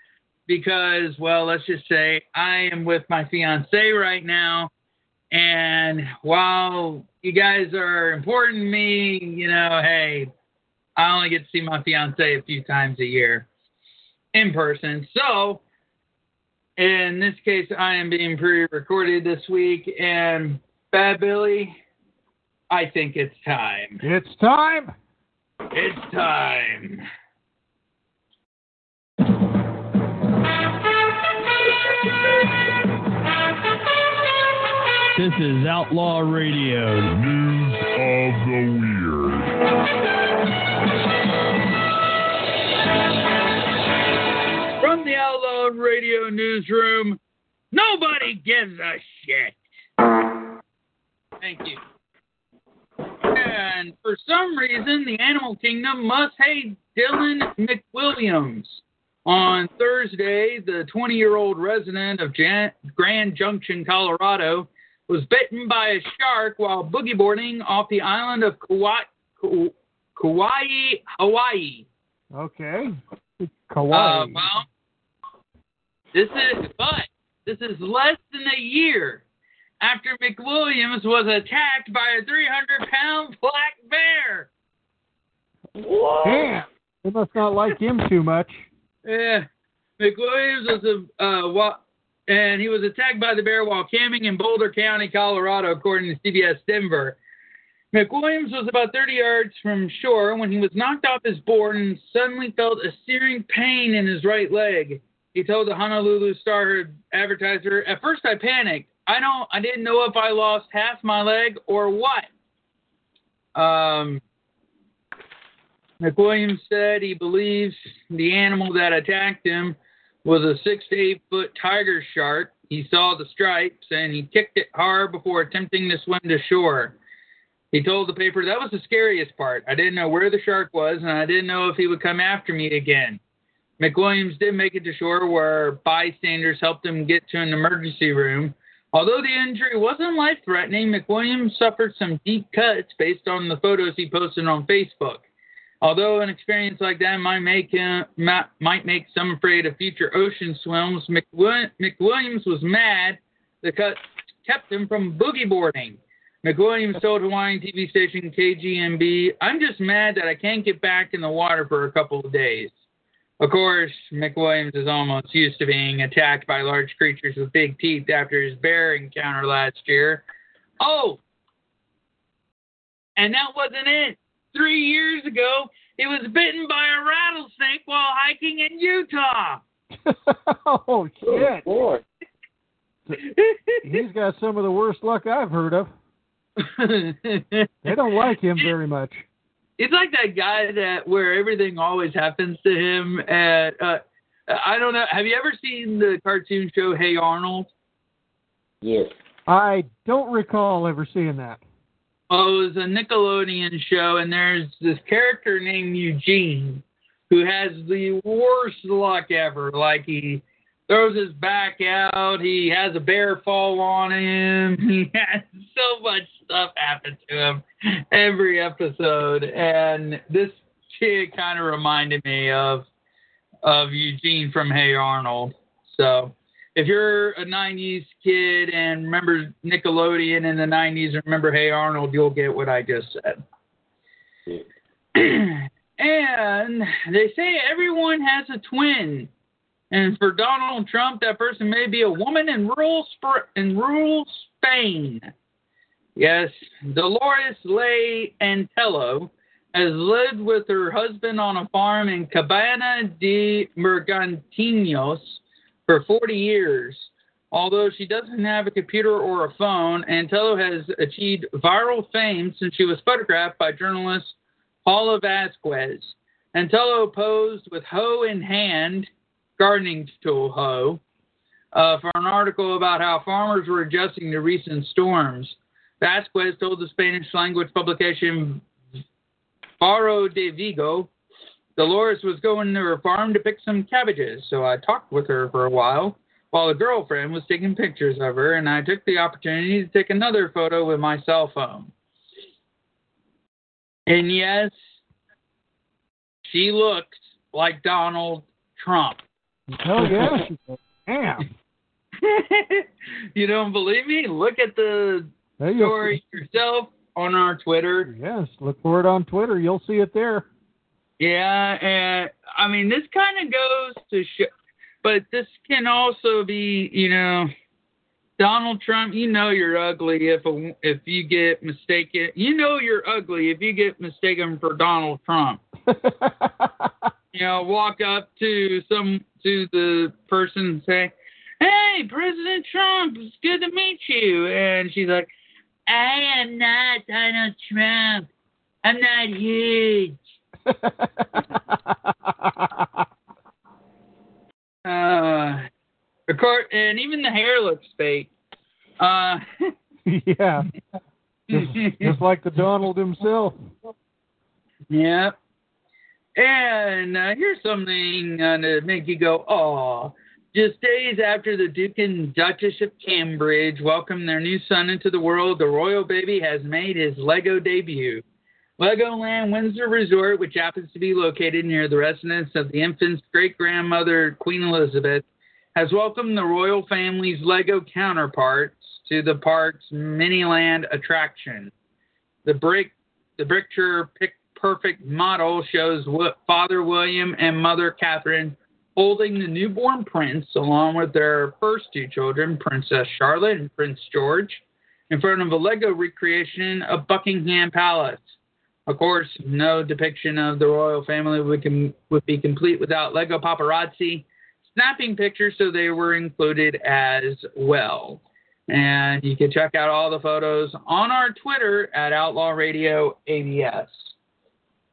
because, well, let's just say I am with my fiance right now. And while you guys are important to me, you know, hey, I only get to see my fiance a few times a year in person. So, in this case, I am being pre recorded this week. And Bad Billy, I think it's time. It's time. It's time. This is Outlaw Radio. News of the Weird. From the Outlaw Radio newsroom, nobody gives a shit. Thank you. And for some reason, the animal kingdom must hate Dylan McWilliams. On Thursday, the 20 year old resident of Jan- Grand Junction, Colorado, was bitten by a shark while boogie boarding off the island of Kauai, Kau- Kauai Hawaii. Okay. Uh, Kauai. well, this is, but this is less than a year after McWilliams was attacked by a 300 pound black bear. Damn. They must not like him too much. Yeah. McWilliams was a, uh, wa- and he was attacked by the bear while camping in Boulder County, Colorado, according to CBS Denver. McWilliams was about 30 yards from shore when he was knocked off his board and suddenly felt a searing pain in his right leg. He told the Honolulu Star advertiser, "At first I panicked. I don't I didn't know if I lost half my leg or what." Um, McWilliams said he believes the animal that attacked him was a six to eight foot tiger shark. He saw the stripes and he kicked it hard before attempting to swim to shore. He told the paper that was the scariest part. I didn't know where the shark was and I didn't know if he would come after me again. McWilliams did make it to shore where bystanders helped him get to an emergency room. Although the injury wasn't life threatening, McWilliams suffered some deep cuts based on the photos he posted on Facebook. Although an experience like that might make him might make some afraid of future ocean swims, McWilliams was mad the cut kept him from boogie boarding. McWilliams told Hawaiian TV station KGMB, "I'm just mad that I can't get back in the water for a couple of days." Of course, McWilliams is almost used to being attacked by large creatures with big teeth after his bear encounter last year. Oh, and that wasn't it. Three years ago, he was bitten by a rattlesnake while hiking in Utah. [laughs] oh shit! Oh, boy. [laughs] He's got some of the worst luck I've heard of. [laughs] They don't like him very much. It's like that guy that where everything always happens to him. At uh, I don't know. Have you ever seen the cartoon show Hey Arnold? Yes. I don't recall ever seeing that. Oh, it was a Nickelodeon show, and there's this character named Eugene who has the worst luck ever. Like he throws his back out, he has a bear fall on him, [laughs] he has so much stuff happen to him every episode, and this kid kind of reminded me of of Eugene from Hey Arnold. So if you're a 90s kid and remember Nickelodeon in the 90s and remember Hey Arnold, you'll get what I just said. [clears throat] and they say everyone has a twin. And for Donald Trump, that person may be a woman in rural, Sp- in rural Spain. Yes, Dolores Ley Antello has lived with her husband on a farm in Cabana de Bergantiños for 40 years. Although she doesn't have a computer or a phone, Antello has achieved viral fame since she was photographed by journalist Paula Vasquez. Antello posed with hoe in hand, gardening tool hoe, uh, for an article about how farmers were adjusting to recent storms. Vasquez told the Spanish language publication Faro de Vigo Dolores was going to her farm to pick some cabbages, so I talked with her for a while while a girlfriend was taking pictures of her, and I took the opportunity to take another photo with my cell phone. And yes, she looks like Donald Trump. Oh yeah. [laughs] Damn. you don't believe me? Look at the you story yourself on our Twitter. Yes, look for it on Twitter. You'll see it there. Yeah, and I mean this kind of goes to show, but this can also be, you know, Donald Trump. You know you're ugly if a, if you get mistaken. You know you're ugly if you get mistaken for Donald Trump. [laughs] you know, walk up to some to the person and say, "Hey, President Trump, it's good to meet you," and she's like, "I am not Donald Trump. I'm not huge." [laughs] Uh, of course, and even the hair looks fake. Uh, [laughs] yeah. Just, just like the Donald himself. [laughs] yeah. And uh, here's something uh, to make you go, oh. Just days after the Duke and Duchess of Cambridge welcomed their new son into the world, the royal baby has made his Lego debut. Legoland Windsor Resort, which happens to be located near the residence of the infant's great grandmother, Queen Elizabeth, has welcomed the royal family's Lego counterparts to the park's Miniland attraction. The brick, the Brickture Pick Perfect model shows Father William and Mother Catherine holding the newborn prince, along with their first two children, Princess Charlotte and Prince George, in front of a Lego recreation of Buckingham Palace. Of course, no depiction of the royal family would, com- would be complete without Lego paparazzi snapping pictures, so they were included as well. And you can check out all the photos on our Twitter at Outlaw Radio ABS.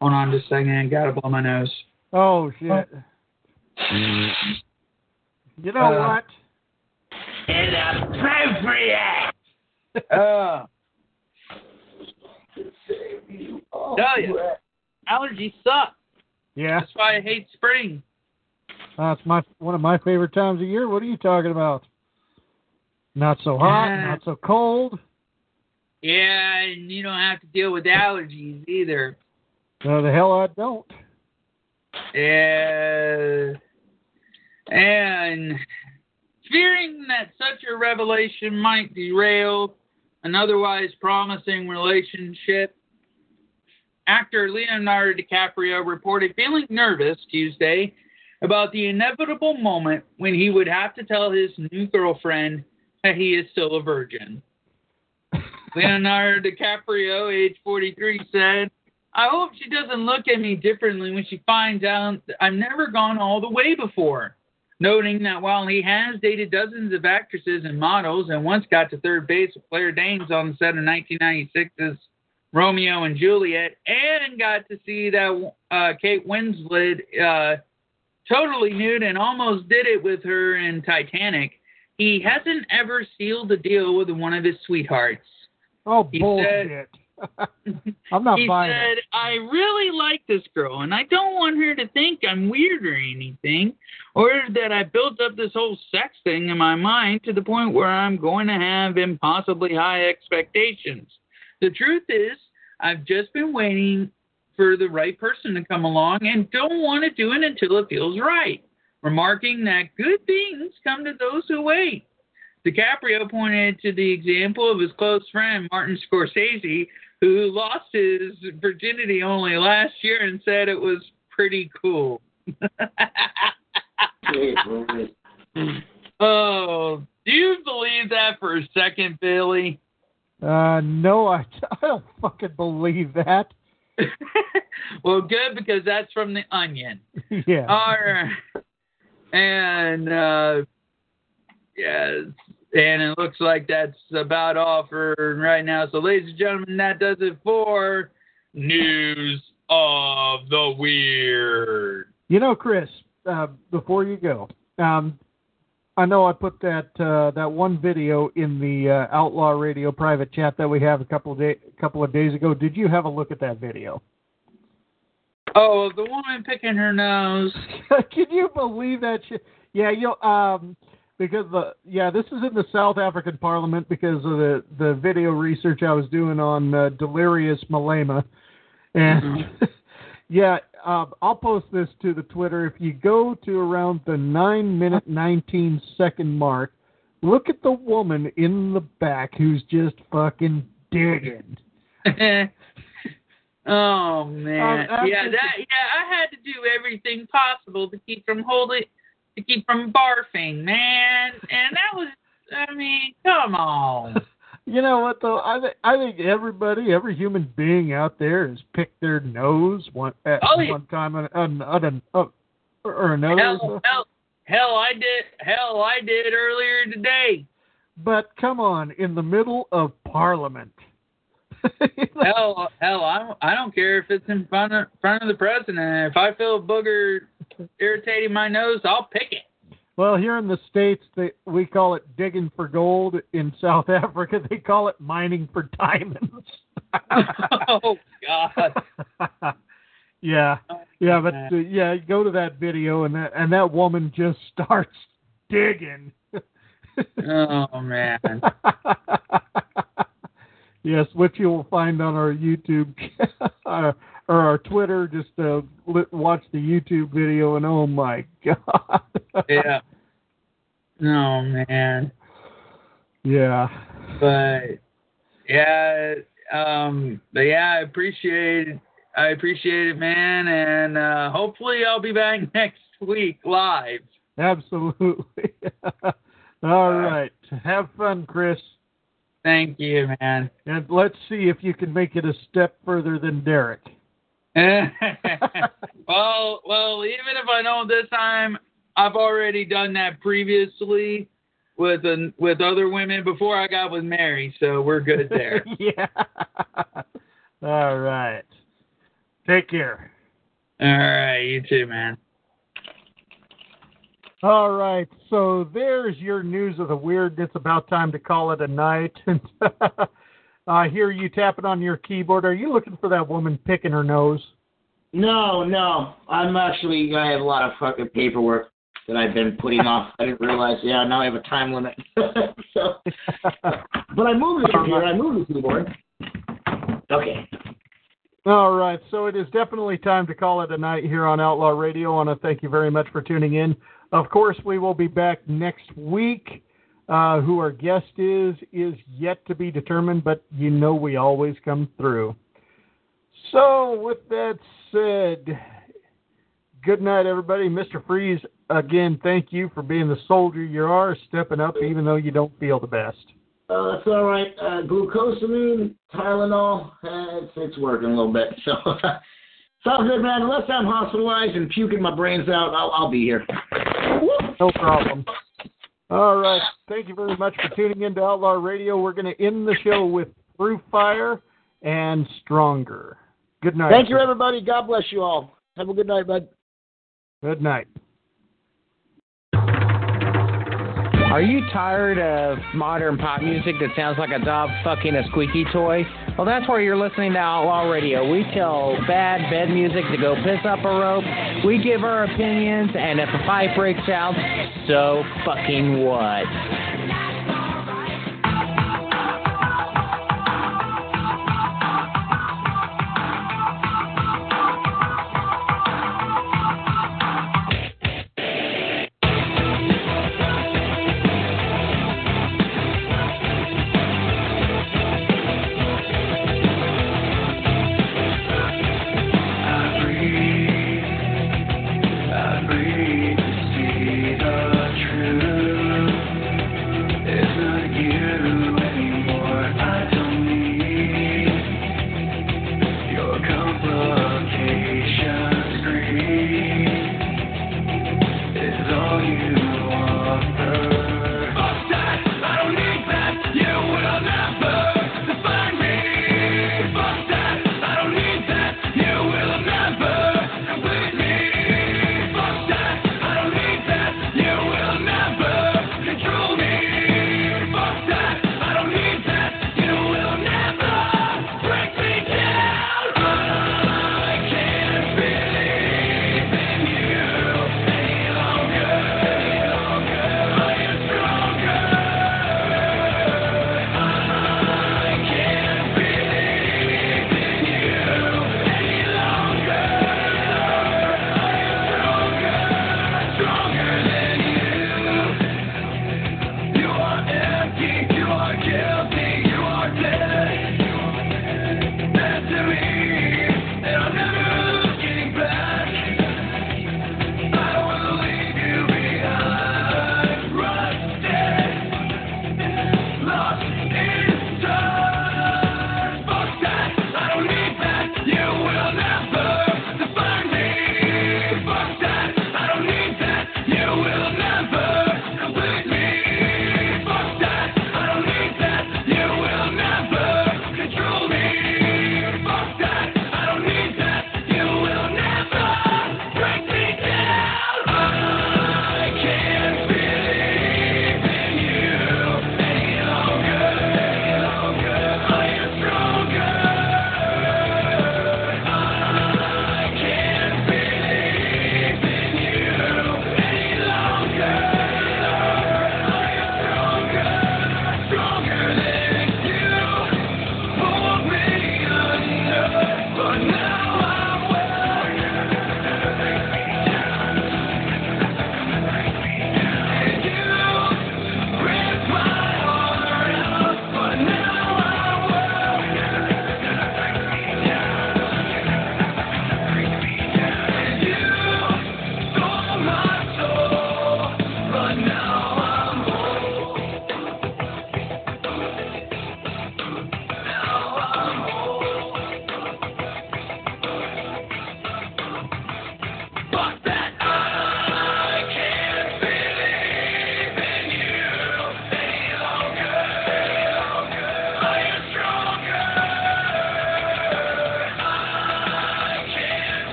Hold on just a second. Gotta blow my nose. Oh shit. You know Uh, what? Inappropriate. [laughs] Uh, tell you, allergies suck. Yeah, That's why I hate spring. that's my one of my favorite times of year. What are you talking about? Not so hot, Yeah. not so cold. Yeah, and you don't have to deal with allergies either. No, the hell I don't. Yeah. And fearing that such a revelation might derail an otherwise promising relationship, actor Leonardo DiCaprio reported feeling nervous Tuesday about the inevitable moment when he would have to tell his new girlfriend that he is still a virgin. [laughs] Leonardo DiCaprio, age 43, said, I hope she doesn't look at me differently when she finds out I've never gone all the way before. Noting that while he has dated dozens of actresses and models and once got to third base with Claire Danes on the set of 1996's Romeo and Juliet and got to see that uh, Kate Winslet uh, totally nude and almost did it with her in Titanic, he hasn't ever sealed the deal with one of his sweethearts. Oh He bullshit! [laughs] I'm not he buying said, it. I really like this girl, and I don't want her to think I'm weird or anything, or that I built up this whole sex thing in my mind to the point where I'm going to have impossibly high expectations. The truth is, I've just been waiting for the right person to come along and don't want to do it until it feels right, remarking that good things come to those who wait. DiCaprio pointed to the example of his close friend Martin Scorsese, who lost his virginity only last year and said it was pretty cool. [laughs] oh, do you believe that for a second, Billy? Uh, no, I, I don't fucking believe that. [laughs] well, good because that's from the Onion. [laughs] yeah. All right. And uh yes, and it looks like that's about all for right now. So, ladies and gentlemen, that does it for news of the weird. You know, Chris, uh, before you go, um, I know I put that uh, that one video in the uh, Outlaw Radio private chat that we have a couple of day, couple of days ago. Did you have a look at that video? Oh, the woman picking her nose. [laughs] Can you believe that shit? Yeah, you know, um, because the yeah, this is in the South African Parliament because of the the video research I was doing on uh, delirious malema, and [laughs] yeah, um, I'll post this to the Twitter. If you go to around the nine minute nineteen second mark, look at the woman in the back who's just fucking digging. [laughs] oh man, Um, yeah, that yeah, I had to do everything possible to keep from holding, to keep from barfing, man, and that was, I mean, come on. [laughs] You know what though? I th- I think everybody, every human being out there has picked their nose one at Oh, yeah. one time on, on, on uh, or another. Hell, hell, hell, I did, hell, I did earlier today. But come on, in the middle of Parliament. [laughs] hell, hell, I don't, I don't care if it's in front of front of the president. If I feel a booger irritating my nose, I'll pick it. Well, here in the states, they we call it digging for gold. In South Africa, [laughs] they call it mining for diamonds. [laughs] oh God. [laughs] yeah, yeah, but uh, yeah, go to that video and that and that woman just starts digging. oh man. yes, which you will find on our YouTube uh, or our Twitter. Just uh, watch the YouTube video, and oh my [laughs] god. yeah. Oh man. Yeah. But yeah, um, but yeah, I appreciate it. I appreciate it, man, and uh, hopefully I'll be back [laughs] next week live. Absolutely. [laughs] All right. Have fun, Chris. Thank you, man. And let's see if you can make it a step further than Derek. [laughs] well, well, even if I don't this time, I've already done that previously. with an, with other women before I got with Mary, so we're good [laughs] there. yeah. All right. Take care. All right, you too, man. All right. So there's your news of the weird. It's about time to call it a night. [laughs] I hear you tapping on your keyboard. Are you looking for that woman picking her nose? No, no. I'm actually. I have a lot of fucking paperwork that I've been putting off. I didn't realize. Yeah, now I have a time limit. [laughs] so, but I moved the computer. I moved the keyboard. Okay. All right, so it is definitely time to call it a night here on Outlaw Radio. I want to thank you very much for tuning in. Of course, we will be back next week. Uh, who our guest is is yet to be determined, but you know we always come through. So, with that said, good night, everybody. Mr. Freeze, again, thank you for being the soldier you are, stepping up even though you don't feel the best. Uh, that's all right. Uh, glucosamine, Tylenol, uh, it's, it's working a little bit. So, [laughs] sounds good, man. Unless I'm hospitalized and puking my brains out, I'll, I'll be here. No problem. All right. Thank you very much for tuning in to Outlaw Radio. We're going to end the show with Through Fire and Stronger. Good night. Thank you, everybody. God bless you all. Have a good night, bud. Good night. Are you tired of modern pop music that sounds like a dog fucking a squeaky toy? Well, that's where you're listening to Outlaw Radio. We tell bad bed music to go piss up a rope. We give our opinions, and if a fight breaks out, so fucking what?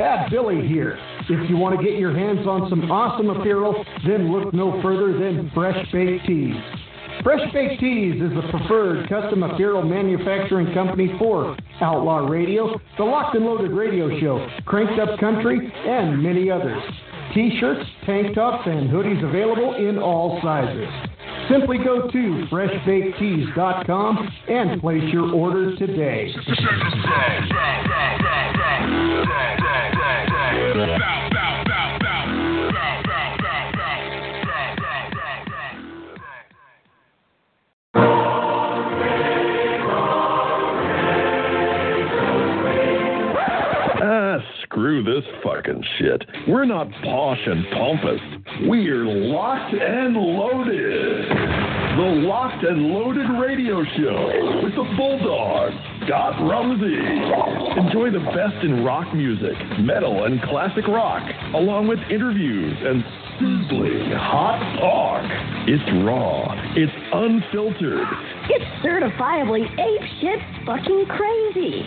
Bad Billy here. If you want to get your hands on some awesome apparel, then look no further than Fresh Baked Tees. Fresh Baked Tees is the preferred custom apparel manufacturing company for Outlaw Radio, the Locked and Loaded Radio Show, Cranked Up Country, and many others. T-shirts, tank tops, and hoodies available in all sizes. Simply go to freshbakedtees.com and place your order today. Ah, this fucking shit. We're not posh and pompous. We're locked and loaded. The Locked and Loaded Radio Show with the Bulldog, Scott Rumsey. Enjoy the best in rock music, metal, and classic rock, along with interviews and sizzling hot talk. It's raw. It's unfiltered. It's certifiably ape shit fucking crazy.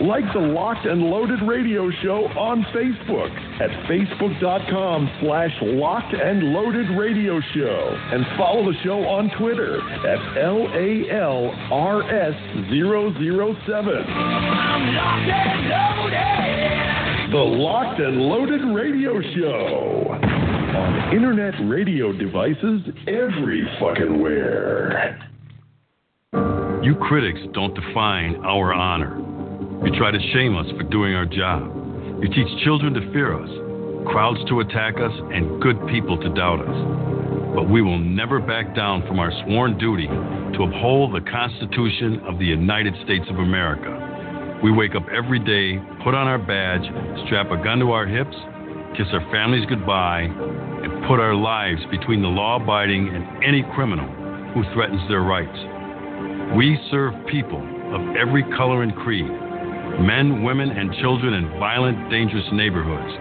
Like the Locked and Loaded Radio Show on Facebook at facebook.com slash locked and loaded radio show. And follow the show on Twitter at LALRS007. The Locked and Loaded Radio Show. On internet radio devices every fucking where. You critics don't define our honor. You try to shame us for doing our job. You teach children to fear us, crowds to attack us, and good people to doubt us. But we will never back down from our sworn duty to uphold the Constitution of the United States of America. We wake up every day, put on our badge, strap a gun to our hips, kiss our families goodbye, and put our lives between the law abiding and any criminal who threatens their rights. We serve people of every color and creed men, women, and children in violent, dangerous neighborhoods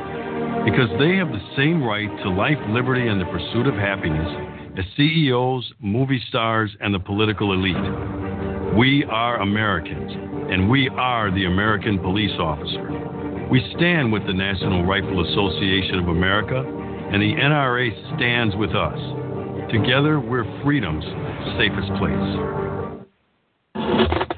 because they have the same right to life, liberty, and the pursuit of happiness as CEOs, movie stars, and the political elite. We are Americans, and we are the American police officer. We stand with the National Rifle Association of America, and the NRA stands with us. Together, we're freedom's safest place.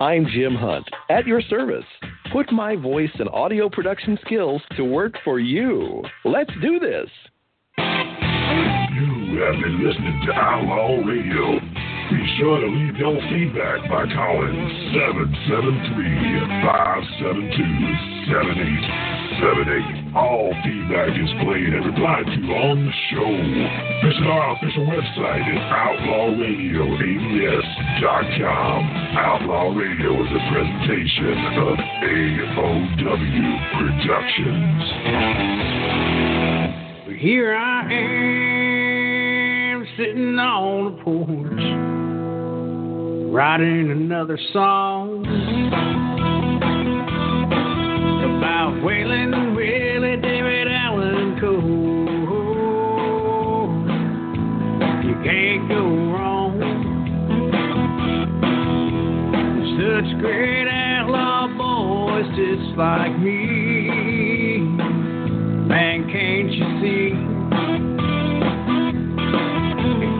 I'm Jim Hunt, at your service. Put my voice and audio production skills to work for you. Let's do this. You have been listening to Outlaw Radio. Be sure to leave your feedback by calling 773-572-7878. All feedback is played and replied to on the show. Visit our official website at outlawradioabs.com. Outlaw Radio is a presentation of AOW Productions. Here I am sitting on the porch, writing another song about Waylon Willie David Allan Coe. You can't go wrong. Such great outlaw boys just like me. Man, can't you see?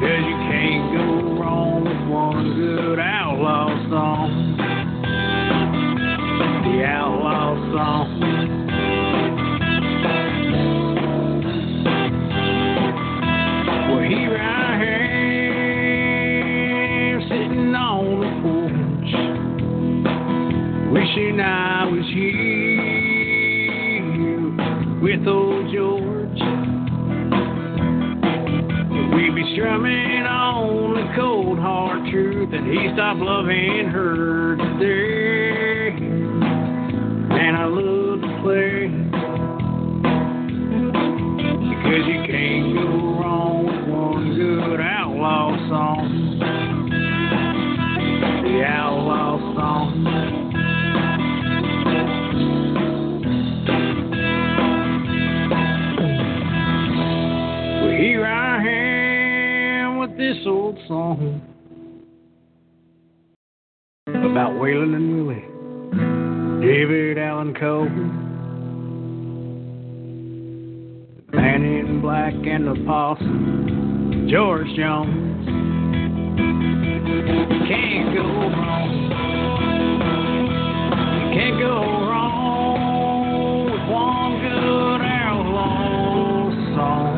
Cause you can't go wrong with one good outlaw song. The outlaw song. Well, here I am sitting on the porch, wishing I was here with those. She'd be strumming on the cold hard truth that he stopped loving her today. And I love to play because you can't go song about Waylon and Willie, David Allan Coe, the Man in Black and the Possum, George Jones. Can't go wrong. Can't go wrong with one good outlaw song.